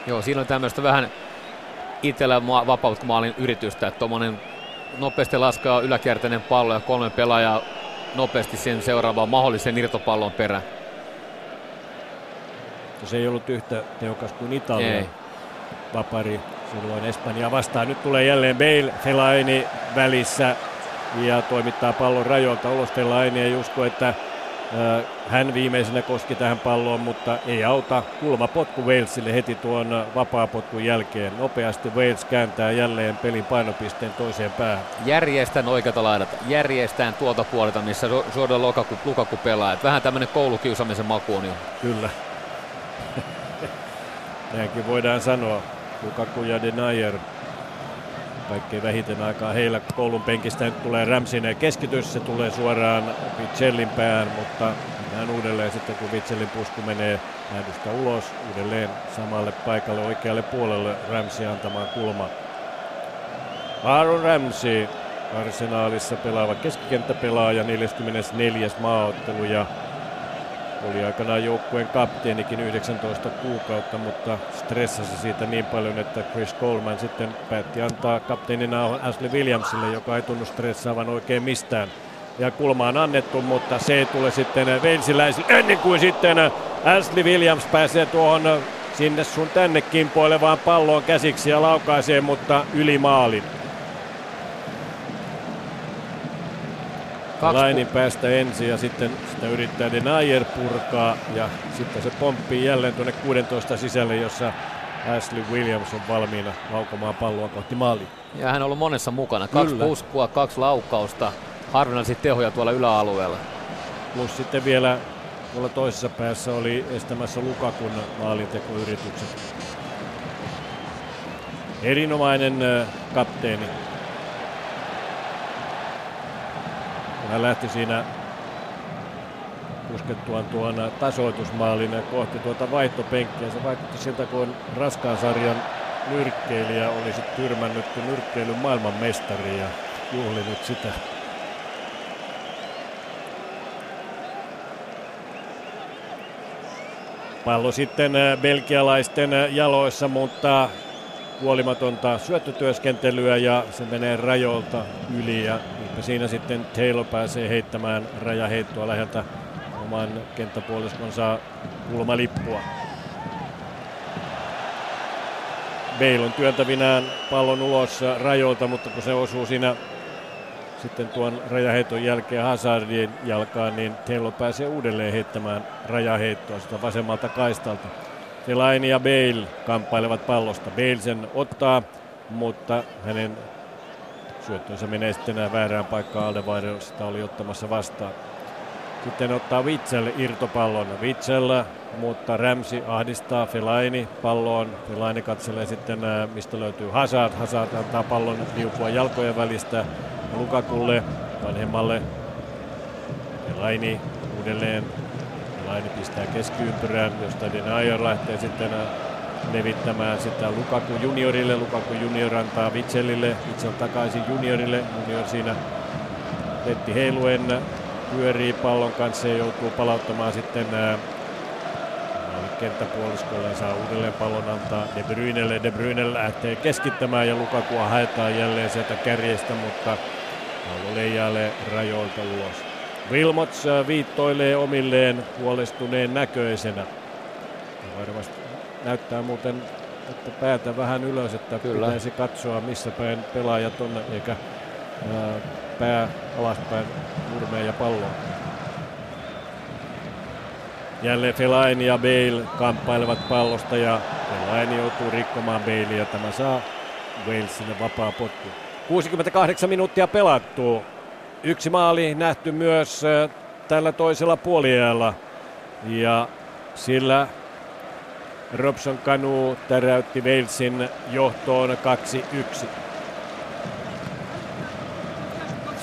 S3: Joo, siinä on tämmöistä vähän itsellä vapautmaalin yritystä, että tuommoinen nopeasti laskea yläkierteinen pallo ja kolme pelaajaa nopeasti sen seuraavaan mahdollisen irtopallon perään.
S2: Se ei ollut yhtä tehokas kuin Italia. Ei. Vapari silloin Espanja vastaan. Nyt tulee jälleen Bale, Fellaini välissä ja toimittaa pallon rajoilta ulos. Fellaini ei usko, että hän viimeisenä koski tähän palloon, mutta ei auta. Kulmapotku Walesille heti tuon vapaapotkun jälkeen. Nopeasti Wales kääntää jälleen pelin painopisteen toiseen päähän.
S3: Järjestään oikeata laidata. Järjestään tuolta puolelta, missä Jordan Lukaku, Lukaku pelaa. Et vähän tämmöinen koulukiusaamisen maku on jo.
S2: Kyllä. *laughs* Näinkin voidaan sanoa. Lukaku ja Denayer kaikkein vähiten aikaa heillä koulun penkistä nyt tulee Ramsin keskitys, se tulee suoraan Vitsellin päähän, mutta mennään uudelleen sitten kun Vitsellin pusku menee nähdystä ulos uudelleen samalle paikalle oikealle puolelle Ramsi antamaan kulma. Aaron Ramsey arsenaalissa pelaava keskikenttäpelaaja, 44. maaottelu ja oli aikanaan joukkueen kapteenikin 19 kuukautta, mutta stressasi siitä niin paljon, että Chris Coleman sitten päätti antaa kapteenina Ashley Williamsille, joka ei tunnu stressaavan oikein mistään. Ja kulma on annettu, mutta se ei tule sitten Walesiläisille ennen kuin sitten Ashley Williams pääsee tuohon sinne sun tänne kimpoilevaan palloon käsiksi ja laukaisee, mutta yli maalin. Kaksi Lainin päästä ensin ja sitten sitä yrittää Denayer purkaa ja sitten se pomppii jälleen tuonne 16 sisälle, jossa Ashley Williams on valmiina laukomaan palloa kohti maaliin.
S3: Ja hän on ollut monessa mukana. Kaksi Kyllä. puskua, kaksi laukausta, harvinaisia tehoja tuolla yläalueella.
S2: Plus sitten vielä tuolla toisessa päässä oli estämässä Lukakun maalintekoyritykset. Erinomainen kapteeni kun hän lähti siinä puskettuaan tuon tasoitusmaalin kohti tuota vaihtopenkkiä. Se vaikutti siltä, kun raskaan sarjan nyrkkeilijä olisi tyrmännyt nyrkkeilyn maailmanmestari ja juhlinut sitä. Pallo sitten belgialaisten jaloissa, mutta huolimatonta syöttötyöskentelyä ja se menee rajoilta yli ja siinä sitten Taylor pääsee heittämään rajaheittoa läheltä oman kenttäpuoliskonsa kulmalippua. Bale on työntävinään pallon ulos rajoilta, mutta kun se osuu siinä sitten tuon rajaheiton jälkeen Hazardin jalkaan, niin Taylor pääsee uudelleen heittämään rajaheittoa sitä vasemmalta kaistalta. Fellaini ja Bale kamppailevat pallosta. Bale sen ottaa, mutta hänen syöttönsä menee sitten väärään paikkaan Aldevaire, sitä oli ottamassa vastaan. Sitten ottaa Witzel irtopallon. Witzel, mutta Ramsi ahdistaa Fellaini palloon. Fellaini katselee sitten, mistä löytyy Hazard. Hazard antaa pallon liukua jalkojen välistä Lukakulle, vanhemmalle. Fellaini uudelleen Laini pistää keskiympyrään, josta Denayer lähtee sitten äh, levittämään sitä Lukaku juniorille. Lukaku junior antaa Vitsellille, Vitsel takaisin juniorille. Junior siinä Letti heiluen pyörii pallon kanssa ja joutuu palauttamaan sitten äh, kenttäpuoliskolle ja saa uudelleen pallon antaa De Bruynelle. De Bruyne lähtee keskittämään ja Lukakua haetaan jälleen sieltä kärjestä, mutta pallo leijailee rajoilta ulos. Wilmots viittoilee omilleen huolestuneen näköisenä. Varmasti näyttää muuten että päätä vähän ylös, että Kyllä. pitäisi katsoa missä päin pelaajat on, eikä ää, pää alaspäin nurmeen ja palloon. Jälleen Fellaini ja Bale kamppailevat pallosta ja Fellaini joutuu rikkomaan Bale ja tämä saa Walesille vapaa potku. 68 minuuttia pelattu. Yksi maali nähty myös tällä toisella puoliajalla ja sillä Robson Kanu täräytti Walesin johtoon 2-1.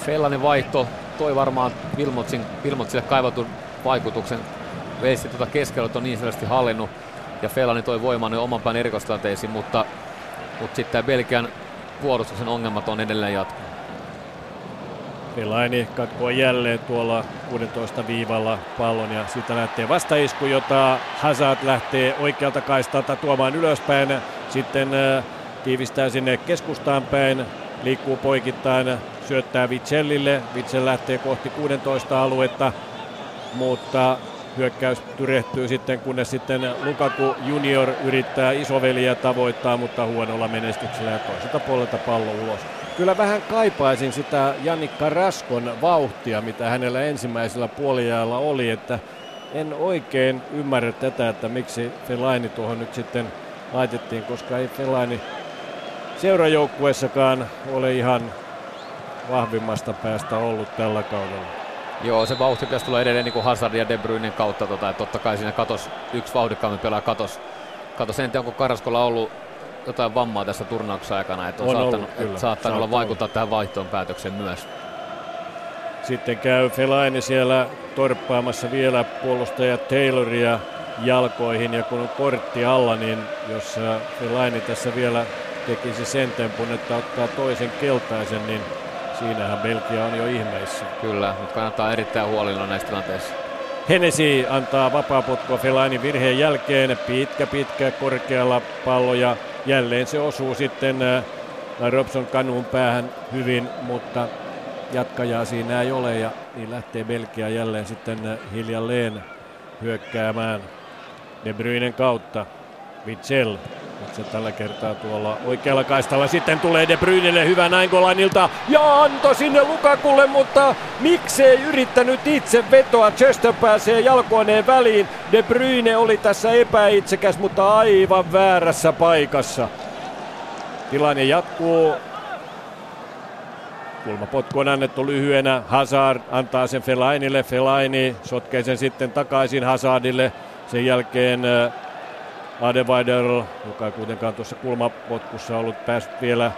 S3: Fellanin vaihto toi varmaan Vilmotsin, Vilmotsille kaivatun vaikutuksen. Walesi tuota keskellä on niin selvästi hallinnut ja Fellani toi voimaan oman pään erikoistilanteisiin, mutta, mutta sitten Belgian puolustuksen ongelmat on edelleen jatkunut.
S2: Fellaini katkoo jälleen tuolla 16 viivalla pallon ja siitä lähtee vastaisku, jota Hazard lähtee oikealta kaistalta tuomaan ylöspäin. Sitten äh, tiivistää sinne keskustaan päin, liikkuu poikittain, syöttää Vicellille. Vitsel lähtee kohti 16 aluetta, mutta hyökkäys tyrehtyy sitten, kunnes sitten Lukaku junior yrittää isoveliä tavoittaa, mutta huonolla menestyksellä ja toiselta puolelta pallo ulos kyllä vähän kaipaisin sitä Janikka Raskon vauhtia, mitä hänellä ensimmäisellä puoliajalla oli, että en oikein ymmärrä tätä, että miksi Felaini tuohon nyt sitten laitettiin, koska ei Felaini seurajoukkueessakaan ole ihan vahvimmasta päästä ollut tällä kaudella.
S3: Joo, se vauhti pitäisi tulla edelleen niin kuin Hazard ja De Bruynen kautta, tota, että totta kai siinä katos, yksi vauhdikkaammin pelaa katos, katos en tiedä, onko Karaskolla ollut jotain vammaa tässä turnauksen aikana, että on, on saattanut, ollut, että saattanut olla vaikuttaa tähän vaihtoon päätökseen myös.
S2: Sitten käy Fellaini siellä torppaamassa vielä puolustaja Tayloria jalkoihin ja kun on kortti alla, niin jos äh, Fellaini tässä vielä tekisi sen tempun, että ottaa toisen keltaisen, niin siinähän Belgia on jo ihmeissä.
S3: Kyllä, mutta kannattaa erittäin huolilla näissä tilanteissa.
S2: Hennesi antaa vapaapotkua Fellainin virheen jälkeen. Pitkä, pitkä, korkealla pallo ja jälleen se osuu sitten äh, Robson kanuun päähän hyvin, mutta jatkajaa siinä ei ole ja niin lähtee Belgia jälleen sitten äh, hiljalleen hyökkäämään De Bruynen kautta. Vitzel se tällä kertaa tuolla oikealla kaistalla. Sitten tulee De Bruynelle hyvä Nainggolanilta ja anto sinne Lukakulle, mutta miksei yrittänyt itse vetoa. Chester pääsee jalkoineen väliin. De Bruyne oli tässä epäitsekäs, mutta aivan väärässä paikassa. Tilanne jatkuu. Kulmapotku on annettu lyhyenä. Hazard antaa sen Felainille. Felaini sotkee sen sitten takaisin Hazardille. Sen jälkeen Adebayor, joka ei kuitenkaan tuossa kulmapotkussa ollut päässyt vielä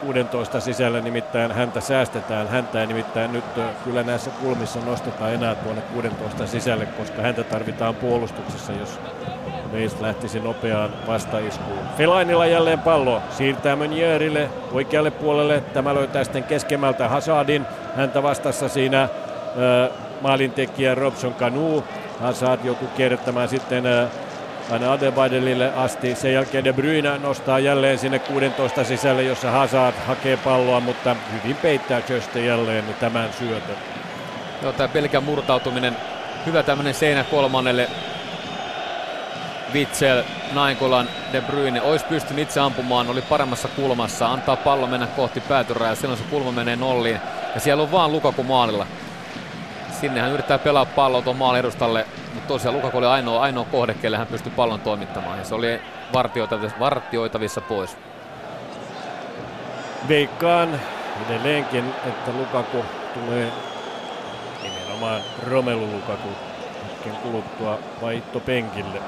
S2: 16 sisällä, nimittäin häntä säästetään. Häntä ei nimittäin nyt kyllä näissä kulmissa nosteta enää tuonne 16 sisälle, koska häntä tarvitaan puolustuksessa, jos Veis lähtisi nopeaan vastaiskuun. Felainilla jälleen pallo. Siirtää Mönjärille oikealle puolelle. Tämä löytää sitten keskemmältä Hazardin. Häntä vastassa siinä äh, maalintekijä Robson Kanu. Hazard joutuu kierrättämään sitten äh, aina Adebadelille asti. Sen jälkeen De Bruyne nostaa jälleen sinne 16 sisälle, jossa Hazard hakee palloa, mutta hyvin peittää Köste jälleen tämän syötön.
S3: Joo, tämä pelkä murtautuminen, hyvä tämmöinen seinä kolmannelle. Witzel, Nainkolan, De Bruyne olisi pystynyt itse ampumaan, oli paremmassa kulmassa, antaa pallo mennä kohti päätyrää ja silloin se kulma menee nolliin. Ja siellä on vaan Lukaku maalilla. Sinne hän yrittää pelaa palloa tuon maalin edustalle, mutta tosiaan Lukaku oli ainoa, ainoa kohde, kelle hän pystyi pallon toimittamaan. Ja se oli vartioitavissa, vartioitavissa pois.
S2: Veikkaan edelleenkin, että Lukaku tulee nimenomaan Romelu Lukaku hetken kuluttua vaihtopenkille.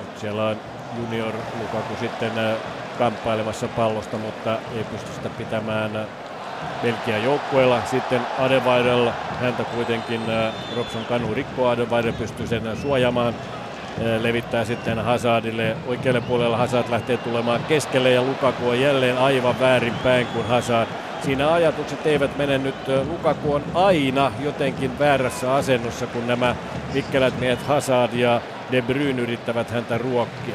S2: Nyt siellä on junior Lukaku sitten äh, kamppailemassa pallosta, mutta ei pysty sitä pitämään Belgian joukkueella. Sitten Adevairella häntä kuitenkin äh, Robson Kanu rikkoo, Adevaire pystyy sen suojaamaan äh, levittää sitten Hazardille. Oikealle puolella Hazard lähtee tulemaan keskelle ja Lukaku on jälleen aivan väärin päin, kun Hazard siinä ajatukset eivät mene nyt. Lukaku on aina jotenkin väärässä asennossa, kun nämä vikkelät miehet Hazard ja De Bruyne yrittävät häntä ruokkia.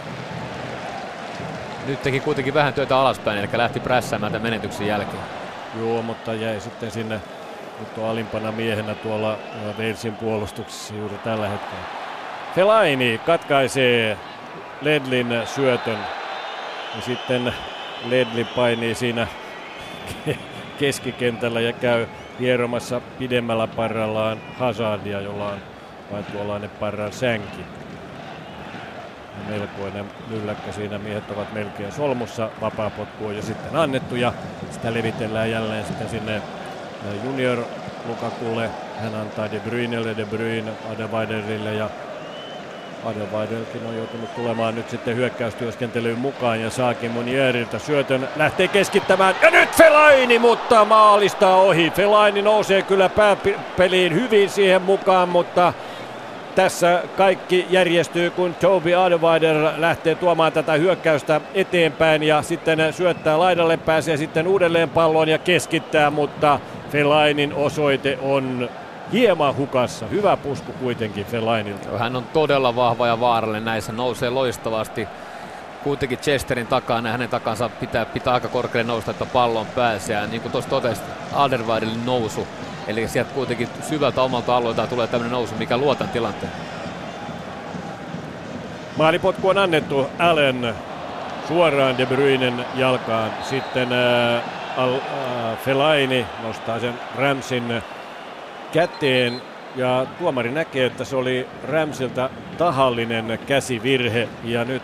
S3: Nyt teki kuitenkin vähän työtä alaspäin, eli lähti prässäämään tämän menetyksen jälkeen.
S2: Joo, mutta jäi sitten sinne nyt on alimpana miehenä tuolla Walesin puolustuksessa juuri tällä hetkellä. Felaini katkaisee Ledlin syötön ja sitten Ledli painii siinä keskikentällä ja käy hieromassa pidemmällä parrallaan Hazardia, jolla on vain tuollainen parran sänki. Melkoinen mylläkkä siinä. Miehet ovat melkein solmussa. Vapaapotku on jo sitten annettu ja sitä levitellään jälleen sitten sinne junior Lukakulle. Hän antaa De Bruynelle, De Bruyne Adeviderille ja Adeviderkin on joutunut tulemaan nyt sitten hyökkäystyöskentelyyn mukaan ja saakin Monierilta syötön. Lähtee keskittämään ja nyt Felaini, mutta maalista ohi. Felaini nousee kyllä pääpeliin hyvin siihen mukaan, mutta tässä kaikki järjestyy, kun Toby Adewider lähtee tuomaan tätä hyökkäystä eteenpäin ja sitten syöttää laidalle, pääsee sitten uudelleen palloon ja keskittää, mutta Felainin osoite on hieman hukassa. Hyvä pusku kuitenkin Felainilta.
S3: Hän on todella vahva ja vaarallinen näissä, nousee loistavasti. Kuitenkin Chesterin takana ja hänen takansa pitää, pitää aika korkealle nousta, että pallon pääsee. Ja niin kuin tuossa totesit, Alderweirelin nousu. Eli sieltä kuitenkin syvältä omalta alueelta tulee tämmöinen nousu, mikä luotan tilanteen.
S2: Maalipotku on annettu Allen suoraan De Bruynen jalkaan. Sitten äh, Al, äh, Felaini nostaa sen Ramsin käteen ja tuomari näkee, että se oli Ramsilta tahallinen käsivirhe ja nyt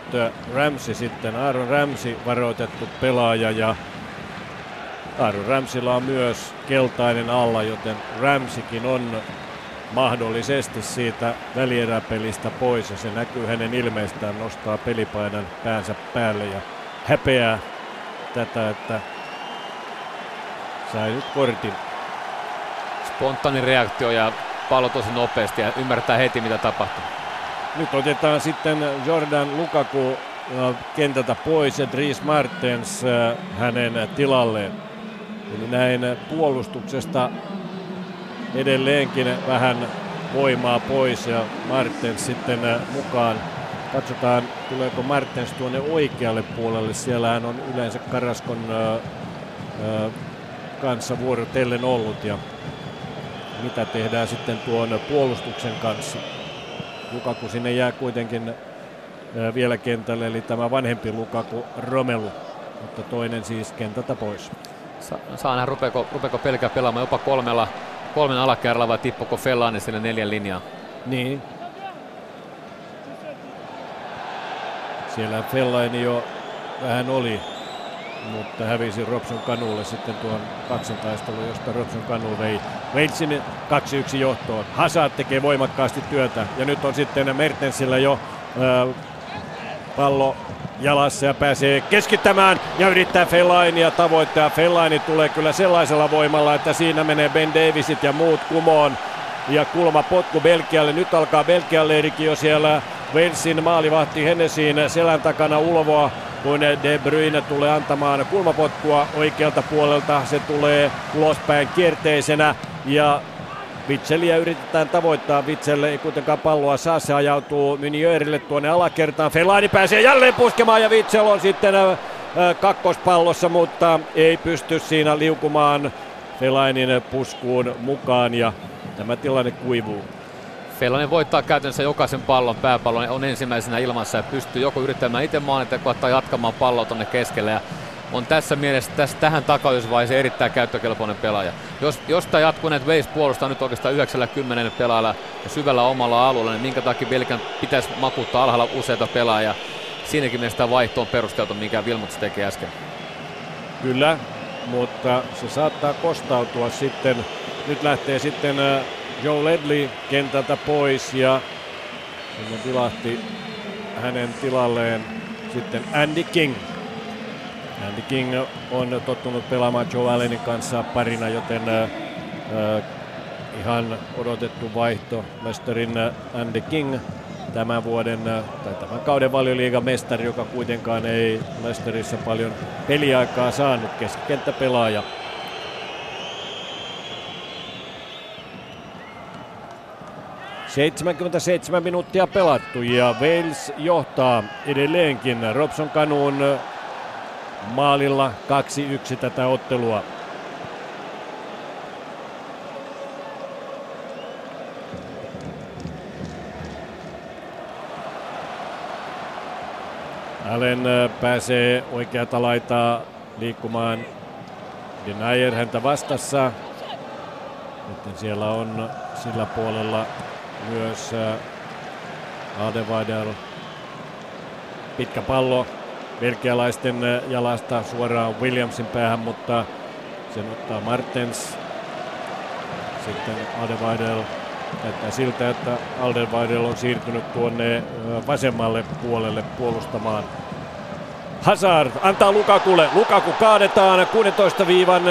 S2: Ramsi sitten, Aaron Ramsi varoitettu pelaaja ja Aaron Ramsilla on myös keltainen alla, joten Ramsikin on mahdollisesti siitä välieräpelistä pois ja se näkyy hänen ilmeistään, nostaa pelipainan päänsä päälle ja häpeää tätä, että sai nyt kortin.
S3: Spontaani reaktio ja pallo tosi nopeasti ja ymmärtää heti mitä tapahtuu.
S2: Nyt otetaan sitten Jordan Lukaku kentältä pois ja Dries Martens äh, hänen tilalleen. Eli näin puolustuksesta edelleenkin vähän voimaa pois ja Martens sitten mukaan. Katsotaan, tuleeko Martens tuonne oikealle puolelle. Siellähän on yleensä Karaskon kanssa vuorotellen ollut ja mitä tehdään sitten tuon puolustuksen kanssa. Lukaku sinne jää kuitenkin vielä kentälle, eli tämä vanhempi Lukaku Romelu, mutta toinen siis kentältä pois.
S3: Sa- saa nähdä, rupeeko, rupeeko pelkää pelaamaan jopa kolmella, kolmen alakerralla vai tippuko Fellaini sinne neljän linjaan.
S2: Niin. Siellä Fellaini jo vähän oli mutta hävisi Robson Kanulle sitten tuon kaksintaistelun, josta Robson Kanu vei Walesin 2-1 johtoon. Hazard tekee voimakkaasti työtä ja nyt on sitten Mertensillä jo äh, pallo jalassa ja pääsee keskittämään ja yrittää Fellainia tavoittaa. Fellaini tulee kyllä sellaisella voimalla, että siinä menee Ben Davisit ja muut kumoon. Ja kulma potku Belgialle. Nyt alkaa Belgian leirikin jo siellä Walesin maalivahti Hennesiin selän takana ulvoa kun De Bruyne tulee antamaan kulmapotkua oikealta puolelta. Se tulee ulospäin kierteisenä ja Vitseliä yritetään tavoittaa. Vitselle ei kuitenkaan palloa saa. Se ajautuu Myniörille tuonne alakertaan. Fellaini pääsee jälleen puskemaan ja Vitsel on sitten kakkospallossa, mutta ei pysty siinä liukumaan Fellainin puskuun mukaan ja tämä tilanne kuivuu.
S3: Fellainen voittaa käytännössä jokaisen pallon, pääpallon on ensimmäisenä ilmassa ja pystyy joko yrittämään itse maalintekoa tai jatkamaan palloa tuonne keskelle. Ja on tässä mielessä tässä, tähän takausvaiheeseen erittäin käyttökelpoinen pelaaja. Jos, jos tämä jatkuu, että puolustaa nyt oikeastaan 90 pelaajalla ja syvällä omalla alueella, niin minkä takia Belgian pitäisi makuuttaa alhaalla useita pelaajia. Siinäkin mielessä vaihto on perusteltu, mikä Vilmuts teki äsken.
S2: Kyllä, mutta se saattaa kostautua sitten. Nyt lähtee sitten äh, Joe Ledley kentältä pois ja sinne tilahti hänen tilalleen sitten Andy King. Andy King on tottunut pelaamaan Joe Allenin kanssa parina, joten äh, ihan odotettu vaihto mestarin Andy King tämän vuoden tai tämän kauden valioliigan mestari, joka kuitenkaan ei mestarissa paljon peliaikaa saanut, keskikenttäpelaaja. pelaaja. 77 minuuttia pelattu ja Wales johtaa edelleenkin Robson Kanuun maalilla 2-1 tätä ottelua. Allen pääsee oikeata laitaa liikkumaan. Denayer häntä vastassa. Sitten siellä on sillä puolella myös Aldevaidel. Pitkä pallo belgialaisten jalasta suoraan Williamsin päähän, mutta sen ottaa Martens. Sitten Aldevaidel näyttää siltä, että Alderweireld on siirtynyt tuonne vasemmalle puolelle puolustamaan. Hazard antaa Lukakulle. Lukaku kaadetaan 16 viivan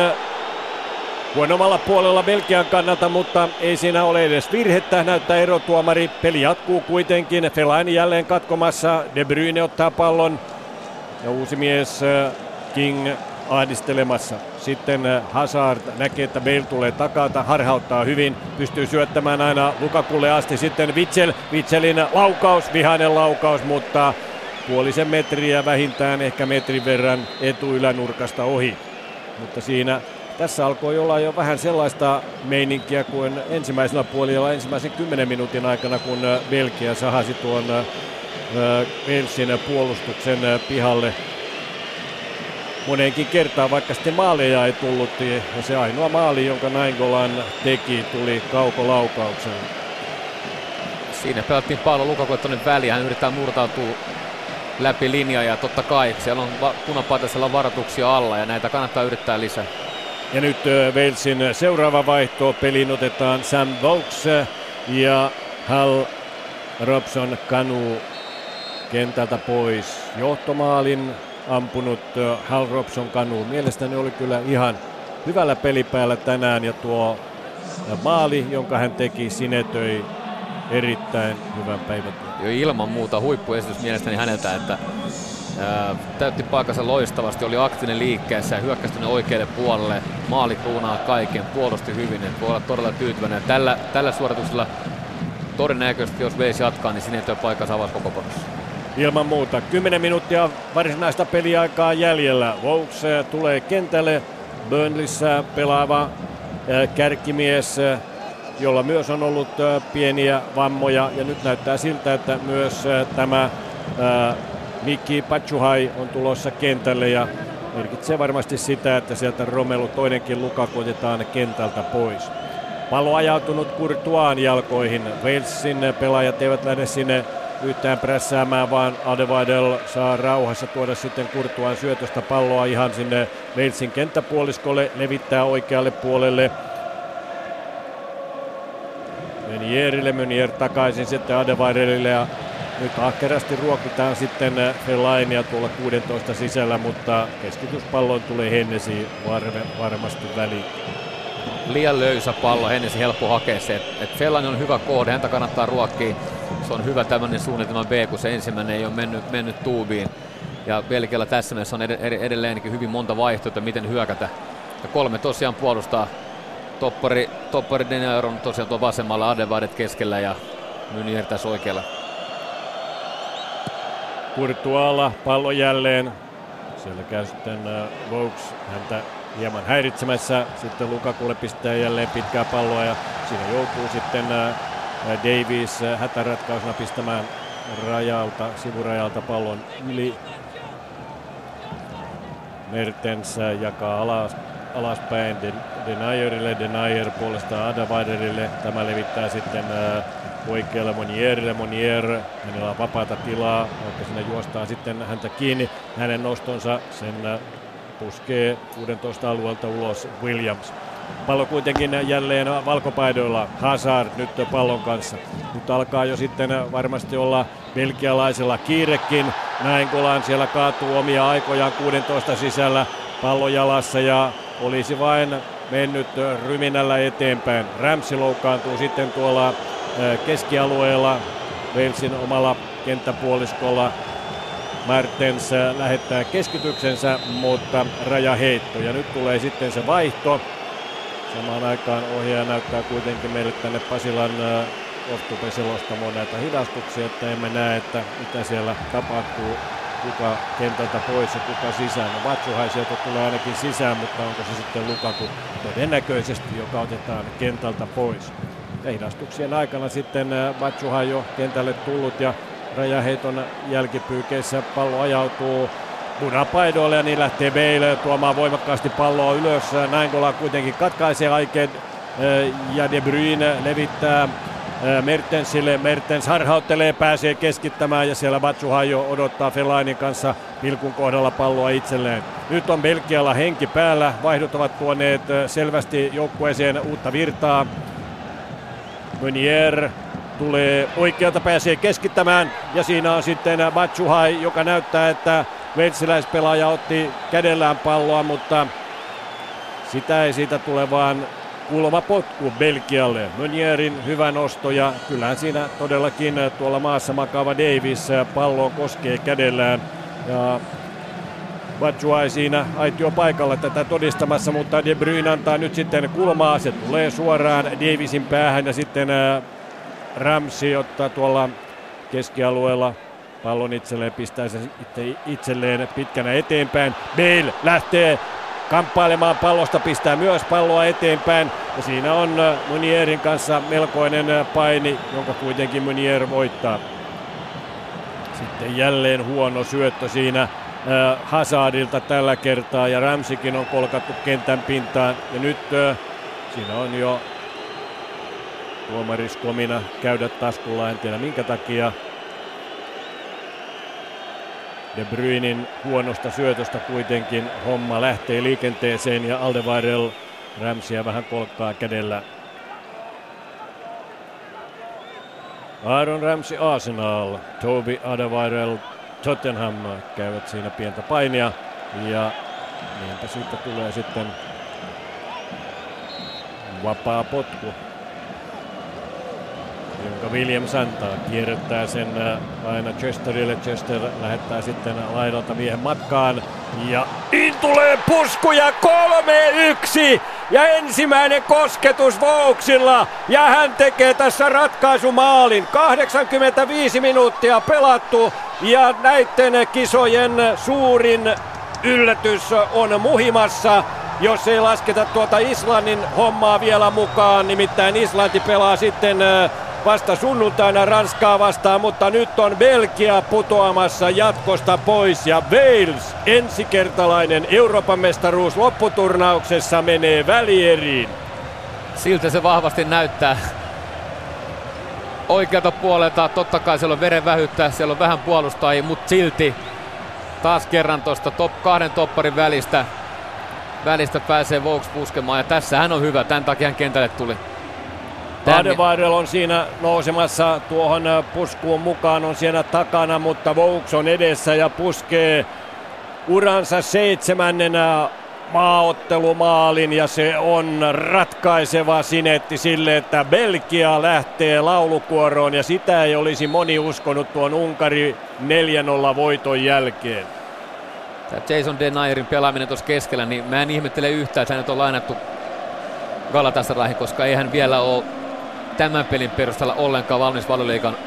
S2: huonommalla puolella Belgian kannalta, mutta ei siinä ole edes virhettä, näyttää erotuomari. Peli jatkuu kuitenkin, Fellaini jälleen katkomassa, De Bruyne ottaa pallon ja uusi mies King ahdistelemassa. Sitten äh, Hazard näkee, että Bale tulee takata, harhauttaa hyvin, pystyy syöttämään aina Lukakulle asti. Sitten Witsel, Witselin laukaus, vihainen laukaus, mutta puolisen metriä vähintään, ehkä metrin verran etuylänurkasta ohi. Mutta siinä tässä alkoi olla jo vähän sellaista meininkiä kuin ensimmäisellä puolella ensimmäisen kymmenen minuutin aikana, kun äh, Belgia sahasi tuon äh, Walesin puolustuksen pihalle moneenkin kertaan, vaikka sitten maaleja ei tullut. Ja se ainoa maali, jonka Naingolan teki, tuli kaukolaukauksella.
S3: Siinä pelattiin pallo Lukaku tuonne väliin, hän yrittää murtautua läpi linjaa ja totta kai siellä on punapaitasella varoituksia alla ja näitä kannattaa yrittää lisää.
S2: Ja nyt Walesin seuraava vaihto. Peliin otetaan Sam Vokes ja Hal Robson Kanu kentältä pois. Johtomaalin ampunut Hal Robson kanu. Mielestäni oli kyllä ihan hyvällä pelipäällä tänään ja tuo maali, jonka hän teki, sinetöi erittäin hyvän päivän.
S3: Jo ilman muuta huippuesitys mielestäni häneltä, että ää, täytti paikkansa loistavasti, oli aktiivinen liikkeessä ja hyökkäsi oikealle puolelle. Maali kruunaa kaiken, puolusti hyvin, että voi olla todella tyytyväinen. Tällä, tällä suorituksella todennäköisesti, jos veisi jatkaa, niin sinetöi paikkansa avauskokoponossa.
S2: Ilman muuta. 10 minuuttia varsinaista peliaikaa jäljellä. Vokes eh, tulee kentälle. Burnleyssä pelaava eh, kärkimies, eh, jolla myös on ollut pieniä vammoja. Ja nyt näyttää siltä, että myös tämä Mikki Pachuhai on tulossa kentälle ja merkitsee varmasti sitä, että sieltä Romelu toinenkin Lukaku otetaan kentältä pois. Pallo ajautunut Kurtuaan jalkoihin. Walesin pelaajat eivät lähde sinne yhtään prässäämään, vaan Adevaidel saa rauhassa tuoda sitten Kurtuaan syötöstä palloa ihan sinne Walesin kenttäpuoliskolle, levittää oikealle puolelle. Menierille, Menier takaisin sitten Adevaidelille ja nyt ahkerasti ruokitaan sitten Fellainia tuolla 16 sisällä, mutta keskityspallon tulee Hennesi varmasti väliin
S3: liian löysä pallo, Hennesi helppo hakea se. Et on hyvä kohde, häntä kannattaa ruokkia. Se on hyvä tämmöinen suunnitelma B, kun se ensimmäinen ei ole mennyt, mennyt tuubiin. Ja Belgialla tässä mielessä on edelleenkin hyvin monta vaihtoehtoa, miten hyökätä. Ja kolme tosiaan puolustaa. Toppari, toppari Denayer on tosiaan tuo vasemmalla, Adevadet keskellä ja Mynier tässä oikealla.
S2: Kurtualla pallo jälleen. Siellä käy sitten uh, Vokes häntä hieman häiritsemässä. Sitten Lukakulle pistää jälleen pitkää palloa ja siinä joutuu sitten Davies hätäratkaisuna pistämään rajalta, sivurajalta pallon yli. Mertens jakaa alas, alaspäin Denayerille, Denayer puolestaan Adavaiderille. Tämä levittää sitten oikealle Monierille. Monier, hänellä on vapaata tilaa, vaikka sinne juostaan sitten häntä kiinni. Hänen nostonsa sen puskee 16 alueelta ulos Williams. Pallo kuitenkin jälleen valkopaidoilla. Hazard nyt pallon kanssa. Nyt alkaa jo sitten varmasti olla belgialaisella kiirekin. Näin Golan siellä kaatuu omia aikojaan 16 sisällä pallo jalassa ja olisi vain mennyt ryminällä eteenpäin. Ramsey loukkaantuu sitten tuolla keskialueella Walesin omalla kenttäpuoliskolla Mertens lähettää keskityksensä, mutta rajaheitto. Ja nyt tulee sitten se vaihto. Samaan aikaan ohjaaja näyttää kuitenkin meille tänne Pasilan Ostupe selostamaan näitä hidastuksia, että emme näe, että mitä siellä tapahtuu, kuka kentältä pois ja kuka sisään. No Vatsuhai sieltä tulee ainakin sisään, mutta onko se sitten Lukaku todennäköisesti, joka otetaan kentältä pois. Ja hidastuksien aikana sitten Vatsuhai jo kentälle tullut ja rajaheiton jälkipyykeissä pallo ajautuu punapaidoille ja niin lähtee Bale tuomaan voimakkaasti palloa ylös. Näinkola kuitenkin katkaisee aikeen ja De Bruyne levittää Mertensille. Mertens harhauttelee, pääsee keskittämään ja siellä Batsuhajo odottaa Felainin kanssa pilkun kohdalla palloa itselleen. Nyt on Belgialla henki päällä. Vaihdot ovat tuoneet selvästi joukkueeseen uutta virtaa. Meunier tulee oikealta, pääsee keskittämään ja siinä on sitten Batsuhai, joka näyttää, että Veltsiläispelaaja otti kädellään palloa, mutta sitä ei siitä tule vaan kulma potku Belgialle. Meunierin hyvä nosto ja kyllähän siinä todellakin tuolla maassa makaava Davis palloon koskee kädellään. Ja Batshuayi siinä aitio paikalla tätä todistamassa, mutta De Bruyne antaa nyt sitten kulmaa. Se tulee suoraan Davisin päähän ja sitten Ramsey ottaa tuolla keskialueella pallon itselleen, pistää itse, itselleen pitkänä eteenpäin. Bale lähtee kamppailemaan pallosta, pistää myös palloa eteenpäin. Ja siinä on äh, Munierin kanssa melkoinen äh, paini, jonka kuitenkin Munier voittaa. Sitten jälleen huono syöttö siinä äh, Hazardilta tällä kertaa ja Ramsikin on kolkattu kentän pintaan. Ja nyt siinä on jo tuomariskomina käydä taskulla, en tiedä minkä takia. De Bruynin huonosta syötöstä kuitenkin homma lähtee liikenteeseen ja Aldevarel Ramsia vähän kolkkaa kädellä. Aaron Ramsey Arsenal, Toby Alderweireld Tottenham käyvät siinä pientä painia. Ja niinpä siitä tulee sitten vapaa potku jonka Williams antaa. Kierrättää sen äh, aina Chesterille. Chester lähettää sitten laidalta miehen matkaan. Ja in tulee puskuja 3-1! Ja ensimmäinen kosketus Vouksilla. Ja hän tekee tässä ratkaisumaalin. 85 minuuttia pelattu. Ja näiden kisojen suurin yllätys on muhimassa jos ei lasketa tuota Islannin hommaa vielä mukaan. Nimittäin Islanti pelaa sitten äh, vasta sunnuntaina Ranskaa vastaan, mutta nyt on Belgia putoamassa jatkosta pois ja Wales ensikertalainen Euroopan mestaruus lopputurnauksessa menee välieriin.
S3: Siltä se vahvasti näyttää. Oikealta puolelta totta kai siellä on veren vähyttä, siellä on vähän puolustajia, mutta silti taas kerran tuosta top, kahden topparin välistä, välistä pääsee Vokes puskemaan ja tässä hän on hyvä, tämän takia hän kentälle tuli.
S2: Adevarel on siinä nousemassa tuohon äh, puskuun mukaan, on siinä takana, mutta Vouks on edessä ja puskee uransa seitsemännenä maaottelumaalin ja se on ratkaiseva sinetti sille, että Belgia lähtee laulukuoroon ja sitä ei olisi moni uskonut tuon Unkari 4-0 voiton jälkeen.
S3: Tämä Jason Denayerin pelaaminen tuossa keskellä, niin mä en ihmettele yhtään, että hänet on lainattu Galatasarayhin, koska ei hän vielä ole tämän pelin perusteella ollenkaan valmis valioliikan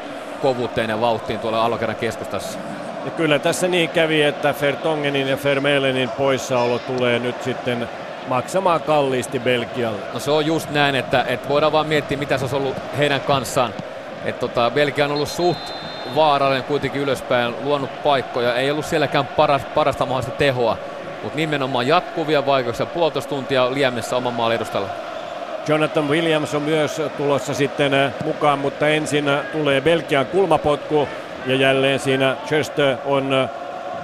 S3: kovuuteen ja vauhtiin tuolla alokerran keskustassa.
S2: Ja kyllä tässä niin kävi, että Fertongenin ja Vermelenin poissaolo tulee nyt sitten maksamaan kalliisti Belgialle.
S3: No se on just näin, että, että voidaan vaan miettiä, mitä se olisi ollut heidän kanssaan. Että tota, Belgia on ollut suht vaarallinen kuitenkin ylöspäin, luonut paikkoja, ei ollut sielläkään paras, parasta mahdollista tehoa, mutta nimenomaan jatkuvia vaikeuksia, puolitoista tuntia liemessä oman maalin edustalla.
S2: Jonathan Williams on myös tulossa sitten äh, mukaan, mutta ensin äh, tulee Belgian kulmapotku ja jälleen siinä Chester on äh,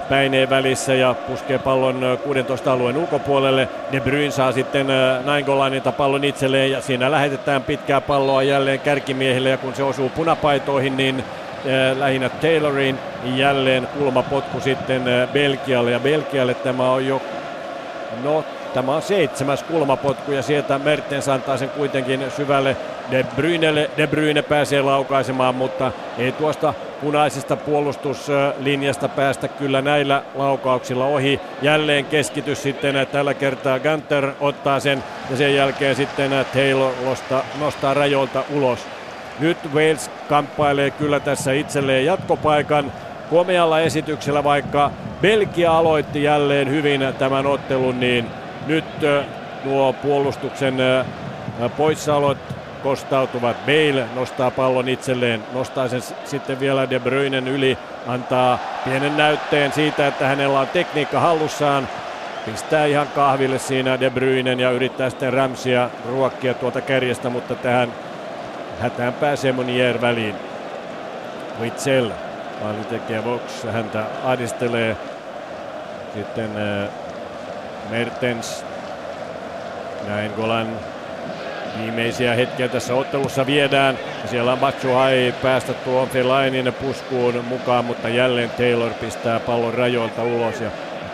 S2: päineen välissä ja puskee pallon 16 alueen ulkopuolelle. De Bruyne saa sitten Nainggolanilta pallon itselleen ja siinä lähetetään pitkää palloa jälleen kärkimiehille ja kun se osuu punapaitoihin, niin lähinnä Taylorin jälleen kulmapotku sitten Belgialle ja Belgialle tämä on jo no Tämä on seitsemäs kulmapotku ja sieltä Mertens antaa sen kuitenkin syvälle De Bruynelle. De Bruyne pääsee laukaisemaan, mutta ei tuosta punaisesta puolustuslinjasta päästä kyllä näillä laukauksilla ohi. Jälleen keskitys sitten tällä kertaa Gunter ottaa sen ja sen jälkeen sitten Taylor nostaa, rajoilta ulos. Nyt Wales kamppailee kyllä tässä itselleen jatkopaikan komealla esityksellä, vaikka Belgia aloitti jälleen hyvin tämän ottelun, niin nyt nuo puolustuksen poissaolot kostautuvat. Bale nostaa pallon itselleen, nostaa sen sitten vielä De Bruynen yli, antaa pienen näytteen siitä, että hänellä on tekniikka hallussaan. Pistää ihan kahville siinä De Bruynen ja yrittää sitten Ramsia ruokkia tuolta kärjestä, mutta tähän hätään pääsee Monier väliin. Witzel, maalintekijä Vox, häntä adistelee. Sitten Mertens, näin Golan viimeisiä hetkiä tässä ottelussa viedään. Siellä on Batshuayi päästä tuon Fellainin puskuun mukaan, mutta jälleen Taylor pistää pallon rajoilta ulos ja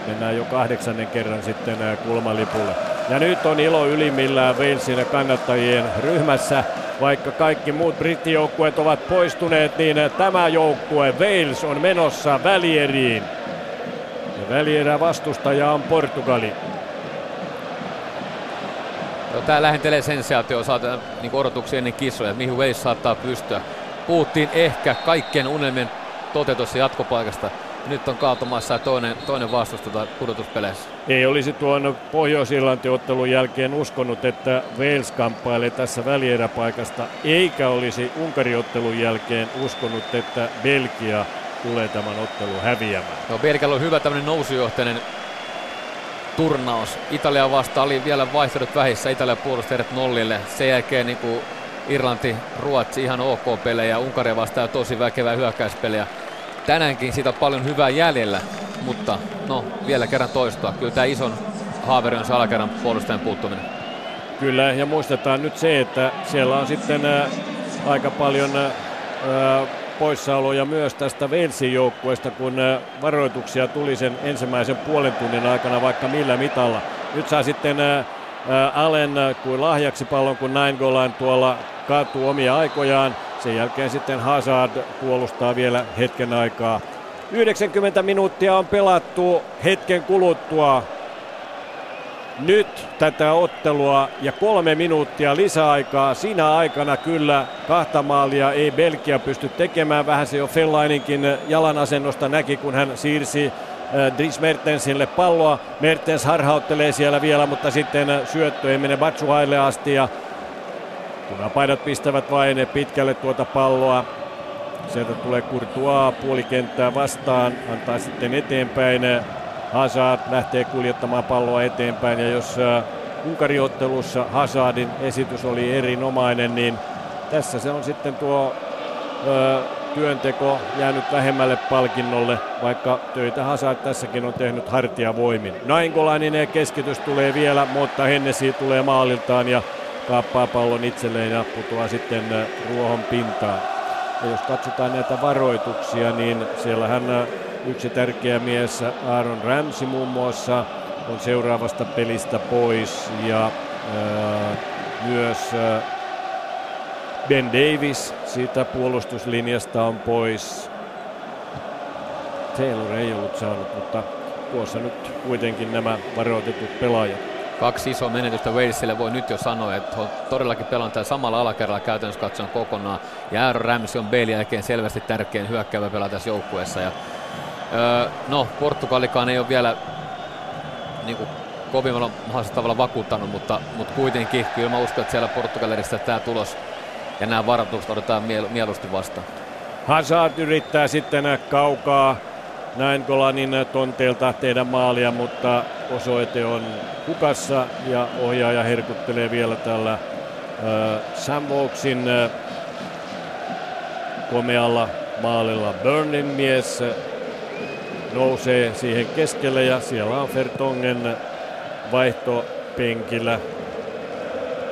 S2: mennään jo kahdeksannen kerran sitten kulmalipulle. Ja nyt on ilo ylimmillään Walesin kannattajien ryhmässä. Vaikka kaikki muut brittijoukkueet ovat poistuneet, niin tämä joukkue Wales on menossa välieriin. Ja välierä vastustaja on Portugali.
S3: Joo, tämä lähentelee sensaatio saada niin odotuksia ennen kisoja, että mihin Wales saattaa pystyä. Puhuttiin ehkä kaikkien unelmien toteutussa jatkopaikasta. Nyt on kaatumassa toinen, toinen vastusta pudotuspeleissä.
S2: Ei olisi tuon pohjois ottelun jälkeen uskonut, että Wales kamppailee tässä välieräpaikasta, eikä olisi Unkari-ottelun jälkeen uskonut, että Belgia tulee tämän ottelun häviämään.
S3: No, Belgialla on hyvä tämmöinen nousujohtainen turnaus. Italia vastaan oli vielä vaihtoehdot vähissä. Italia puolusti edet nollille. Sen jälkeen niin kuin Irlanti, Ruotsi ihan ok pelejä. Unkaria vastaan tosi väkevää hyökkäyspelejä. Tänäänkin siitä on paljon hyvää jäljellä, mutta no vielä kerran toistua. Kyllä tämä ison haaveri on alakerran puolustajan puuttuminen.
S2: Kyllä, ja muistetaan nyt se, että siellä on sitten ää, aika paljon ää, poissaoloja myös tästä Walesin joukkueesta, kun varoituksia tuli sen ensimmäisen puolen tunnin aikana vaikka millä mitalla. Nyt saa sitten Allen kuin lahjaksi pallon, kun näin Golan tuolla kaatuu omia aikojaan. Sen jälkeen sitten Hazard puolustaa vielä hetken aikaa. 90 minuuttia on pelattu hetken kuluttua nyt tätä ottelua ja kolme minuuttia lisäaikaa. Siinä aikana kyllä kahta maalia ei Belgia pysty tekemään. Vähän se jo Fellaininkin jalan asennosta näki, kun hän siirsi äh, Dries Mertensille palloa. Mertens harhauttelee siellä vielä, mutta sitten syöttö ei mene Batsuhaille asti ja punapaidat pistävät vain pitkälle tuota palloa. Sieltä tulee Courtois puolikenttää vastaan, antaa sitten eteenpäin Hazard lähtee kuljettamaan palloa eteenpäin ja jos äh, Unkariottelussa Hazardin esitys oli erinomainen, niin tässä se on sitten tuo ö, äh, työnteko jäänyt vähemmälle palkinnolle, vaikka töitä Hazard tässäkin on tehnyt hartiavoimin. Naingolainen keskitys tulee vielä, mutta Hennesi tulee maaliltaan ja kaappaa pallon itselleen ja putoaa sitten äh, ruohon pintaan. Ja jos katsotaan näitä varoituksia, niin siellähän Yksi tärkeä mies, Aaron Ramsey muun muassa, on seuraavasta pelistä pois ja ää, myös ää, Ben Davis siitä puolustuslinjasta on pois. Taylor ei ollut saanut, mutta tuossa nyt kuitenkin nämä varoitetut pelaajat.
S3: Kaksi isoa menetystä Walesille voi nyt jo sanoa, että on todellakin pelannut tällä samalla alakerralla käytännössä katsoen kokonaan. Ja Aaron Ramsey on Bale jälkeen selvästi tärkein hyökkäävä pelaaja tässä joukkueessa. Ja Öö, no, Portugalikaan ei ole vielä niin kuin, kovimmalla mahdollisella tavalla vakuuttanut, mutta, mutta kuitenkin kyllä mä uskon, että siellä Portugalissa tämä tulos ja nämä varoitukset otetaan miel- mieluusti vastaan.
S2: Hazard yrittää sitten kaukaa näin Golanin tonteelta tehdä maalia, mutta osoite on hukassa ja ohjaaja herkuttelee vielä tällä äh, Sam Voksin äh, komealla maalilla. Burnin mies nousee siihen keskelle ja siellä on Fertongen vaihtopenkillä.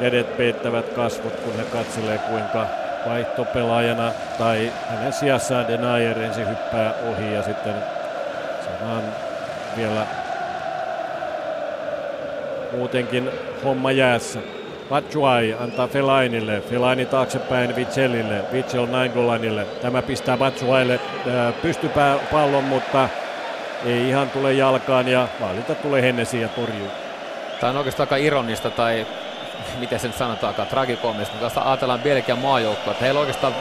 S2: Kädet peittävät kasvot, kun hän katselee kuinka vaihtopelaajana tai hänen sijassaan Denayer ensin hyppää ohi ja sitten saadaan vielä muutenkin homma jäässä. Batshuayi antaa Felainille, Felaini taaksepäin Vitsellille, Vitsel Nainggolanille. Tämä pistää Batshuayille äh, pystypääpallon, mutta ei ihan tule jalkaan ja maalilta tulee Hennesi ja torjuu.
S3: Tämä on oikeastaan aika ironista tai miten sen sanotaankaan, tragikoomista, mutta ajatellaan Belgian maajoukkoa, että heillä on oikeastaan 5-6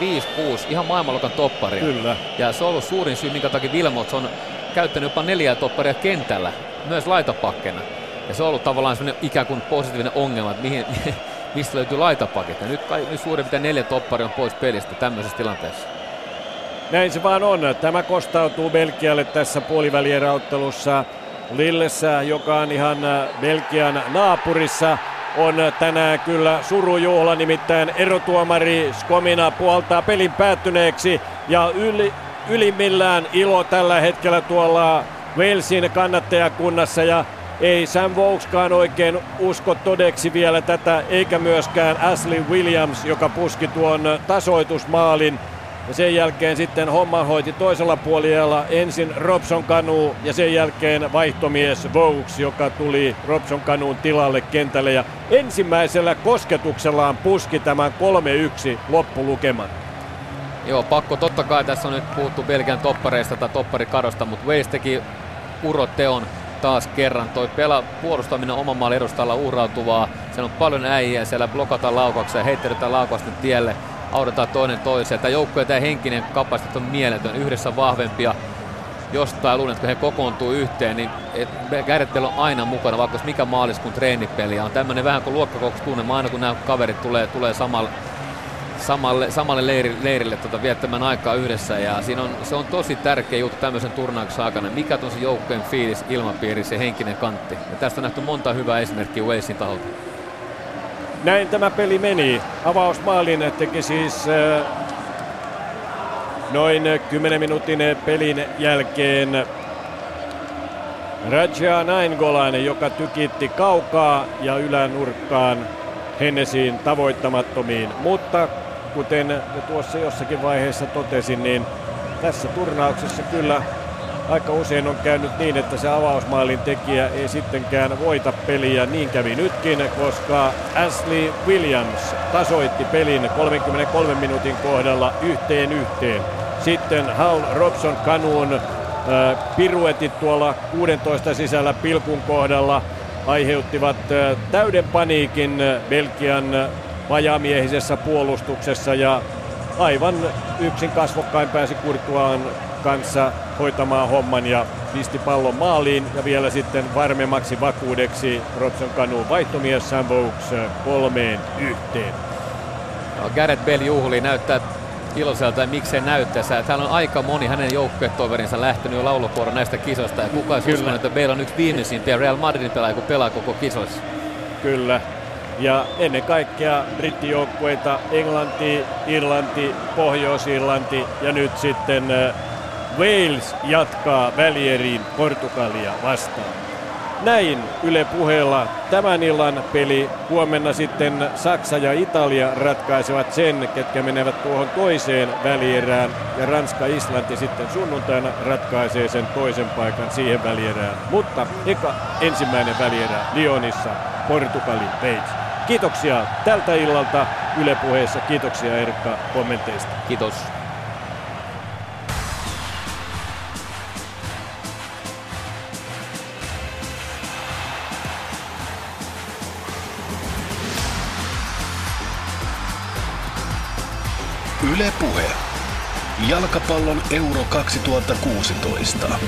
S3: ihan maailmanluokan topparia.
S2: Kyllä.
S3: Ja se on ollut suurin syy, minkä takia Vilmots on käyttänyt jopa neljää topparia kentällä, myös laitapakkena. Ja se on ollut tavallaan semmoinen ikään kuin positiivinen ongelma, että mihin, *laughs* mistä löytyy laitapakit. Ja nyt, nyt suurin piirtein neljä topparia on pois pelistä tämmöisessä tilanteessa.
S2: Näin se vaan on. Tämä kostautuu Belgialle tässä puolivälieräottelussa. Lillessä, joka on ihan äh, Belgian naapurissa, on tänään kyllä surujuhla, nimittäin erotuomari Skomina puoltaa pelin päättyneeksi ja yli, ylimmillään ilo tällä hetkellä tuolla Walesin kannattajakunnassa ja ei Sam Vokeskaan oikein usko todeksi vielä tätä, eikä myöskään Ashley Williams, joka puski tuon tasoitusmaalin ja sen jälkeen sitten homma hoiti toisella puolella ensin Robson Kanu ja sen jälkeen vaihtomies Vokes, joka tuli Robson Kanuun tilalle kentälle. Ja ensimmäisellä kosketuksellaan puski tämän 3-1 loppulukeman.
S3: Joo, pakko. Totta kai tässä on nyt puhuttu Belgian toppareista tai topparikadosta, mutta Weiss teki uroteon taas kerran. Toi pela puolustaminen oman maan edustalla urautuvaa. Siellä on paljon äijä, siellä blokataan laukauksia, heittelytään laukausten tielle autetaan toinen toiseen. Tämä joukkue tämä henkinen kapasiteetti on mieletön, yhdessä vahvempia. Jostain luulen, että kun he kokoontuu yhteen, niin Gareth on aina mukana, vaikka mikä maaliskuun treenipeli. On tämmöinen vähän kuin luokkakokoustunnelma, aina kun nämä kaverit tulee, tulee samalle, samalle, samalle leiri, leirille tota, viettämään aikaa yhdessä. Ja siinä on, se on tosi tärkeä juttu tämmöisen turnauksen aikana. Mikä on se joukkueen fiilis, ilmapiiri, se henkinen kantti. Ja tästä on nähty monta hyvää esimerkkiä Walesin taholta.
S2: Näin tämä peli meni. Avausmaalin teki siis noin 10 minuutin pelin jälkeen Raja Nainggolan, joka tykitti kaukaa ja ylänurkkaan Hennesiin tavoittamattomiin. Mutta kuten tuossa jossakin vaiheessa totesin, niin tässä turnauksessa kyllä aika usein on käynyt niin, että se avausmaalin tekijä ei sittenkään voita peliä. Niin kävi nytkin, koska Ashley Williams tasoitti pelin 33 minuutin kohdalla yhteen yhteen. Sitten Hal Robson Kanuun äh, piruetit tuolla 16 sisällä pilkun kohdalla aiheuttivat äh, täyden paniikin Belgian vajamiehisessä puolustuksessa ja aivan yksin kasvokkain pääsi Kurtuaan kanssa hoitamaan homman ja pisti pallon maaliin ja vielä sitten varmemmaksi vakuudeksi Robson Kanu vaihtomies Sam Vokes kolmeen yhteen.
S3: No, Gareth Bell juhli näyttää iloiselta ja miksei näyttäisi. Täällä on aika moni hänen joukkuetoverinsa lähtenyt jo laulukuoron näistä kisoista ja kuka olisi uskonut, että Bell on yksi viimeisimpiä Real Madridin pelaaja, kun pelaa koko kisoissa.
S2: Kyllä. Ja ennen kaikkea brittijoukkueita Englanti, Irlanti, Pohjois-Irlanti ja nyt sitten Wales jatkaa välieriin Portugalia vastaan. Näin Yle puheella tämän illan peli. Huomenna sitten Saksa ja Italia ratkaisevat sen, ketkä menevät tuohon toiseen välierään. Ja Ranska-Islanti sitten sunnuntaina ratkaisee sen toisen paikan siihen välierään. Mutta eka ensimmäinen välierä Lyonissa, Portugali, Wales. Kiitoksia tältä illalta Yle puheessa. Kiitoksia Erkka kommenteista.
S3: Kiitos.
S1: Yle Puhe. Jalkapallon Euro 2016.